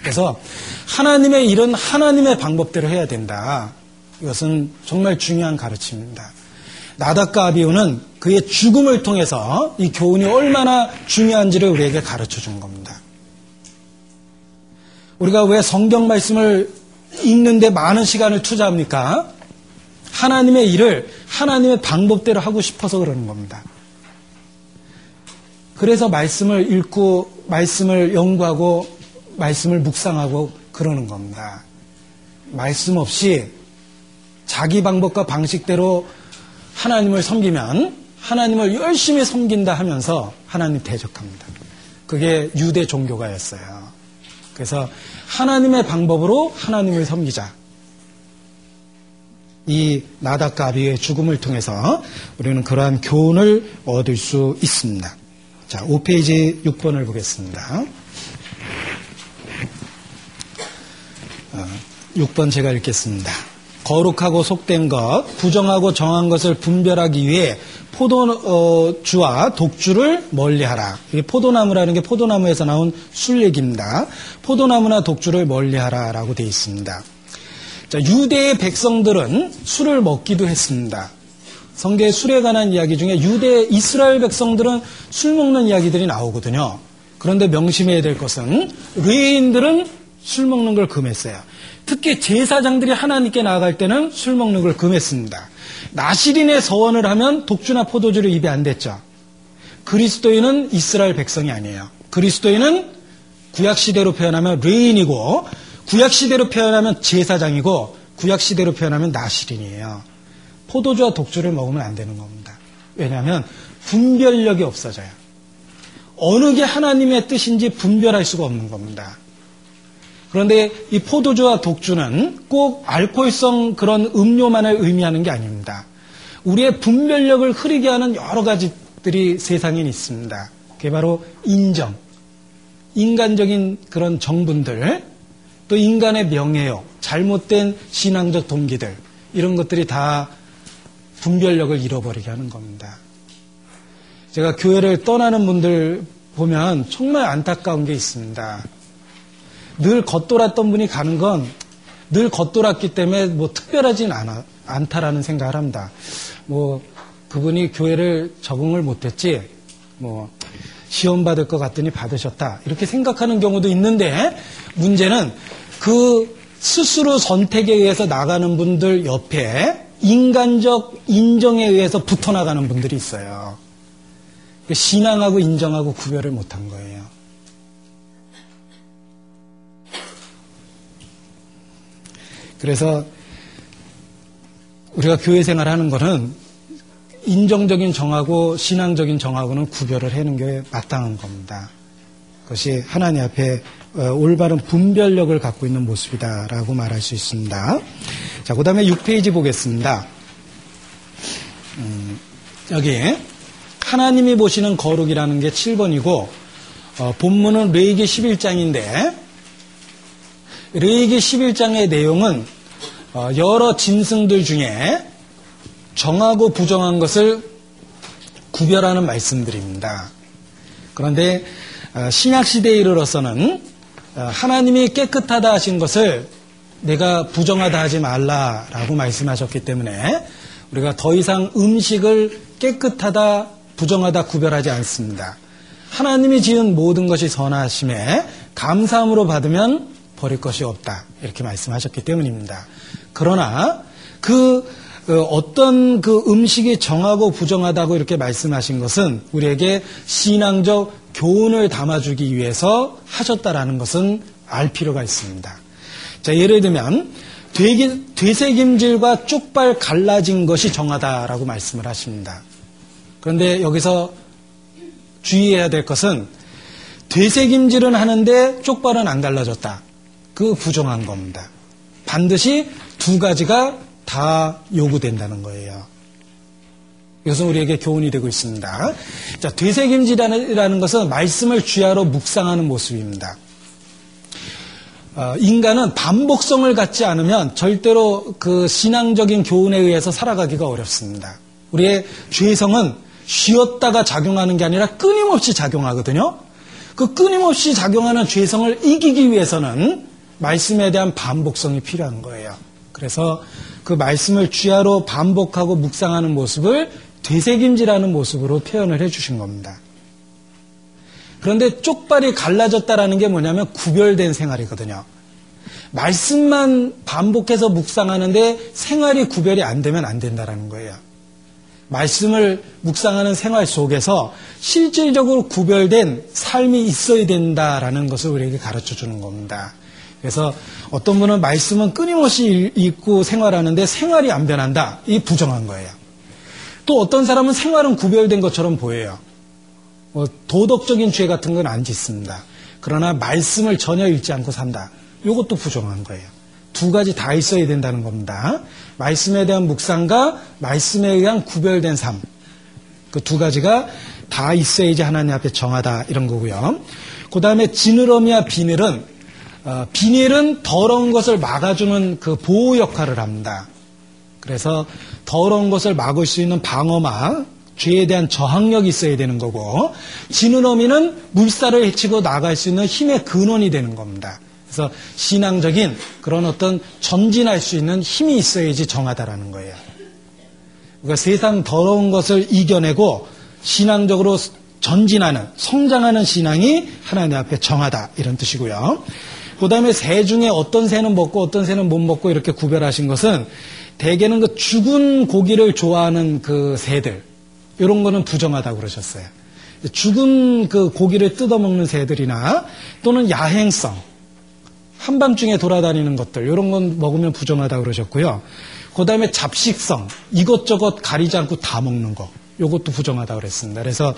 그래서 하나님의 일은 하나님의 방법대로 해야 된다. 이것은 정말 중요한 가르침입니다. 나닥과 아비우는 그의 죽음을 통해서 이 교훈이 얼마나 중요한지를 우리에게 가르쳐 준 겁니다. 우리가 왜 성경 말씀을 읽는데 많은 시간을 투자합니까? 하나님의 일을 하나님의 방법대로 하고 싶어서 그러는 겁니다. 그래서 말씀을 읽고 말씀을 연구하고 말씀을 묵상하고 그러는 겁니다. 말씀 없이 자기 방법과 방식대로 하나님을 섬기면 하나님을 열심히 섬긴다 하면서 하나님 대적합니다. 그게 유대 종교가였어요. 그래서 하나님의 방법으로 하나님을 섬기자. 이 나닥과 아비의 죽음을 통해서 우리는 그러한 교훈을 얻을 수 있습니다. 자, 5페이지 6번을 보겠습니다. 6번 어, 제가 읽겠습니다. 거룩하고 속된 것, 부정하고 정한 것을 분별하기 위해 포도주와 독주를 멀리하라. 이게 포도나무라는 게 포도나무에서 나온 술 얘기입니다. 포도나무나 독주를 멀리하라라고 되어 있습니다. 자, 유대의 백성들은 술을 먹기도 했습니다. 성경의 술에 관한 이야기 중에 유대 이스라엘 백성들은 술 먹는 이야기들이 나오거든요. 그런데 명심해야 될 것은 의인들은 술 먹는 걸 금했어요. 특히 제사장들이 하나님께 나아갈 때는 술 먹는 걸 금했습니다. 나시린의 서원을 하면 독주나 포도주를 입에 안 댔죠. 그리스도인은 이스라엘 백성이 아니에요. 그리스도인은 구약시대로 표현하면 레인이고 구약시대로 표현하면 제사장이고 구약시대로 표현하면 나시린이에요. 포도주와 독주를 먹으면 안 되는 겁니다. 왜냐하면 분별력이 없어져요. 어느 게 하나님의 뜻인지 분별할 수가 없는 겁니다. 그런데 이 포도주와 독주는 꼭 알코올성 그런 음료만을 의미하는 게 아닙니다. 우리의 분별력을 흐리게 하는 여러 가지들이 세상에 있습니다. 그게 바로 인정, 인간적인 그런 정분들, 또 인간의 명예욕, 잘못된 신앙적 동기들, 이런 것들이 다 분별력을 잃어버리게 하는 겁니다. 제가 교회를 떠나는 분들 보면 정말 안타까운 게 있습니다. 늘 겉돌았던 분이 가는 건 늘 겉돌았기 때문에 뭐 특별하진 않아, 않다라는 생각을 합니다. 뭐 그분이 교회를 적응을 못했지 뭐 시험 받을 것 같더니 받으셨다 이렇게 생각하는 경우도 있는데 문제는 그 스스로 선택에 의해서 나가는 분들 옆에 인간적 인정에 의해서 붙어 나가는 분들이 있어요. 신앙하고 인정하고 구별을 못한 거예요. 그래서 우리가 교회 생활하는 것은 인정적인 정하고 신앙적인 정하고는 구별을 해는 게 마땅한 겁니다. 그것이 하나님 앞에 어, 올바른 분별력을 갖고 있는 모습이다라고 말할 수 있습니다. 자, 그 다음에 6페이지 보겠습니다. 음, 여기 하나님이 보시는 거룩이라는 게 7번이고 어, 본문은 레이기 11장인데 레이기 11장의 내용은 어, 여러 짐승들 중에 정하고 부정한 것을 구별하는 말씀들입니다. 그런데 어, 신약 시대에 이르러서는 어, 하나님이 깨끗하다 하신 것을 내가 부정하다 하지 말라라고 말씀하셨기 때문에 우리가 더 이상 음식을 깨끗하다 부정하다 구별하지 않습니다. 하나님이 지은 모든 것이 선하심에 감사함으로 받으면 버릴 것이 없다. 이렇게 말씀하셨기 때문입니다. 그러나 그 어, 어떤 그 음식이 정하고 부정하다고 이렇게 말씀하신 것은 우리에게 신앙적 교훈을 담아주기 위해서 하셨다라는 것은 알 필요가 있습니다. 자, 예를 들면 되새김질과 쪽발 갈라진 것이 정하다라고 말씀을 하십니다. 그런데 여기서 주의해야 될 것은 되새김질은 하는데 쪽발은 안 갈라졌다. 그 부정한 겁니다. 반드시 두 가지가 다 요구된다는 거예요. 이것은 우리에게 교훈이 되고 있습니다. 자, 되새김질이라는 것은 말씀을 주야로 묵상하는 모습입니다. 어, 인간은 반복성을 갖지 않으면 절대로 그 신앙적인 교훈에 의해서 살아가기가 어렵습니다. 우리의 죄성은 쉬었다가 작용하는 게 아니라 끊임없이 작용하거든요. 그 끊임없이 작용하는 죄성을 이기기 위해서는 말씀에 대한 반복성이 필요한 거예요. 그래서 그 말씀을 주야로 반복하고 묵상하는 모습을 되새김질하는 모습으로 표현을 해주신 겁니다. 그런데 쪽발이 갈라졌다라는 게 뭐냐면 구별된 생활이거든요. 말씀만 반복해서 묵상하는데 생활이 구별이 안 되면 안 된다라는 거예요. 말씀을 묵상하는 생활 속에서 실질적으로 구별된 삶이 있어야 된다라는 것을 우리에게 가르쳐 주는 겁니다. 그래서 어떤 분은 말씀은 끊임없이 읽고 생활하는데 생활이 안 변한다. 이 부정한 거예요. 또 어떤 사람은 생활은 구별된 것처럼 보여요. 뭐 도덕적인 죄 같은 건 안 짓습니다. 그러나 말씀을 전혀 읽지 않고 산다. 이것도 부정한 거예요. 두 가지 다 있어야 된다는 겁니다. 말씀에 대한 묵상과 말씀에 의한 구별된 삶. 그 두 가지가 다 있어야지 하나님 앞에 정하다 이런 거고요. 그 다음에 지느러미와 비늘은 어, 비닐은 더러운 것을 막아주는 그 보호 역할을 합니다. 그래서 더러운 것을 막을 수 있는 방어막, 죄에 대한 저항력이 있어야 되는 거고, 지느러미는 물살을 헤치고 나갈 수 있는 힘의 근원이 되는 겁니다. 그래서 신앙적인 그런 어떤 전진할 수 있는 힘이 있어야지 정하다라는 거예요. 그러니까 세상 더러운 것을 이겨내고 신앙적으로 전진하는, 성장하는 신앙이 하나님 앞에 정하다 이런 뜻이고요. 그 다음에 새 중에 어떤 새는 먹고 어떤 새는 못 먹고 이렇게 구별하신 것은 대개는 그 죽은 고기를 좋아하는 그 새들 이런 거는 부정하다고 그러셨어요. 죽은 그 고기를 뜯어먹는 새들이나 또는 야행성 한밤중에 돌아다니는 것들 이런 건 먹으면 부정하다고 그러셨고요. 그 다음에 잡식성 이것저것 가리지 않고 다 먹는 거 이것도 부정하다고 그랬습니다. 그래서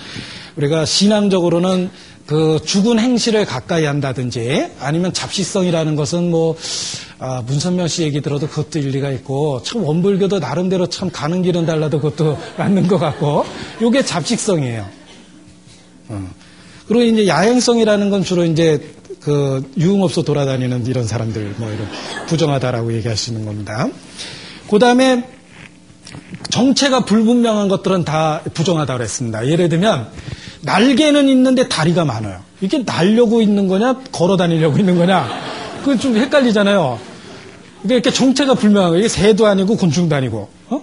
우리가 신앙적으로는 그 죽은 행실을 가까이 한다든지 아니면 잡식성이라는 것은 뭐 아, 문선명 씨 얘기 들어도 그것도 일리가 있고 참 원불교도 나름대로 참 가는 길은 달라도 그것도 맞는 것 같고 이게 잡식성이에요. 어. 그리고 이제 야행성이라는 건 주로 이제 그 유흥업소 돌아다니는 이런 사람들 뭐 이런 부정하다라고 있는 겁니다. 그 다음에 정체가 불분명한 것들은 다 부정하다고 그랬습니다. 예를 들면 날개는 있는데 다리가 많아요. 이게 날려고 있는 거냐, 걸어 다니려고 있는 거냐, 그건 좀 헷갈리잖아요. 이게 이렇게 정체가 불명한 거예요. 이게 새도 아니고 곤충도 아니고, 어?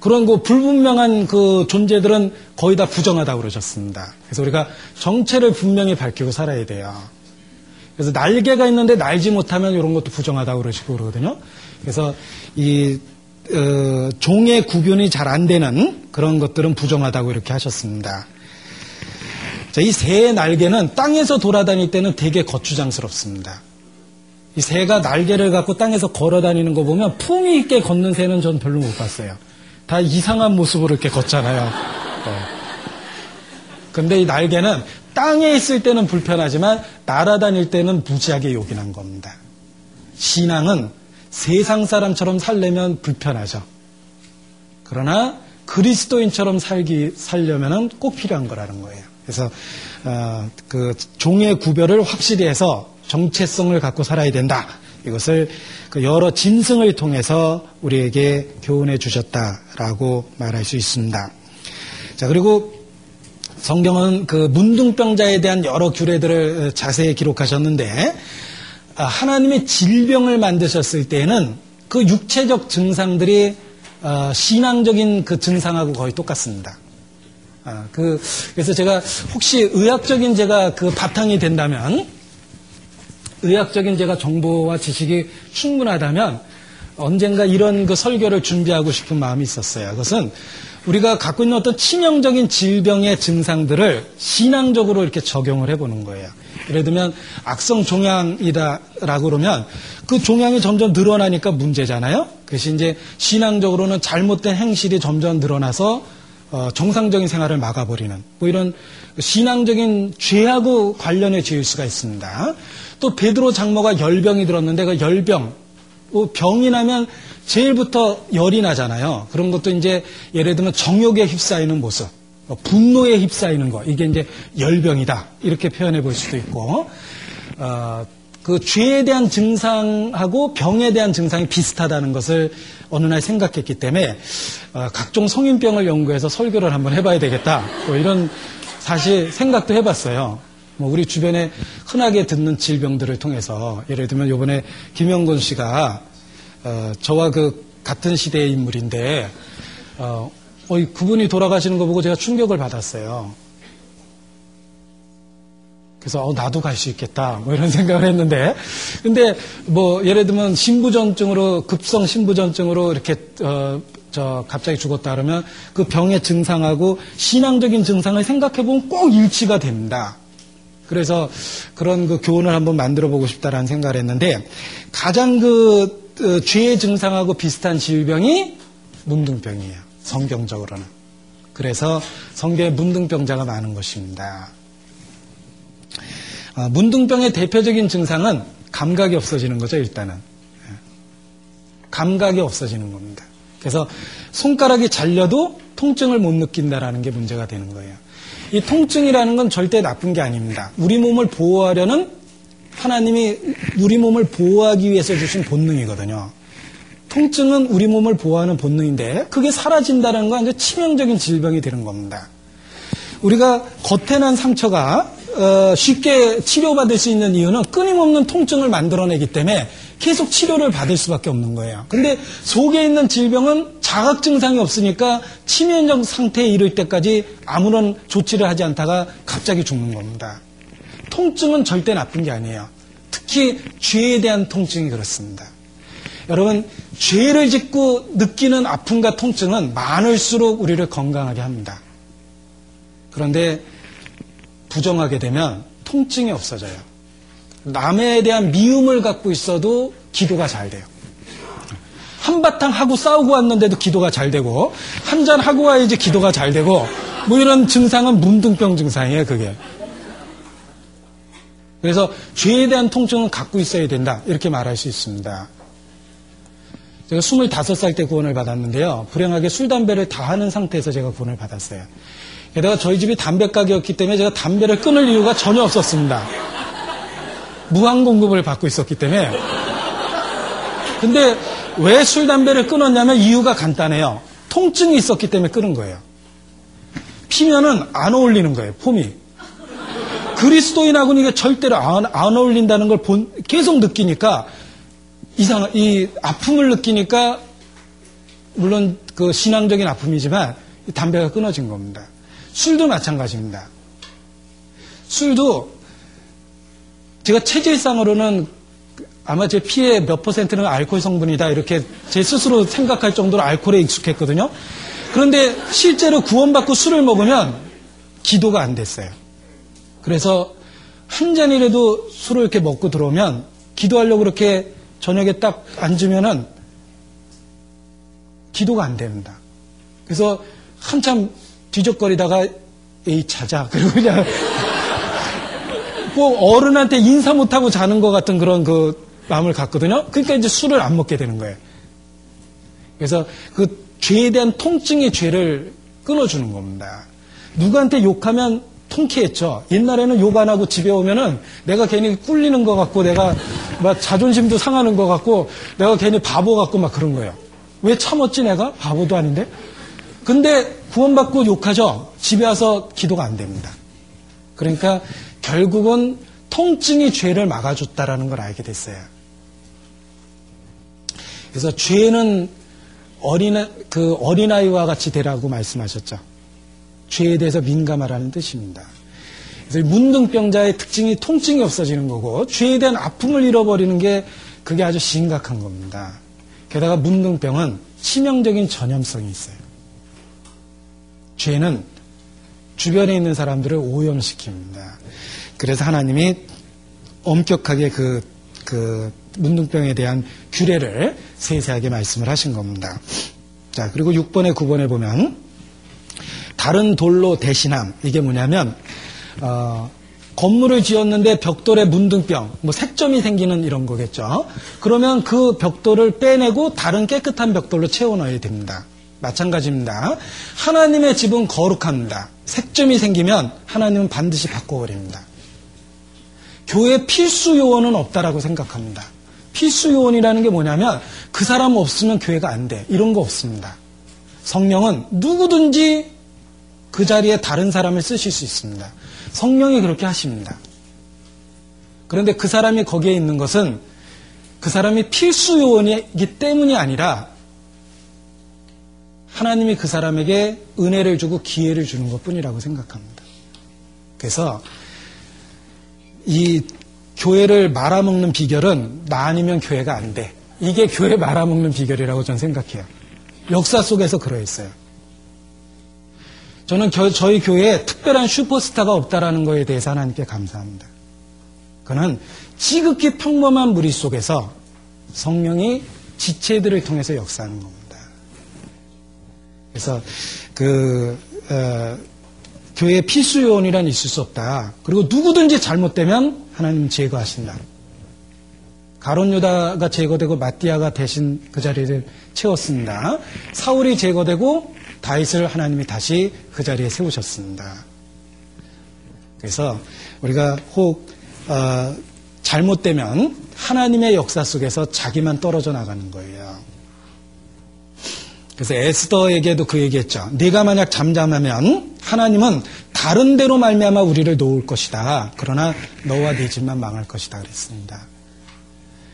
그런 그 불분명한 그 존재들은 거의 다 부정하다고 그러셨습니다. 그래서 우리가 정체를 분명히 밝히고 살아야 돼요. 그래서 날개가 있는데 날지 못하면 이런 것도 부정하다고 그러시고 그러거든요. 그래서 이 어, 종의 구분이 잘 안 되는 그런 것들은 부정하다고 이렇게 하셨습니다. 자, 이 새의 날개는 땅에서 돌아다닐 때는 되게 거추장스럽습니다. 이 새가 날개를 갖고 땅에서 걸어 다니는 거 보면 품위 있게 걷는 새는 전 별로 못 봤어요. 다 이상한 모습으로 이렇게 걷잖아요. 네. 근데 이 날개는 땅에 있을 때는 불편하지만 날아다닐 때는 무지하게 요긴한 겁니다. 신앙은 세상 사람처럼 살려면 불편하죠. 그러나 그리스도인처럼 살기 살려면은 꼭 필요한 거라는 거예요. 그래서 어, 그 종의 구별을 확실히 해서 정체성을 갖고 살아야 된다. 이것을 그 여러 진승을 통해서 우리에게 교훈해 주셨다라고 말할 수 있습니다. 자 그리고 성경은 그 문둥병자에 대한 여러 규례들을 자세히 기록하셨는데 아, 하나님의 질병을 만드셨을 때에는 그 육체적 증상들이 어, 신앙적인 그 증상하고 거의 똑같습니다. 아, 그, 그래서 제가 혹시 의학적인 제가 그 바탕이 된다면, 의학적인 제가 정보와 지식이 충분하다면, 언젠가 이런 그 설교를 준비하고 싶은 마음이 있었어요. 그것은 우리가 갖고 있는 어떤 치명적인 질병의 증상들을 신앙적으로 이렇게 적용을 해보는 거예요. 예를 들면 악성 종양이다라고 그러면 그 종양이 점점 늘어나니까 문제잖아요. 그것이 이제 신앙적으로는 잘못된 행실이 점점 늘어나서 어, 정상적인 생활을 막아버리는 뭐 이런 신앙적인 죄하고 관련해 지을 수가 있습니다. 또 베드로 장모가 열병이 들었는데 그 열병 뭐 병이 나면 제일부터 열이 나잖아요. 그런 것도 이제 예를 들면 정욕에 휩싸이는 모습, 뭐 분노에 휩싸이는 거 이게 이제 열병이다 이렇게 표현해 볼 수도 있고 어, 그 죄에 대한 증상하고 병에 대한 증상이 비슷하다는 것을 어느 날 생각했기 때문에 어, 각종 성인병을 연구해서 설교를 한번 해봐야 되겠다. 뭐 이런 사실 생각도 해봤어요. 뭐 우리 주변에 흔하게 듣는 질병들을 통해서 예를 들면 이번에 김영곤 씨가 어, 저와 그 같은 시대의 인물인데 어, 어, 그분이 돌아가시는 거 보고 제가 충격을 받았어요. 그래서 어, 나도 갈 수 있겠다 뭐 이런 생각을 했는데 근데 뭐 예를 들면 신부전증으로 급성 신부전증으로 이렇게 어, 저 갑자기 죽었다 그러면 그 병의 증상하고 신앙적인 증상을 생각해 보면 꼭 일치가 됩니다. 그래서 그런 그 교훈을 한번 만들어 보고 싶다라는 생각을 했는데 가장 그 어, 죄의 증상하고 비슷한 질병이 문둥병이에요. 성경적으로는. 그래서 성경에 문둥병자가 많은 것입니다. 어, 문둥병의 대표적인 증상은 감각이 없어지는 거죠, 일단은. 예. 감각이 없어지는 겁니다. 그래서 손가락이 잘려도 통증을 못 느낀다라는 게 문제가 되는 거예요. 이 통증이라는 건 절대 나쁜 게 아닙니다. 우리 몸을 보호하려는 하나님이 우리 몸을 보호하기 위해서 주신 본능이거든요. 통증은 우리 몸을 보호하는 본능인데 그게 사라진다는 건 이제 치명적인 질병이 되는 겁니다. 우리가 겉에 난 상처가 어, 쉽게 치료받을 수 있는 이유는 끊임없는 통증을 만들어내기 때문에 계속 치료를 받을 수밖에 없는 거예요. 근데 속에 있는 질병은 자각 증상이 없으니까 치명적 상태에 이를 때까지 아무런 조치를 하지 않다가 갑자기 죽는 겁니다. 통증은 절대 나쁜 게 아니에요. 특히 죄에 대한 통증이 그렇습니다. 여러분, 죄를 짓고 느끼는 아픔과 통증은 많을수록 우리를 건강하게 합니다. 그런데 부정하게 되면 통증이 없어져요. 남에 대한 미움을 갖고 있어도 기도가 잘 돼요. 한바탕 하고 싸우고 왔는데도 기도가 잘 되고, 한잔 하고 와야지 기도가 잘 되고, 뭐 이런 증상은 문둥병 증상이에요, 그게. 그래서 죄에 대한 통증은 갖고 있어야 된다. 이렇게 말할 수 있습니다. 제가 25살 때 구원을 받았는데요. 불행하게 술, 담배를 다 하는 상태에서 제가 구원을 받았어요. 게다가 저희 집이 담배 가게였기 때문에 제가 담배를 끊을 이유가 전혀 없었습니다. 무한 공급을 받고 있었기 때문에. 근데 왜 술, 담배를 끊었냐면 이유가 간단해요. 통증이 있었기 때문에 끊은 거예요. 피면은 안 어울리는 거예요, 폼이. 그리스도인하고는 이게 절대로 안, 안 어울린다는 걸 본, 계속 느끼니까 이상, 이 아픔을 느끼니까 물론 그 신앙적인 아픔이지만 담배가 끊어진 겁니다. 술도 마찬가지입니다. 술도 제가 체질상으로는 아마 제 피의 몇 퍼센트는 알코올 성분이다 이렇게 제 스스로 생각할 정도로 알코올에 익숙했거든요. 그런데 실제로 구원받고 술을 먹으면 기도가 안 됐어요. 그래서 한 잔이라도 술을 이렇게 먹고 들어오면 기도하려고 그렇게 저녁에 딱 앉으면은 기도가 안 됩니다. 그래서 한참 뒤적거리다가 에이 자자 그리고 그냥 꼭 어른한테 인사 못하고 자는 것 같은 그런 그 마음을 갖거든요. 그러니까 이제 술을 안 먹게 되는 거예요. 그래서 그 죄에 대한 통증의 죄를 끊어주는 겁니다. 누구한테 욕하면 통쾌했죠. 옛날에는 욕 안 하고 집에 오면은 내가 괜히 꿀리는 것 같고 내가 막 자존심도 상하는 것 같고 내가 괜히 바보 같고 막 그런 거예요. 왜 참았지 내가? 바보도 아닌데? 근데 구원받고 욕하죠. 집에 와서 기도가 안 됩니다. 그러니까 결국은 통증이 죄를 막아줬다라는 걸 알게 됐어요. 그래서 죄는 어린 그 어린아이와 같이 되라고 말씀하셨죠. 죄에 대해서 민감하라는 뜻입니다. 그래서 문둥병자의 특징이 통증이 없어지는 거고 죄에 대한 아픔을 잃어버리는 게 그게 아주 심각한 겁니다. 게다가 문둥병은 치명적인 전염성이 있어요. 죄는 주변에 있는 사람들을 오염시킵니다. 그래서 하나님이 엄격하게 그, 그, 문둥병에 대한 규례를 세세하게 말씀을 하신 겁니다. 자, 그리고 6번에 9번에 보면, 다른 돌로 대신함. 이게 뭐냐면, 어, 건물을 지었는데 벽돌에 문둥병, 뭐 색점이 생기는 이런 거겠죠. 그러면 그 벽돌을 빼내고 다른 깨끗한 벽돌로 채워 넣어야 됩니다. 마찬가지입니다. 하나님의 집은 거룩합니다. 색점이 생기면 하나님은 반드시 바꿔버립니다. 교회 필수 요원은 없다라고 생각합니다. 필수 요원이라는 게 뭐냐면 그 사람 없으면 교회가 안 돼. 이런 거 없습니다. 성령은 누구든지 그 자리에 다른 사람을 쓰실 수 있습니다. 성령이 그렇게 하십니다. 그런데 그 사람이 거기에 있는 것은 그 사람이 필수 요원이기 때문이 아니라 하나님이 그 사람에게 은혜를 주고 기회를 주는 것 뿐이라고 생각합니다. 그래서 이 교회를 말아먹는 비결은 나 아니면 교회가 안 돼. 이게 교회 말아먹는 비결이라고 저는 생각해요. 역사 속에서 그러 있어요. 저는 겨, 저희 교회에 특별한 슈퍼스타가 없다라는 것에 대해서 하나님께 감사합니다. 그는 지극히 평범한 무리 속에서 성령이 지체들을 통해서 역사하는 겁니다. 그래서 그 어, 교회의 필수 요원이란 있을 수 없다. 그리고 누구든지 잘못되면 하나님 제거하신다. 가론 유다가 제거되고 마띠아가 대신 그 자리를 채웠습니다. 사울이 제거되고 다윗을 하나님이 다시 그 자리에 세우셨습니다. 그래서 우리가 혹 어, 잘못되면 하나님의 역사 속에서 자기만 떨어져 나가는 거예요. 그래서 에스더에게도 그 얘기했죠. 네가 만약 잠잠하면 하나님은 다른 데로 말미암아 우리를 놓을 것이다. 그러나 너와 네 집만 망할 것이다 그랬습니다.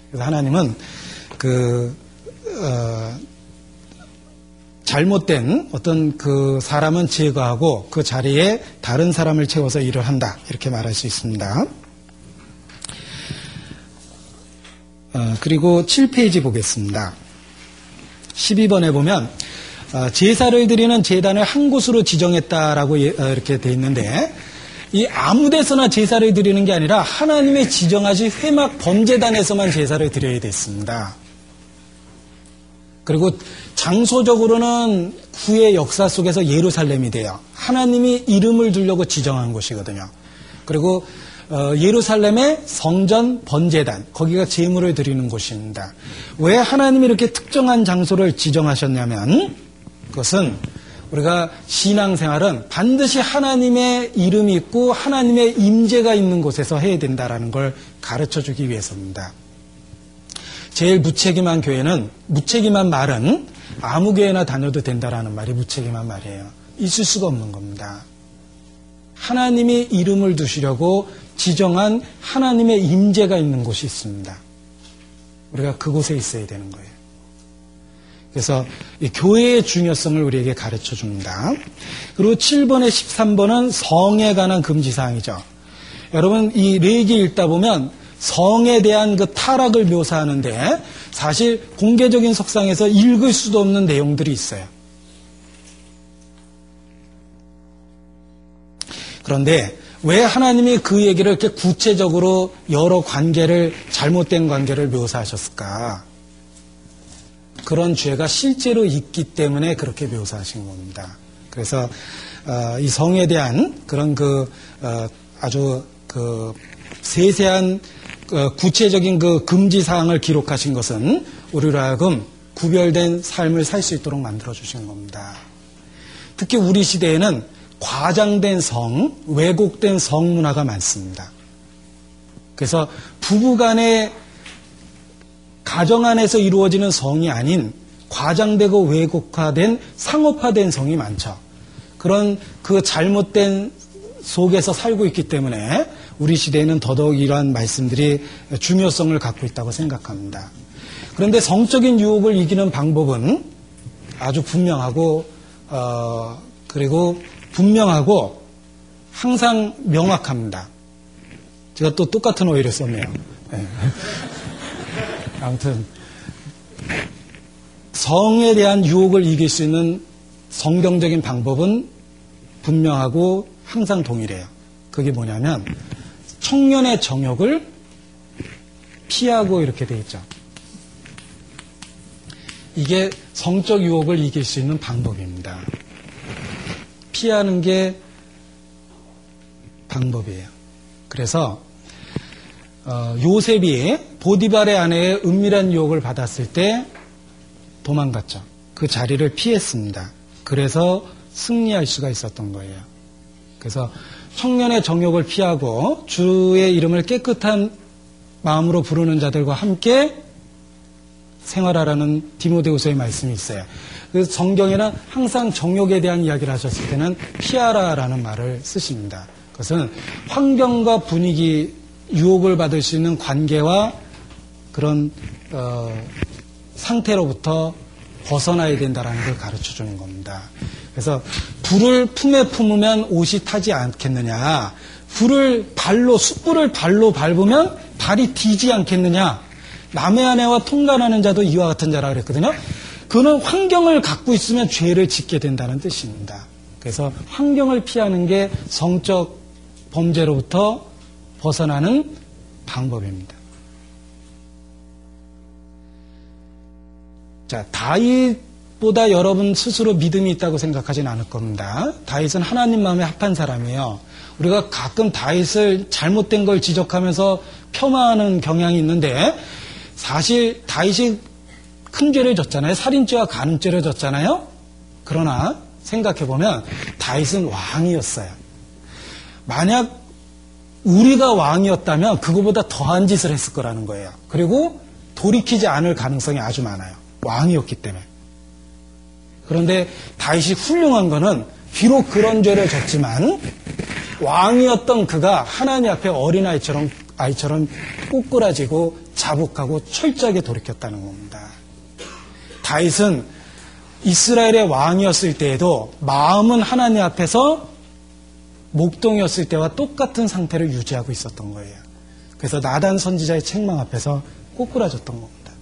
그래서 하나님은 그 어, 잘못된 어떤 그 사람은 제거하고 그 자리에 다른 사람을 채워서 일을 한다. 이렇게 말할 수 있습니다. 어, 그리고 7페이지 보겠습니다. 12번에 보면 어, 제사를 드리는 재단을 한 곳으로 지정했다라고 예, 어, 이렇게 돼 있는데 이 아무 데서나 제사를 드리는 게 아니라 하나님의 지정하신 회막 범죄단에서만 제사를 드려야 됐습니다. 그리고 장소적으로는 구의 역사 속에서 예루살렘이 돼요. 하나님이 이름을 두려고 지정한 곳이거든요. 그리고 어, 예루살렘의 성전 번제단 거기가 제물을 드리는 곳입니다. 왜 하나님이 이렇게 특정한 장소를 지정하셨냐면 그것은 우리가 신앙생활은 반드시 하나님의 이름이 있고 하나님의 임재가 있는 곳에서 해야 된다라는 걸 가르쳐 주기 위해서입니다. 제일 무책임한 교회는 무책임한 말은 아무 교회나 다녀도 된다라는 말이 무책임한 말이에요. 있을 수가 없는 겁니다. 하나님이 이름을 두시려고 지정한 하나님의 임재가 있는 곳이 있습니다. 우리가 그곳에 있어야 되는 거예요. 그래서 교회의 중요성을 우리에게 가르쳐 줍니다. 그리고 7번에 13번은 성에 관한 금지사항이죠. 여러분, 이 레기 읽다 보면 성에 대한 그 타락을 묘사하는데 사실 공개적인 석상에서 읽을 수도 없는 내용들이 있어요. 그런데 왜 하나님이 그 얘기를 이렇게 구체적으로 여러 관계를, 잘못된 관계를 묘사하셨을까? 그런 죄가 실제로 있기 때문에 그렇게 묘사하신 겁니다. 그래서, 어, 이 성에 대한 그런 그, 어, 아주 그 세세한 어, 구체적인 그 금지 사항을 기록하신 것은 우리로 하여금 구별된 삶을 살 수 있도록 만들어 주신 겁니다. 특히 우리 시대에는 과장된 성, 왜곡된 성 문화가 많습니다. 그래서 부부 간의 가정 안에서 이루어지는 성이 아닌 과장되고 왜곡화된 상업화된 성이 많죠. 그런 그 잘못된 속에서 살고 있기 때문에 우리 시대에는 더더욱 이러한 말씀들이 중요성을 갖고 있다고 생각합니다. 그런데 성적인 유혹을 이기는 방법은 아주 분명하고 어, 그리고 분명하고 항상 명확합니다. 제가 또 똑같은 오해를 썼네요. 네. 아무튼 성에 대한 유혹을 이길 수 있는 성경적인 방법은 분명하고 항상 동일해요. 그게 뭐냐면 청년의 정욕을 피하고 이렇게 돼 있죠. 이게 성적 유혹을 이길 수 있는 방법입니다. 피하는 게 방법이에요. 그래서 어, 요셉이 보디발의 아내의 은밀한 유혹을 받았을 때 도망갔죠. 그 자리를 피했습니다. 그래서 승리할 수가 있었던 거예요. 그래서 청년의 정욕을 피하고 주의 이름을 깨끗한 마음으로 부르는 자들과 함께 생활하라는 디모데후서의 말씀이 있어요. 그 성경에는 항상 정욕에 대한 이야기를 하셨을 때는 피하라라는 말을 쓰십니다. 그것은 환경과 분위기, 유혹을 받을 수 있는 관계와 그런 어, 상태로부터 벗어나야 된다라는 걸 가르쳐 주는 겁니다. 그래서 불을 품에 품으면 옷이 타지 않겠느냐. 불을 발로 숯불을 발로 밟으면 발이 뒤지 않겠느냐. 남의 아내와 통관하는 자도 이와 같은 자라 그랬거든요. 그는 환경을 갖고 있으면 죄를 짓게 된다는 뜻입니다. 그래서 환경을 피하는 게 성적 범죄로부터 벗어나는 방법입니다. 자, 다윗보다 여러분 스스로 믿음이 있다고 생각하진 않을 겁니다. 다윗은 하나님 마음에 합한 사람이에요. 우리가 가끔 다윗을 잘못된 걸 지적하면서 폄하하는 경향이 있는데 사실 다윗이 큰 죄를 졌잖아요. 살인죄와 간음죄를 졌잖아요. 그러나 생각해 보면 다윗은 왕이었어요. 만약 우리가 왕이었다면 그거보다 더한 짓을 했을 거라는 거예요. 그리고 돌이키지 않을 가능성이 아주 많아요. 왕이었기 때문에. 그런데 다윗이 훌륭한 거는 비록 그런 죄를 졌지만 왕이었던 그가 하나님 앞에 어린아이처럼 아이처럼 꼬꾸라지고 자복하고 철저하게 돌이켰다는 겁니다. 다윗은 이스라엘의 왕이었을 때에도 마음은 하나님 앞에서 목동이었을 때와 똑같은 상태를 유지하고 있었던 거예요. 그래서 나단 선지자의 책망 앞에서 꼬꾸라졌던 겁니다.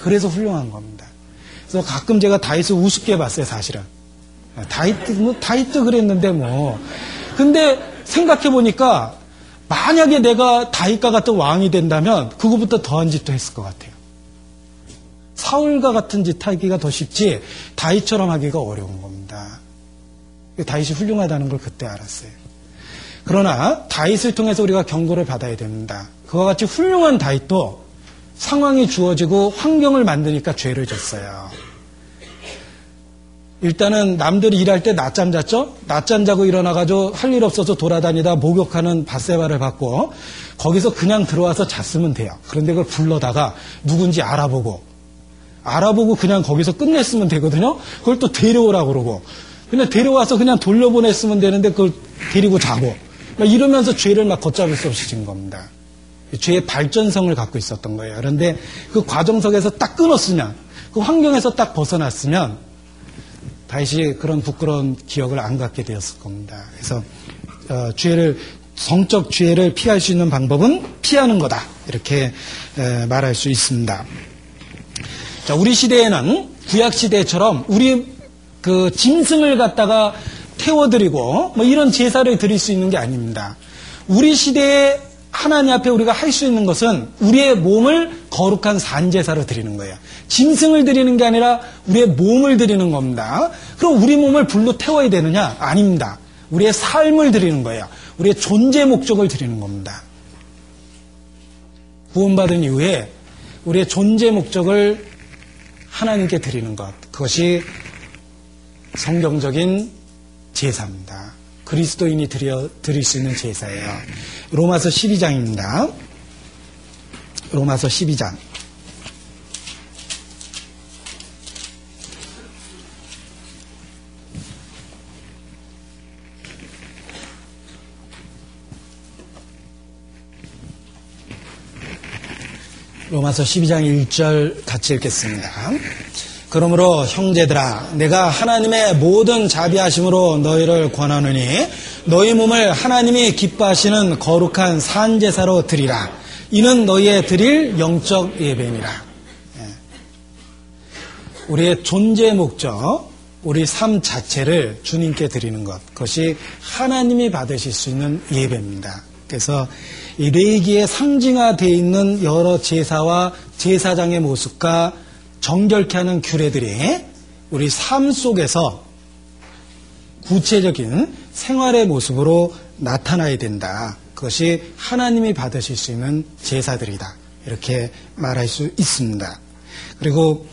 그래서 훌륭한 겁니다. 그래서 가끔 제가 다윗을 우습게 봤어요, 사실은. 다윗도, 뭐, 다윗도 그랬는데 뭐. 근데 생각해 보니까 만약에 내가 다윗과 같은 왕이 된다면 그거부터 더한 짓도 했을 것 같아요. 사울과 같은 짓 하기가 더 쉽지 다윗처럼 하기가 어려운 겁니다. 다윗이 훌륭하다는 걸 그때 알았어요. 그러나 다윗을 통해서 우리가 경고를 받아야 됩니다. 그와 같이 훌륭한 다윗도 상황이 주어지고 환경을 만드니까 죄를 졌어요. 일단은 남들이 일할 때 낮잠 잤죠? 낮잠 자고 일어나가지고 할 일 없어서 돌아다니다 목욕하는 바세바를 받고 거기서 그냥 들어와서 잤으면 돼요. 그런데 그걸 불러다가 누군지 알아보고 알아보고 그냥 거기서 끝냈으면 되거든요. 그걸 또 데려오라고 그러고 그냥 데려와서 그냥 돌려보냈으면 되는데 그걸 데리고 자고 이러면서 죄를 막 걷잡을 수 없이 진 겁니다. 죄의 발전성을 갖고 있었던 거예요. 그런데 그 과정 속에서 딱 끊었으면 그 환경에서 딱 벗어났으면 다시 그런 부끄러운 기억을 안 갖게 되었을 겁니다. 그래서 어, 죄를 성적 죄를 피할 수 있는 방법은 피하는 거다 이렇게 에, 말할 수 있습니다. 자, 우리 시대에는 구약 시대처럼 우리 그 짐승을 갖다가 태워드리고 뭐 이런 제사를 드릴 수 있는 게 아닙니다. 우리 시대에 하나님 앞에 우리가 할 수 있는 것은 우리의 몸을 거룩한 산제사로 드리는 거예요. 짐승을 드리는 게 아니라 우리의 몸을 드리는 겁니다. 그럼 우리 몸을 불로 태워야 되느냐? 아닙니다. 우리의 삶을 드리는 거예요. 우리의 존재 목적을 드리는 겁니다. 구원받은 이후에 우리의 존재 목적을 하나님께 드리는 것. 그것이 성경적인 제사입니다. 그리스도인이 드려, 드릴 수 있는 제사예요. 로마서 12장입니다. 로마서 12장. 로마서 12장 1절 같이 읽겠습니다. 그러므로 형제들아 내가 하나님의 모든 자비하심으로 너희를 권하노니 너희 몸을 하나님이 기뻐하시는 거룩한 산 제사로 드리라. 이는 너희의 드릴 영적 예배니라. 예. 우리의 존재 목적, 우리 삶 자체를 주님께 드리는 것, 그것이 하나님이 받으실 수 있는 예배입니다. 그래서 이 레이기에 상징화되어 있는 여러 제사와 제사장의 모습과 정결케 하는 규례들이 우리 삶 속에서 구체적인 생활의 모습으로 나타나야 된다. 그것이 하나님이 받으실 수 있는 제사들이다. 이렇게 말할 수 있습니다. 그리고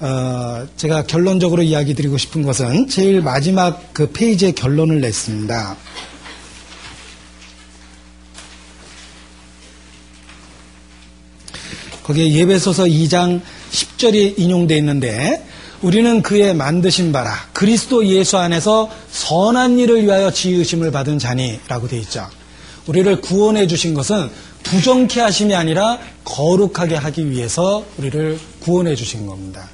어, 제가 결론적으로 이야기 드리고 싶은 것은 제일 마지막 그 페이지에 결론을 냈습니다. 거기에 예배소서 2장 10절이 인용되어 있는데 우리는 그의 만드신 바라 그리스도 예수 안에서 선한 일을 위하여 지으심을 받은 자니라고 되어 있죠. 우리를 구원해 주신 것은 부정케 하심이 아니라 거룩하게 하기 위해서 우리를 구원해 주신 겁니다.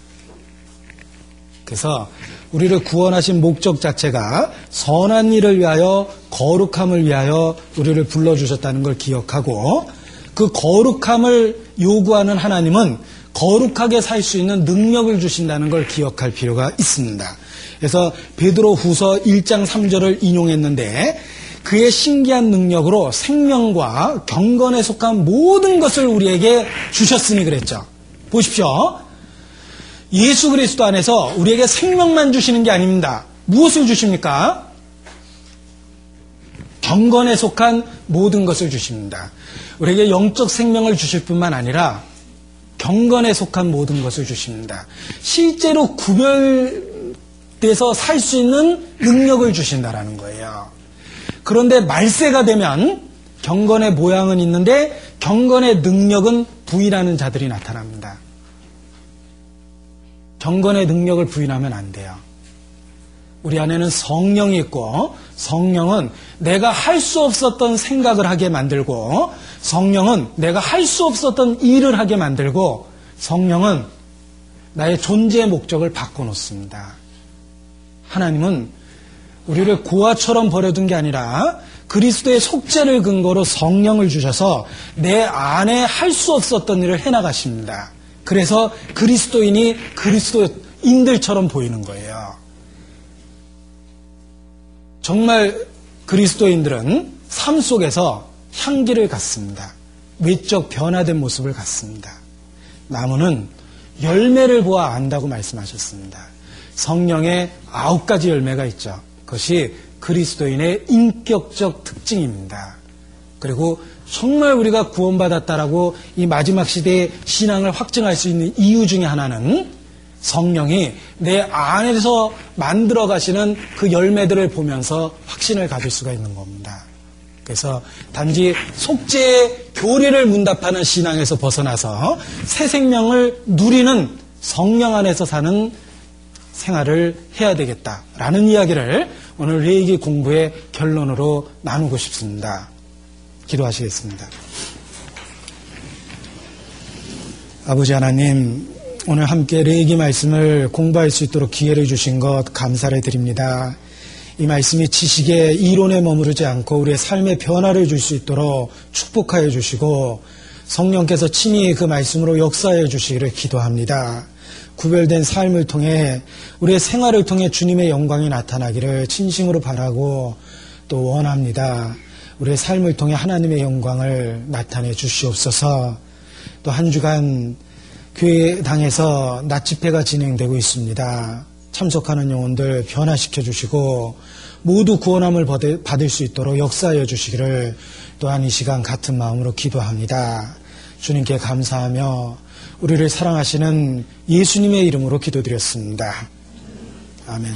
그래서 우리를 구원하신 목적 자체가 선한 일을 위하여 거룩함을 위하여 우리를 불러주셨다는 걸 기억하고 그 거룩함을 요구하는 하나님은 거룩하게 살 수 있는 능력을 주신다는 걸 기억할 필요가 있습니다. 그래서 베드로 후서 1장 3절을 인용했는데 그의 신기한 능력으로 생명과 경건에 속한 모든 것을 우리에게 주셨으니 그랬죠. 보십시오. 예수 그리스도 안에서 우리에게 생명만 주시는 게 아닙니다. 무엇을 주십니까? 경건에 속한 모든 것을 주십니다. 우리에게 영적 생명을 주실 뿐만 아니라 경건에 속한 모든 것을 주십니다. 실제로 구별돼서 살 수 있는 능력을 주신다라는 거예요. 그런데 말세가 되면 경건의 모양은 있는데 경건의 능력은 부인하는 자들이 나타납니다. 경건의 능력을 부인하면 안 돼요. 우리 안에는 성령이 있고 성령은 내가 할 수 없었던 생각을 하게 만들고 성령은 내가 할 수 없었던 일을 하게 만들고 성령은 나의 존재의 목적을 바꿔놓습니다. 하나님은 우리를 고아처럼 버려둔 게 아니라 그리스도의 속죄를 근거로 성령을 주셔서 내 안에 할 수 없었던 일을 해나가십니다. 그래서 그리스도인이 그리스도인들처럼 보이는 거예요. 정말 그리스도인들은 삶 속에서 향기를 갖습니다. 외적 변화된 모습을 갖습니다. 나무는 열매를 보아 안다고 말씀하셨습니다. 성령의 아홉 가지 열매가 있죠. 그것이 그리스도인의 인격적 특징입니다. 그리고 정말 우리가 구원받았다라고 이 마지막 시대의 신앙을 확증할 수 있는 이유 중에 하나는 성령이 내 안에서 만들어 가시는 그 열매들을 보면서 확신을 가질 수가 있는 겁니다. 그래서 단지 속죄의 교리를 문답하는 신앙에서 벗어나서 새 생명을 누리는 성령 안에서 사는 생활을 해야 되겠다라는 이야기를 오늘 레이기 공부의 결론으로 나누고 싶습니다. 기도하시겠습니다. 아버지 하나님, 오늘 함께 레이기 말씀을 공부할 수 있도록 기회를 주신 것 감사를 드립니다. 이 말씀이 지식의 이론에 머무르지 않고 우리의 삶의 변화를 줄 수 있도록 축복하여 주시고 성령께서 친히 그 말씀으로 역사해 주시기를 기도합니다. 구별된 삶을 통해 우리의 생활을 통해 주님의 영광이 나타나기를 진심으로 바라고 또 원합니다. 우리의 삶을 통해 하나님의 영광을 나타내 주시옵소서. 또 한 주간 교회당에서 낮 집회가 진행되고 있습니다. 참석하는 영혼들 변화시켜 주시고 모두 구원함을 받을 수 있도록 역사하여 주시기를 또한 이 시간 같은 마음으로 기도합니다. 주님께 감사하며 우리를 사랑하시는 예수님의 이름으로 기도드렸습니다. 아멘.